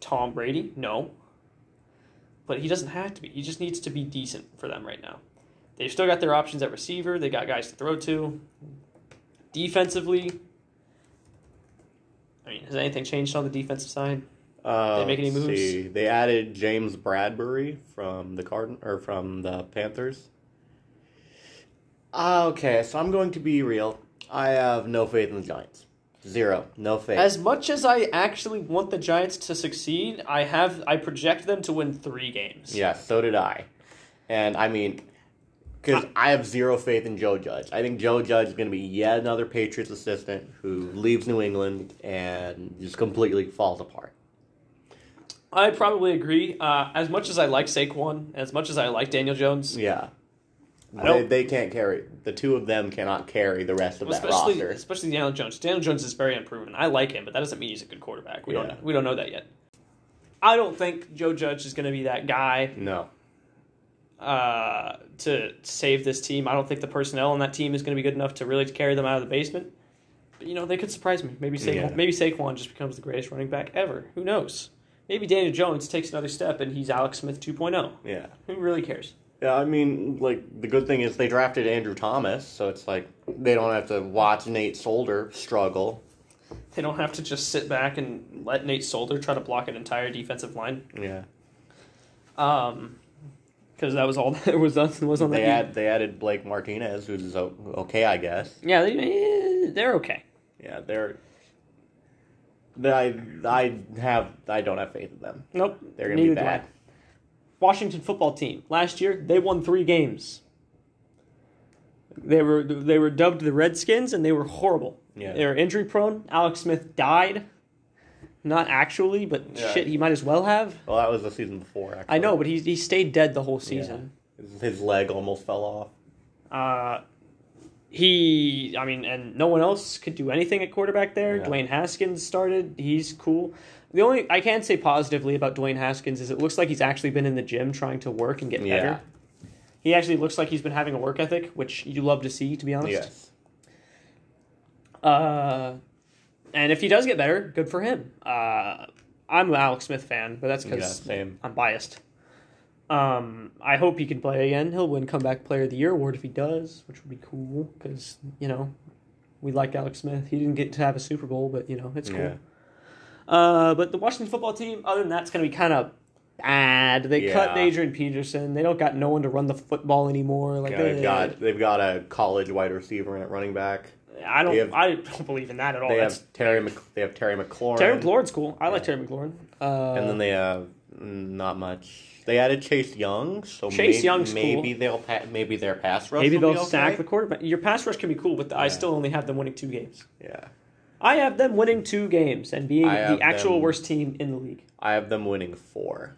Tom Brady? No. But he doesn't have to be. He just needs to be decent for them right now. They've still got their options at receiver. They got guys to throw to. Defensively, I mean, has anything changed on the defensive side? Uh, They make any moves? see. They added James Bradberry from the Cardin or from the Panthers. Ah, Okay, so I'm going to be real. I have no faith in the Giants. Zero. No faith. As much as I actually want the Giants to succeed, I have I project them to win three games. yeah, so did I. And I mean, because I have zero faith in Joe Judge. I think Joe Judge is going to be yet another Patriots assistant who leaves New England and just completely falls apart. I probably agree. Uh, as much as I like Saquon, as much as I like Daniel Jones, Yeah. They, they can't carry. The two of them cannot carry the rest of that especially roster. especially Daniel Jones. Daniel Jones is very unproven. I like him, but that doesn't mean he's a good quarterback. We Yeah. don't we don't know that yet. I don't think Joe Judge is going to be that guy No. uh, to save this team. I don't think the personnel on that team is going to be good enough to really carry them out of the basement. But you know, they could surprise me. Maybe Saquon, Yeah. maybe Saquon just becomes the greatest running back ever. Who knows? Maybe Daniel Jones takes another step and he's Alex Smith 2.0. Yeah. Who really cares? Yeah, I mean, like the good thing is they drafted Andrew Thomas, so it's like they don't have to watch Nate Solder struggle. They don't have to just sit back and let Nate Solder try to block an entire defensive line. Yeah, Um, because that was all that was on, was on that. they team. add they added Blake Martinez, who's okay, I guess. yeah, they, eh, they're okay. Yeah, they're. they- I I have I don't have faith in them. Nope, They're gonna be neither I. bad. Washington football team last year they won three games. They were they were dubbed the Redskins and they were horrible. Yeah. They were injury prone. Alex Smith died. Not actually, but Yeah. shit, he might as well have. Well, that was the season before. Actually. I know, but he he stayed dead the whole season. His- his leg almost fell off. Uh, he, I mean, and no one else could do anything at quarterback there. Yeah. Dwayne Haskins started. He's cool. The only I can say positively about Dwayne Haskins is it looks like he's actually been in the gym trying to work and get Yeah. better. He actually looks like he's been having a work ethic, which you love to see, to be honest. Yes. Uh, and if he does get better, good for him. Uh, I'm an Alex Smith fan, but that's because Same. I'm biased. Um, I hope he can play again. He'll win Comeback Player of the Year award if he does, which would be cool because you know we like Alex Smith. He didn't get to have a Super Bowl, but you know it's cool. Yeah. Uh, but the Washington football team, other than that, it's going to be kind of bad. They cut Adrian Peterson. They don't got no one to run the football anymore. Like Yeah, they've they- got they've got a college wide receiver and at running back. I don't. have- I don't believe in that at all. they That's have Terry Mc, they have Terry McLaurin. Terry McLaurin's cool. I like Terry McLaurin. Uh, And then they have mm, not much. They added Chase Young, so Chase maybe, Young's maybe they'll pa- maybe their pass rush. maybe will they'll be stack okay. the quarterback. Your pass rush can be cool, but I Yeah. still only have them winning two games. Yeah, I have them winning two games and being the actual them- worst team in the league. I have them winning four.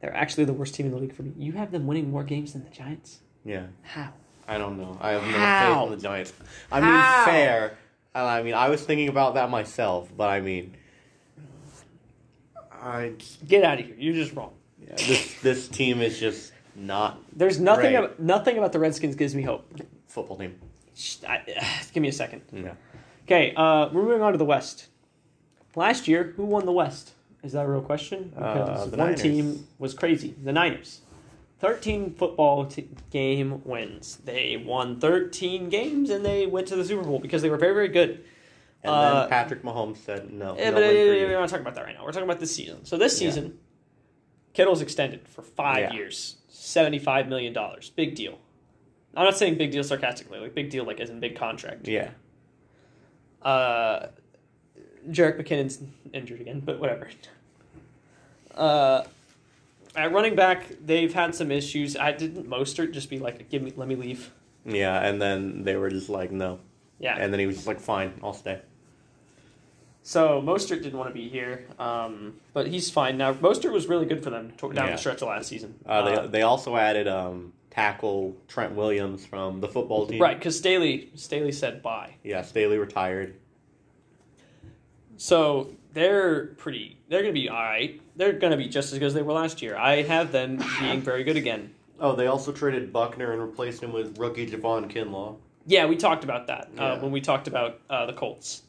They're actually the worst team in the league for me. You have them winning more games than the Giants. Yeah, How? I don't know. I have no How? faith in the Giants. I How? mean, fair. I mean, I was thinking about that myself, but I mean, I Get out of here. You're just wrong. Yeah, this this team is just not There's nothing. Great. About, nothing about the Redskins gives me hope. football team. I, give me a second. Yeah. Okay, uh, we're moving on to the West. Last year, who won the West? Is that a real question? Uh, Because the one Niners. team was crazy. The Niners. 13 football t- game wins. They won 13 games and they went to the Super Bowl because they were very, very good. And Uh, then Patrick Mahomes said no. Yeah, no but uh, we're not talking about that right now. We're talking about this season. So this season, Kittle's extended for five Yeah. years, $75 million. Big deal. I'm not saying big deal sarcastically, like big deal, like as in big contract. Yeah. Uh, Jerick McKinnon's injured again, but whatever. Uh, at running back, they've had some issues. I didn't Mostert just be like, "Give me, let me leave." Yeah, and then they were just like no. Yeah. And then he was just like, fine, I'll stay. So Mostert didn't want to be here, um, but he's fine now. Mostert was really good for them to- down Yeah. the stretch of last season. Uh, they Uh, they also added um, tackle Trent Williams from the football team. right, because Staley Staley said bye. Yeah, Staley retired. So they're pretty. They're going to be all right. They're going to be just as good as they were last year. I have them being very good again. Oh, they also traded Buckner and replaced him with rookie Javon Kinlaw. Yeah, we talked about that uh, Yeah. when we talked about uh, the Colts.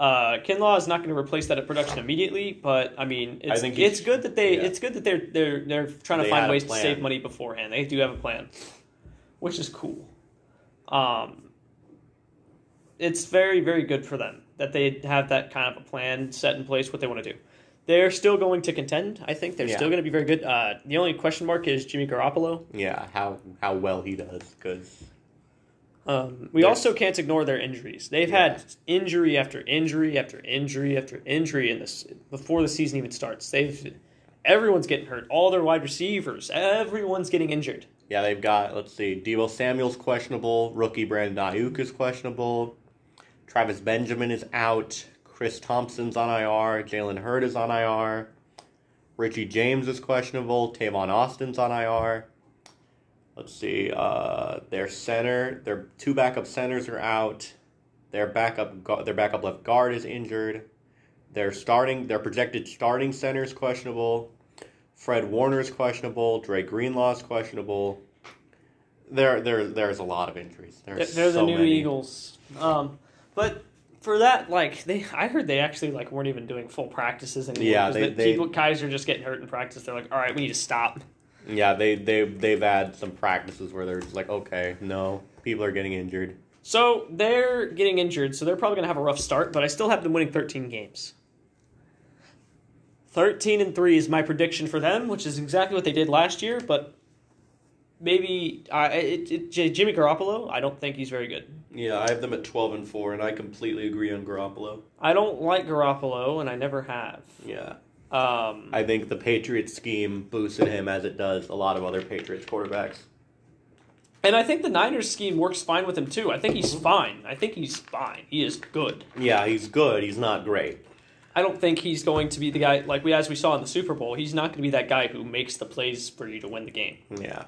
Uh, Kinlaw is not going to replace that at production immediately, but I mean, it's, think it's good that they yeah. it's good that they're they're they're trying to They find ways to save money beforehand. They do have a plan, which is cool. Um, it's very very good for them that they have that kind of a plan set in place. What they want to do. They're still going to contend. I think they're Yeah. still going to be very good. Uh, the only question mark is Jimmy Garoppolo. Yeah, how how well he does because Um, we also can't ignore their injuries. They've Yeah. had injury after injury after injury after injury in this before the season even starts. They've everyone's getting hurt. All their wide receivers, everyone's getting injured. yeah they've got let's see Deebo Samuel's questionable, rookie Brandon Aiyuk is questionable, Travis Benjamin is out, Chris Thompson's on IR, Jalen Hurd is on IR, Richie James is questionable, Tavon Austin's on IR. Let's see, uh, their center, their two backup centers are out. Their backup, their backup left guard is injured. Their starting, their projected starting center is questionable. Fred Warner is questionable. Dre Greenlaw is questionable. There, there, there's a lot of injuries. There's they're the so new many. Eagles. Um, but for that, like they, I heard they actually like weren't even doing full practices anymore. Yeah, they- the they- people Kaiser just getting hurt in practice. They're like, all right, we need to stop. Yeah, they, they, they've had some practices where they're just like, okay, no, people are getting injured. So they're getting injured, so they're probably going to have a rough start, but I still have them winning 13 games. 13 and 3 is my prediction for them, which is exactly what they did last year, but maybe uh, it, it, Jimmy Garoppolo, I don't think he's very good. Yeah, I have them at 12 and 4, and I completely agree on Garoppolo. I don't like Garoppolo, and I never have. Yeah. Um, I think the Patriots scheme boosted him as it does a lot of other Patriots quarterbacks. and I think the Niners scheme works fine with him, too. I think he's fine. I think he's fine. He is good. Yeah, he's good. He's not great. I don't think he's going to be the guy, like we as we saw in the Super Bowl, he's not going to be that guy who makes the plays for you to win the game. Yeah.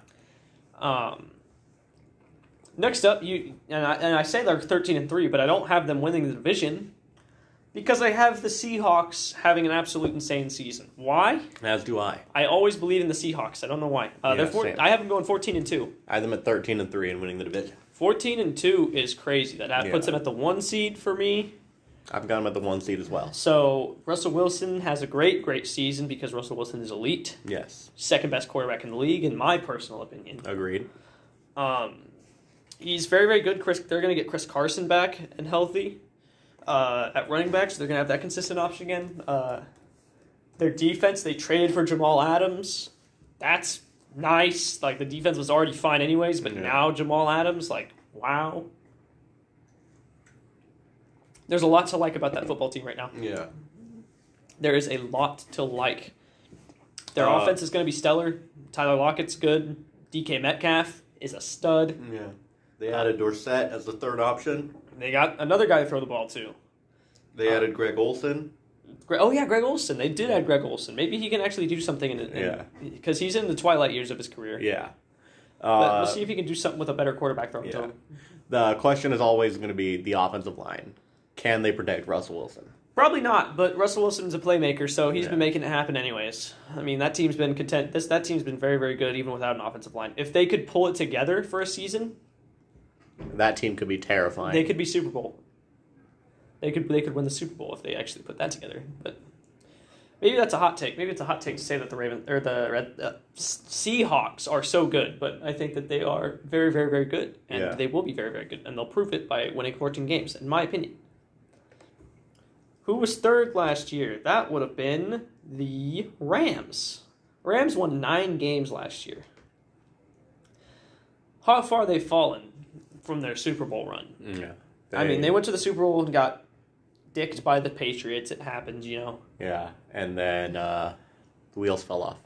Um, next up, you and I, and I say they're thirteen and three, but I don't have them winning the division because I have the Seahawks having an absolute insane season. Why? As do I. I always believe in the Seahawks. I don't know why. Uh, they're Yeah, four. I have them going fourteen and two. I have them at 13 and 3 and winning the division. Fourteen and two is crazy. That that puts them at the one seed for me. I've got them at the one seed as well. So Russell Wilson has a great, great season because Russell Wilson is elite, Yes. second best quarterback in the league, in my personal opinion. Agreed. Um, he's very, very good. Chris, they're going to get Chris Carson back and healthy uh, at running back, so they're going to have that consistent option again. Uh, their defense, they traded for Jamal Adams. That's nice. Like the defense was already fine anyways, but Yeah. now Jamal Adams, like wow. There's a lot to like about that football team right now. Yeah. There is a lot to like. Their Uh, offense is going to be stellar. Tyler Lockett's good. DK Metcalf is a stud. Yeah. They added Dorsett as the third option. They got another guy to throw the ball to. They added Greg Olsen. Oh yeah, Greg Olsen. They did add Greg Olsen. Maybe he can actually do something in it. Yeah. Because he's in the twilight years of his career. Yeah. Uh, we'll see if he can do something with a better quarterback throwing to yeah. him. the question is always going to be the offensive line. Can they protect Russell Wilson? Probably not, but Russell Wilson's a playmaker, so he's Yeah. been making it happen anyways. I mean, that team's been content. This that team's been very, very good even without an offensive line. If they could pull it together for a season, That team could be terrifying. they could be Super Bowl. They could they could win the Super Bowl if they actually put that together. But maybe that's a hot take. Maybe it's a hot take to say that the Raven or the Red uh, Seahawks are so good, but I think that they are very, very, very good, and Yeah. they will be very, very good, and they'll prove it by winning 14 games, in my opinion. Who was third last year? That would have been the Rams. Rams won nine games last year. How far they've fallen from their Super Bowl run? yeah. I mean, they went to the Super Bowl and got dicked by the Patriots. It happens, you know. Yeah, and then uh, the wheels fell off.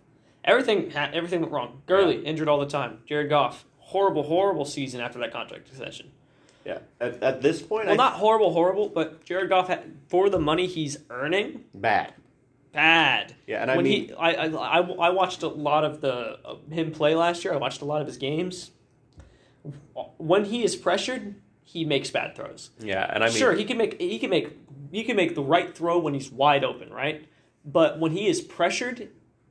Everything ha- everything went wrong. Gurley injured all the time. Jared Goff horrible horrible season after that contract extension. Yeah. At, at this point, Well, I, not horrible horrible, but Jared Goff had, for the money he's earning, bad. bad. Yeah, and I when mean, he I, I I I watched a lot of the uh, him play last year. I watched a lot of his games. When he is pressured, he makes bad throws. yeah, and I mean, sure, he can make he can make he can make the right throw when he's wide open, right? But when he is pressured,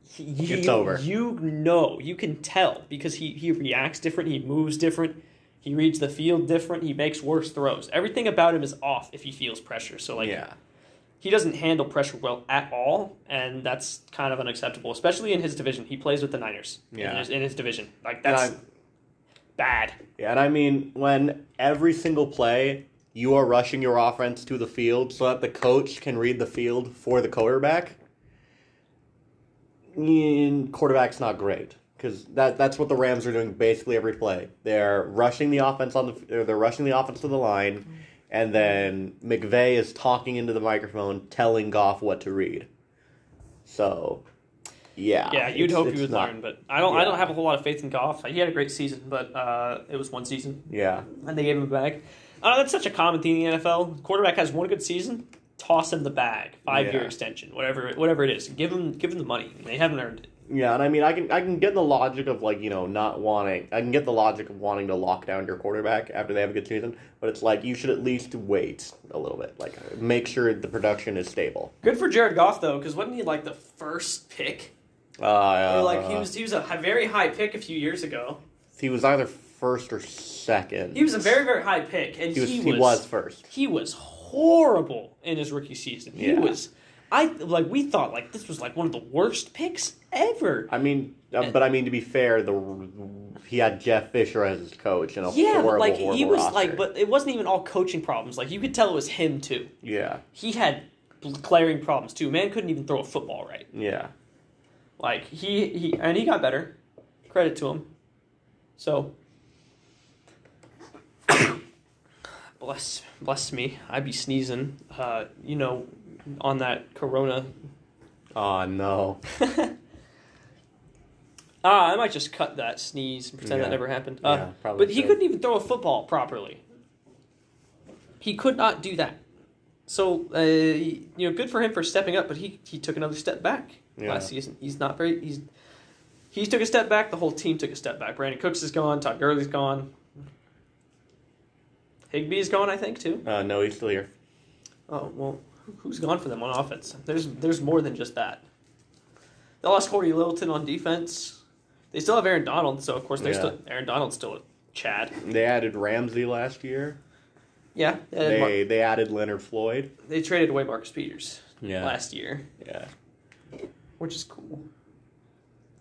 he, you, It's over. You know, you can tell because he he reacts different, he moves different, he reads the field different, he makes worse throws. Everything about him is off if he feels pressure. So like yeah, he doesn't handle pressure well at all, and that's kind of unacceptable, especially in his division. He plays with the Niners. Yeah. in his, in his division, like that's bad. yeah, and I mean, when every single play you are rushing your offense to the field so that the coach can read the field for the quarterback. mm, Quarterback's not great because that that's what the Rams are doing basically every play. They're rushing the offense on the they're rushing the offense to the line, and then McVay is talking into the microphone, telling Goff what to read. So, yeah, Yeah, you'd hope he would not- learn, but I don't. I don't have a whole lot of faith in Goff. He had a great season, but uh, it was one season, Yeah, and they gave him a bag. Uh, that's such a common thing in the NFL. Quarterback has one good season, toss him the bag, five year Yeah. extension, whatever, whatever it is. Give him, give him the money. They haven't earned it. yeah, and I mean, I can I can get the logic of like you know not wanting. I can get the logic of wanting to lock down your quarterback after they have a good season, but it's like you should at least wait a little bit, like make sure the production is stable. Good for Jared Goff though, because wasn't he like the first pick? Uh, Or, like he was, he was a very high pick a few years ago. He was either first or second. He was a very, very high pick, and He was. he He was, was first. he was horrible in his rookie season. He Yeah. was. I like we thought like this was like one of the worst picks ever. I mean, uh, but I mean to be fair, the he had Jeff Fisher as his coach and a Yeah, horrible, like horrible he was roster. like, but it wasn't even all coaching problems. Like you could tell it was him too. yeah, He had glaring problems too. Man couldn't even throw a football right. yeah, Like he he and he got better. Credit to him. So bless bless me. I'd be sneezing. Uh, you know, on that Corona. Oh no. Ah, I might just cut that sneeze and pretend Yeah. that never happened. Uh, Yeah, probably but he couldn't even throw a football properly. He could not do that. So uh, you know, good for him for stepping up, but he he took another step back Yeah. last season. He's not very. He's he took a step back. The whole team took a step back. Brandin Cooks is gone. Todd Gurley's gone. Higbee's gone, I think, too. Uh, no, he's still here. Oh well, who- who's gone for them on offense? There's there's more than just that. They lost Cory Littleton on defense. They still have Aaron Donald, so of course they're Yeah. still Aaron Donald's still a Chad. They added Ramsey last year. Yeah, they, Mar- They they added Leonard Floyd. they traded away Marcus Peters Yeah. last year, Yeah. which is cool.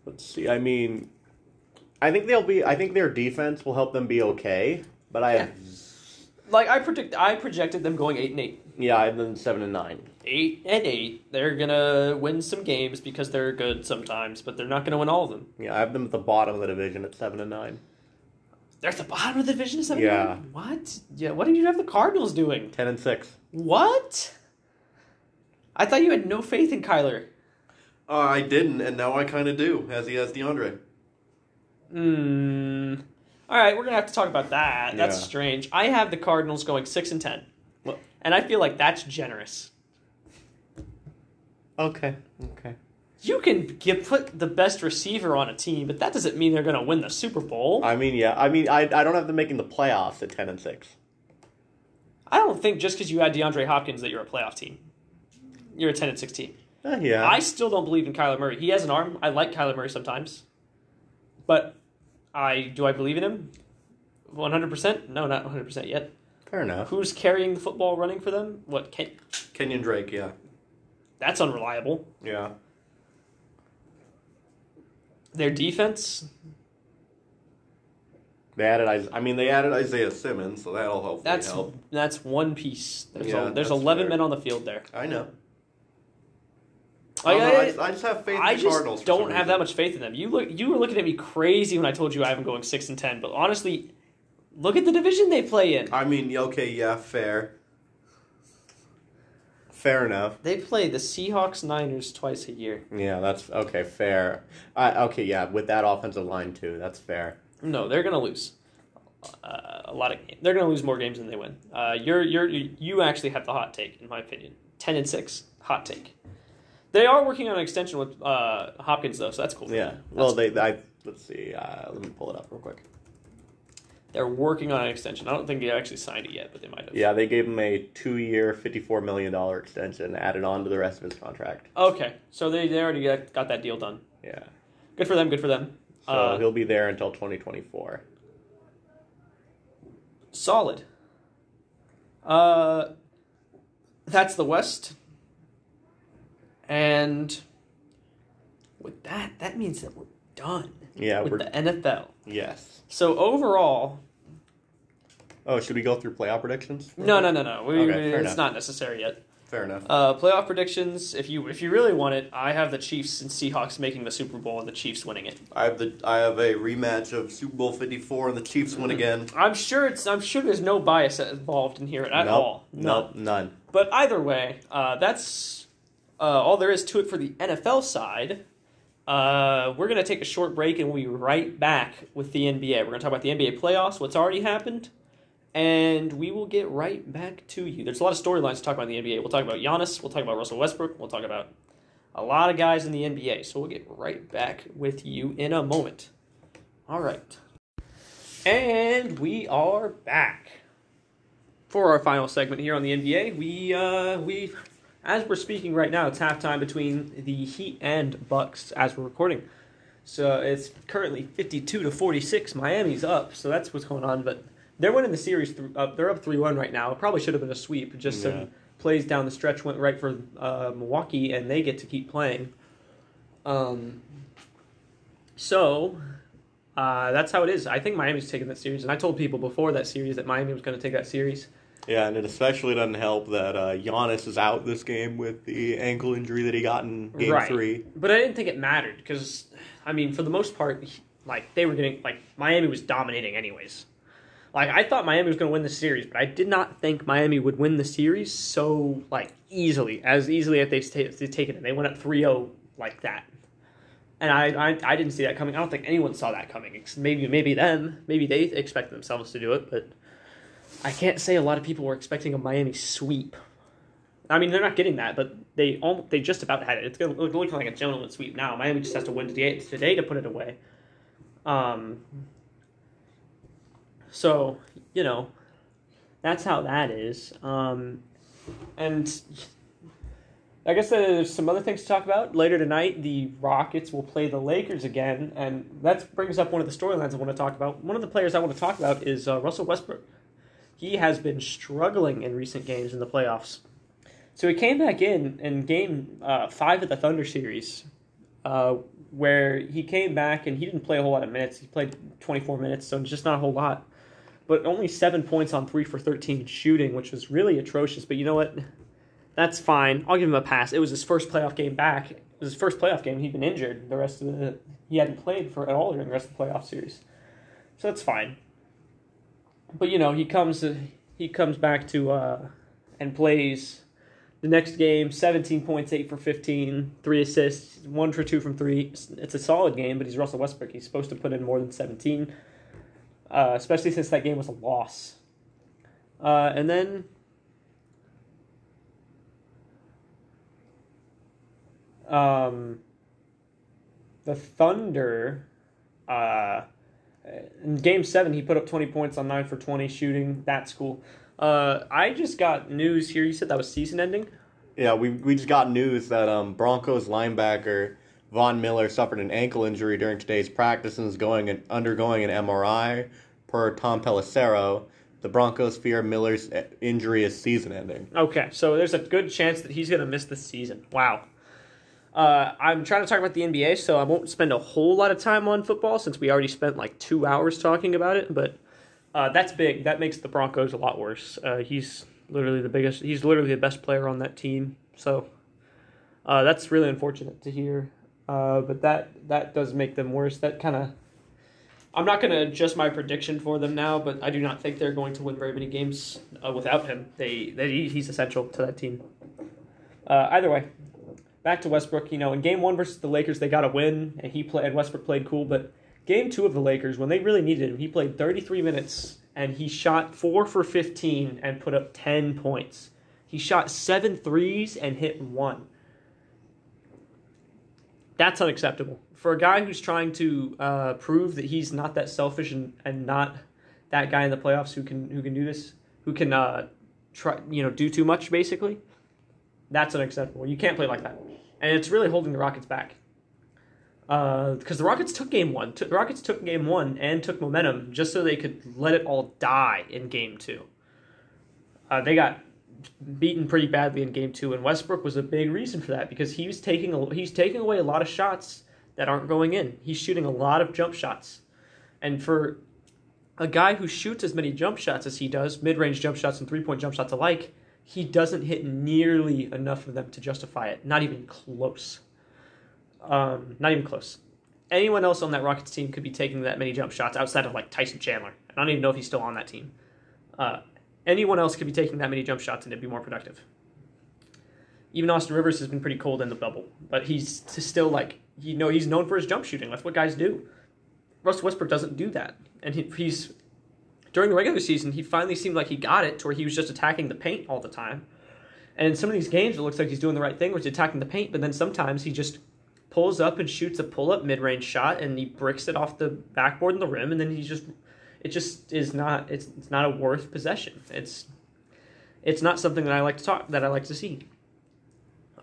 Let's see. I mean, I think they'll be. I think their defense will help them be okay. But I, Yeah. Like I predict, I projected them going eight and eight. yeah, I have them seven and nine. Eight and eight. They're gonna win some games because they're good sometimes, but they're not gonna win all of them. Yeah, I have them at the bottom of the division at seven and nine. They're at the bottom of the division. of Seven Yeah. What? Yeah. What did you have the Cardinals doing? Ten and six. What? I thought you had no faith in Kyler. Uh, I didn't, and now I kind of do, as he has DeAndre. Hmm. All right, we're gonna have to talk about that. That's Yeah. strange. I have the Cardinals going six and ten, What? and I feel like that's generous. Okay. Okay. You can get put the best receiver on a team, but that doesn't mean they're gonna win the Super Bowl. I mean, yeah. I mean, I I don't have them making the playoffs at ten and six. I don't think just because you had DeAndre Hopkins that you're a playoff team. you're a ten and six team. Uh, yeah. I still don't believe in Kyler Murray. He has an arm. I like Kyler Murray sometimes, but I do I believe in him. One hundred percent? No, not one hundred percent yet. Fair enough. Who's carrying the football running for them? What? Ken, Kenyan Drake, yeah. that's unreliable. Yeah. Their defense. They added. Is- I mean, they added Isaiah Simmons, so that'll hopefully That's help. that's one piece. There's, Yeah, a, there's eleven fair. men on the field there. I know. I, I, I, I, just, I just have faith I in the just don't have that much faith in them. You look, you were looking at me crazy when I told you I have them going six and ten. But honestly, look at the division they play in. I mean, okay, yeah, fair. fair enough. They play the Seahawks, Niners twice a year. Yeah, that's okay. Fair. Uh, okay, yeah, with that offensive line too, that's fair. No, they're gonna lose. Uh, a lot of games. They're gonna lose more games than they win. Uh, you're you're you actually have the hot take in my opinion. Ten and six, hot take. They are working on an extension with uh, Hopkins though, so that's cool. Yeah. Well, they. I let's see. Uh, let me pull it up real quick. They're working on an extension. I don't think they actually signed it yet, but they might have. Yeah, they gave him a two-year, fifty-four million dollar extension added on to the rest of his contract. Okay, so they, they already got, got that deal done. Yeah. Good for them. Good for them. So Uh, he'll be there until twenty twenty-four. solid. Uh, that's the West. And with that, that means that we're done Yeah. with We're the NFL. yes. So overall, Oh, should we go through playoff predictions? no, no, no, no. We, Okay, we- it's enough. not necessary yet. Fair enough. Uh, playoff predictions. If you if you really want it, I have the Chiefs and Seahawks making the Super Bowl and the Chiefs winning it. I have the I have a rematch of Super Bowl Fifty Four, and the Chiefs win again. I'm sure it's I'm sure there's no bias involved in here at Nope. all. None. Nope. None. But either way, uh, that's uh, all there is to it for the NFL side. Uh, we're going to take a short break and we'll be right back with the NBA. We're going to talk about the NBA playoffs, what's already happened, and we will get right back to you. There's a lot of storylines to talk about in the NBA. We'll talk about Giannis, we'll talk about Russell Westbrook, we'll talk about a lot of guys in the NBA. So we'll get right back with you in a moment. All right. And we are back for our final segment here on the NBA. We uh, we as we're speaking right now, it's halftime between the Heat and Bucks as we're recording. So it's currently fifty-two to forty-six. Miami's up, so that's what's going on. But they're winning the series. Th- up, they're up three-one right now. It probably should have been a sweep. Just Yeah. some plays down the stretch went right for uh, Milwaukee, and they get to keep playing. Um. So. Uh, that's how it is. I think Miami's taking that series, and I told people before that series that Miami was going to take that series. Yeah, and it especially doesn't help that uh, Giannis is out this game with the ankle injury that he got in Game Right. Three. But I didn't think it mattered because, I mean, for the most part, like they were getting like Miami was dominating anyways. Like I thought Miami was going to win the series, but I did not think Miami would win the series so like easily, as easily as they've ta- they've taken it. They went up 3-0 like that, and I, I I didn't see that coming. I don't think anyone saw that coming. Maybe maybe them, maybe they expected themselves to do it, but I can't say a lot of people were expecting a Miami sweep. I mean, they're not getting that, but they almost, they just about had it. It's going to look, look like a gentleman sweep now. Miami just has to win today, today to put it away. Um, so, you know, that's how that is. Um, and I guess there's some other things to talk about. Later tonight, the Rockets will play the Lakers again, and that brings up one of the storylines I want to talk about. One of the players I want to talk about is uh, Russell Westbrook. He has been struggling in recent games in the playoffs. So he came back in in game uh, five of the Thunder series, uh, where he came back and he didn't play a whole lot of minutes. He played 24 minutes, so just not a whole lot. But only seven points on three for 13 shooting, which was really atrocious. But you know what? That's fine. I'll give him a pass. It was his first playoff game back. It was his first playoff game. He'd been injured. The rest of the he hadn't played for at all during the rest of the playoff series, so that's fine. But you know he comes he comes back to uh, and plays the next game, 17 points, 8 for 15, 3 assists, 1 for 2 from 3. It's a solid game, but he's Russell Westbrook. He's supposed to put in more than 17, uh, especially since that game was a loss. Uh, and then. Um, the Thunder. Uh, in game seven, he put up 20 points on 9 for 20 shooting. That's cool. Uh, I just got news here. You said that was season ending. Yeah, we we just got news that um, Broncos linebacker Von Miller suffered an ankle injury during today's practice and is going and undergoing an MRI. Per Tom Pelissero, the Broncos fear Miller's uh, injury is season-ending. Okay, so there's a good chance that he's going to miss the season. Wow. Uh, I'm trying to talk about the NBA, so I won't spend a whole lot of time on football since we already spent like two hours talking about it. But uh, that's big. That makes the Broncos a lot worse. Uh, he's literally the biggest. He's literally the best player on that team. So uh, that's really unfortunate to hear. Uh, but that that does make them worse. That kind of. I'm not going to adjust my prediction for them now, but I do not think they're going to win very many games uh, without him. They, they he's essential to that team. Either way, back to Westbrook. You know, in Game One versus the Lakers, they got a win, and he played. And Westbrook played cool, but Game Two of the Lakers, when they really needed him, he played 33 minutes and he shot four for 15 and put up 10 points. He shot seven threes and hit one. That's unacceptable. For a guy who's trying to uh, prove that he's not that selfish and, and not that guy in the playoffs who can who can do this, who can uh, try you know do too much basically, that's unacceptable. You can't play like that, and it's really holding the Rockets back. Because uh, the Rockets took game one, the Rockets took game one and took momentum just so they could let it all die in game two. Uh, they got beaten pretty badly in game two, and Westbrook was a big reason for that because he was taking a, he's taking away a lot of shots that aren't going in. He's shooting a lot of jump shots, and for a guy who shoots as many jump shots as he does, mid range jump shots and three point jump shots alike, he doesn't hit nearly enough of them to justify it. Not even close. Um, not even close. Anyone else on that Rockets team could be taking that many jump shots outside of like Tyson Chandler. I don't even know if he's still on that team. Uh, anyone else could be taking that many jump shots and it'd be more productive. Even Austin Rivers has been pretty cold in the bubble, but he's still like you know he's known for his jump shooting. That's what guys do. Russ Westbrook doesn't do that, and he, he's during the regular season he finally seemed like he got it to where he was just attacking the paint all the time. And in some of these games, it looks like he's doing the right thing, which is attacking the paint. But then sometimes he just pulls up and shoots a pull up mid range shot, and he bricks it off the backboard and the rim, and then he just it just is not it's it's not a worth possession. It's it's not something that I like to talk that I like to see.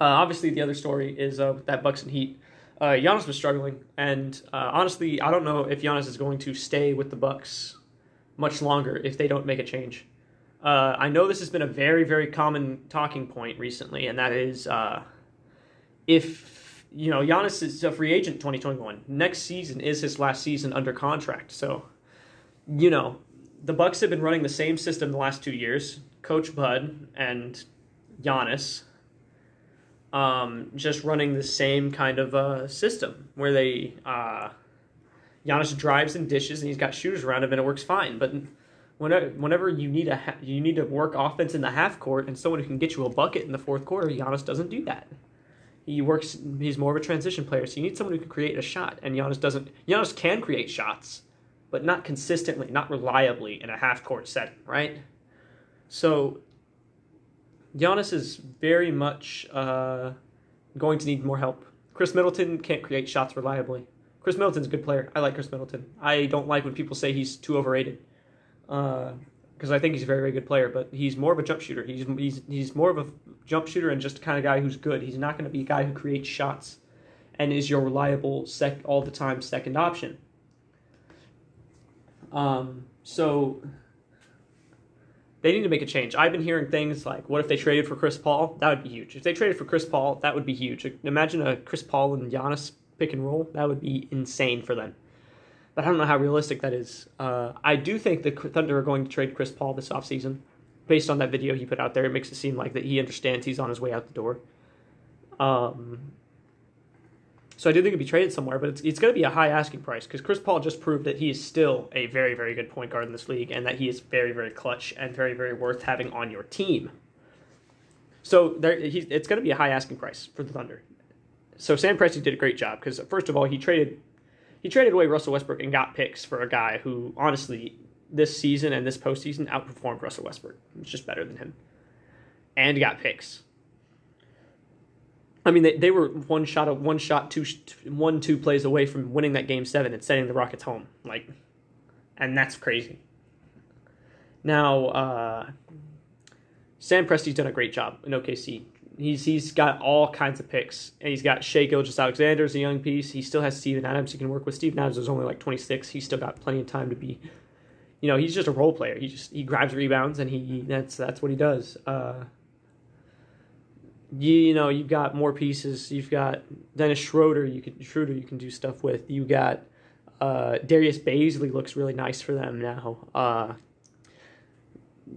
Uh, obviously, the other story is uh, that Bucks and Heat. Uh, Giannis was struggling, and uh, honestly, I don't know if Giannis is going to stay with the Bucks much longer if they don't make a change. Uh, I know this has been a very, very common talking point recently, and that is uh, if you know Giannis is a free agent 2021. Next season is his last season under contract, so you know the Bucks have been running the same system the last two years. Coach Bud and Giannis um, just running the same kind of uh, system where they uh, Giannis drives and dishes and he's got shooters around him and it works fine. But whenever, whenever you need a ha- you need to work offense in the half court and someone who can get you a bucket in the fourth quarter, Giannis doesn't do that. He works. He's more of a transition player, so you need someone who can create a shot. And Giannis doesn't. Giannis can create shots, but not consistently, not reliably in a half court setting, right? So Giannis is very much uh, going to need more help. Khris Middleton can't create shots reliably. Khris Middleton's a good player. I like Khris Middleton. I don't like when people say he's too overrated, because uh, I think he's a very, very good player. But he's more of a jump shooter. He's he's he's more of a jump shooter and just the kind of guy who's good. He's not going to be a guy who creates shots and is your reliable sec all the time second option. Um, so they need to make a change. I've been hearing things like, what if they traded for Chris Paul? That would be huge. If they traded for Chris Paul, that would be huge. Imagine a Chris Paul and Giannis pick and roll. That would be insane for them. But I don't know how realistic that is. Uh, I do think the Thunder are going to trade Chris Paul this offseason. Based on that video he put out there, it makes it seem like that he understands he's on his way out the door. Um, so I do think it'd be traded somewhere, but it's, it's going to be a high asking price because Chris Paul just proved that he is still a very, very good point guard in this league and that he is very, very clutch and very, very worth having on your team. So there, he, it's going to be a high asking price for the Thunder. So Sam Presti did a great job because first of all he traded he traded away Russell Westbrook and got picks for a guy who honestly this season and this postseason outperformed Russell Westbrook. It's just better than him, and got picks. I mean, they, they were one shot, of one shot, two, one two plays away from winning that game seven and sending the Rockets home. Like, and that's crazy. Now, uh, Sam Presti's done a great job in OKC. He's he's got all kinds of picks, and he's got Shai Gilgeous-Alexander as a young piece. He still has Steven Adams he can work with. Steven Adams is only like 26. He's still got plenty of time to be, you know, he's just a role player. He just he grabs rebounds and he that's that's what he does. Uh, you, you know, you've got more pieces. You've got Dennis Schroeder. You can Schroeder. You can do stuff with. You got uh, Darius Bazley looks really nice for them now. Uh,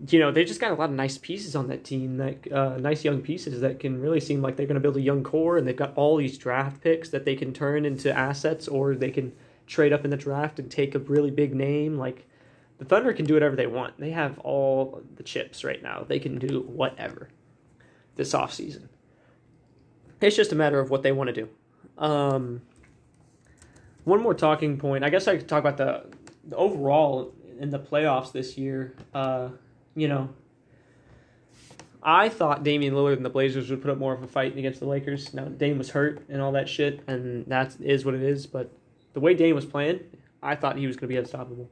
you know, they just got a lot of nice pieces on that team, like uh, nice young pieces that can really seem like they're going to build a young core, and they've got all these draft picks that they can turn into assets, or they can trade up in the draft and take a really big name. Like the Thunder can do whatever they want. They have all the chips right now. They can do whatever this offseason. It's just a matter of what they want to do. Um, one more talking point. I guess I could talk about the, the overall in the playoffs this year. Uh, you know, I thought Damian Lillard and the Blazers would put up more of a fight against the Lakers. Now Dame was hurt and all that shit, and that is what it is. But the way Dame was playing, I thought he was going to be unstoppable.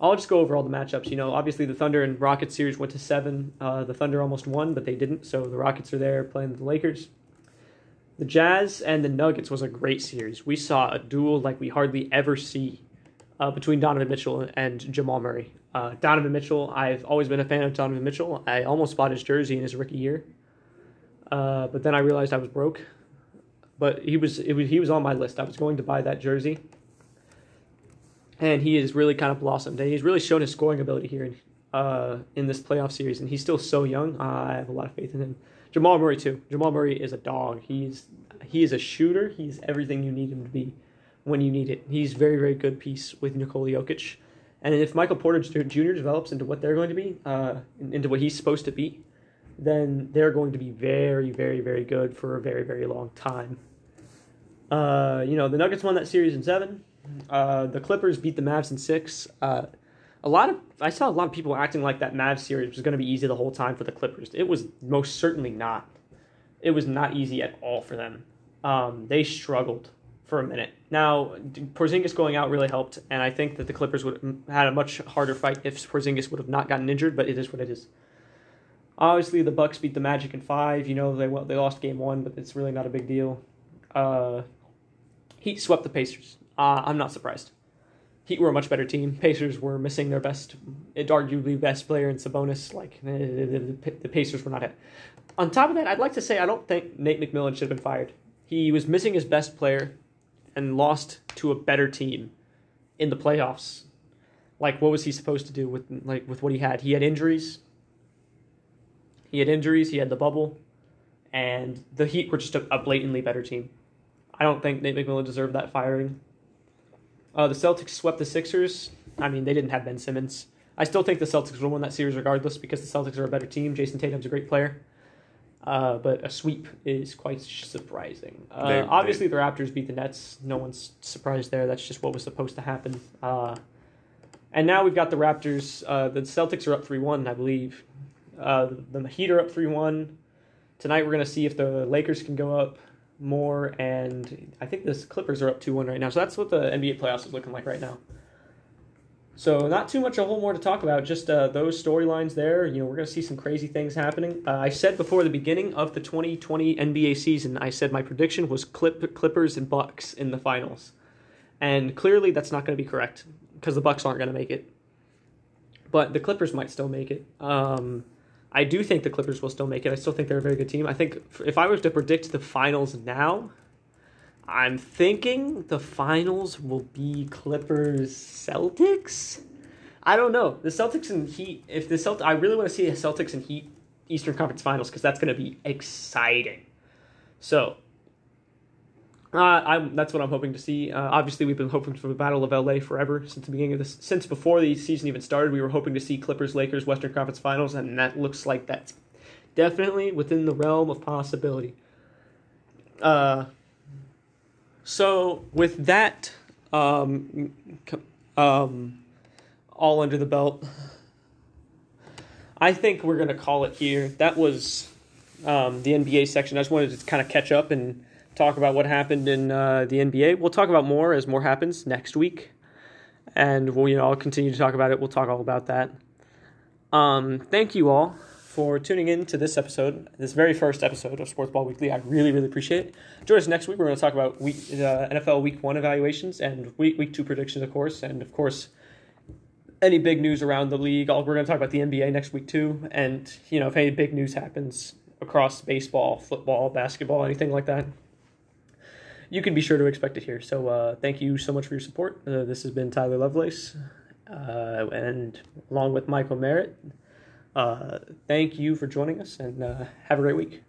I'll just go over all the matchups. You know, obviously the Thunder and Rockets series went to seven. Uh, the Thunder almost won, but they didn't. So the Rockets are there playing the Lakers. The Jazz and the Nuggets was a great series. We saw a duel like we hardly ever see uh, between Donovan Mitchell and Jamal Murray. Uh, Donovan Mitchell, I've always been a fan of Donovan Mitchell. I almost bought his jersey in his rookie year, uh, but then I realized I was broke. But he was, was he was on my list. I was going to buy that jersey, and he has really kind of blossomed. And he's really shown his scoring ability here in, uh, in this playoff series. And he's still so young. I have a lot of faith in him. Jamal Murray too. Jamal Murray is a dog. He's he is a shooter. He's everything you need him to be when you need it. He's very very good piece with Nikola Jokic. And if Michael Porter Jr. develops into what they're going to be, uh, into what he's supposed to be, then they're going to be very, very, very good for a very, very long time. Uh, you know, the Nuggets won that series in seven. Uh, the Clippers beat the Mavs in six. Uh, a lot of I saw a lot of people acting like that Mavs series was going to be easy the whole time for the Clippers. It was most certainly not. It was not easy at all for them. Um, they struggled for a minute. Now, Porzingis going out really helped, and I think that the Clippers would have had a much harder fight if Porzingis would have not gotten injured. But it is what it is. Obviously, the Bucks beat the Magic in five. You know they they lost game one, but it's really not a big deal. Uh, Heat swept the Pacers. Uh, I'm not surprised. Heat were a much better team. Pacers were missing their best, arguably best player in Sabonis. Like the, the, the Pacers were not it. On top of that, I'd like to say I don't think Nate McMillan should have been fired. He was missing his best player and lost to a better team in the playoffs. Like what was he supposed to do with like with what he had? He had injuries. He had injuries, he had the bubble, and the Heat were just a, a blatantly better team. I don't think Nate McMillan deserved that firing. Uh, the Celtics swept the Sixers. I mean, they didn't have Ben Simmons. I still think the Celtics will win that series regardless because the Celtics are a better team. Jayson Tatum's a great player. Uh, but a sweep is quite surprising. Uh, they, obviously, they, the Raptors beat the Nets. No one's surprised there. That's just what was supposed to happen. Uh, and now we've got the Raptors. Uh, the Celtics are up 3 1, I believe. Uh, the Heat are up 3 1. Tonight, we're going to see if the Lakers can go up more, and I think the Clippers are up 2 1 right now. So that's what the NBA playoffs is looking like right now. So not too much a whole more to talk about. Just uh, those storylines there. You know, we're going to see some crazy things happening. Uh, I said before the beginning of the 2020 NBA season, I said my prediction was Clip, Clippers and Bucks in the finals, and clearly that's not going to be correct because the Bucks aren't going to make it. But the Clippers might still make it. Um, I do think the Clippers will still make it. I still think they're a very good team. I think if I was to predict the finals now, I'm thinking the finals will be Clippers Celtics. I don't know. The Celtics and Heat. If the Celt, I really want to see a Celtics and Heat Eastern Conference Finals because that's going to be exciting. So, uh, that's what I'm hoping to see. Uh, obviously, we've been hoping for the Battle of LA forever since the beginning of this. Since before the season even started, we were hoping to see Clippers Lakers Western Conference Finals, and that looks like that's definitely within the realm of possibility. Uh, so with that, um, um, all under the belt, I think we're gonna call it here. That was um, the NBA section. I just wanted to kind of catch up and talk about what happened in uh, the NBA. We'll talk about more as more happens next week, and we'll you know I'll continue to talk about it. We'll talk all about that. Um, thank you all for tuning in to this episode, this very first episode of Sports Ball Weekly. I really, really appreciate it. Join us next week. We're going to talk about week, uh, NFL Week One evaluations and week Week Two predictions, of course, and of course any big news around the league. We're going to talk about the NBA next week too, and you know if any big news happens across baseball, football, basketball, anything like that, you can be sure to expect it here. So uh, thank you so much for your support. Uh, this has been Tyler Lovelace, uh, and along with Michael Merritt. Uh, thank you for joining us, and uh, have a great week.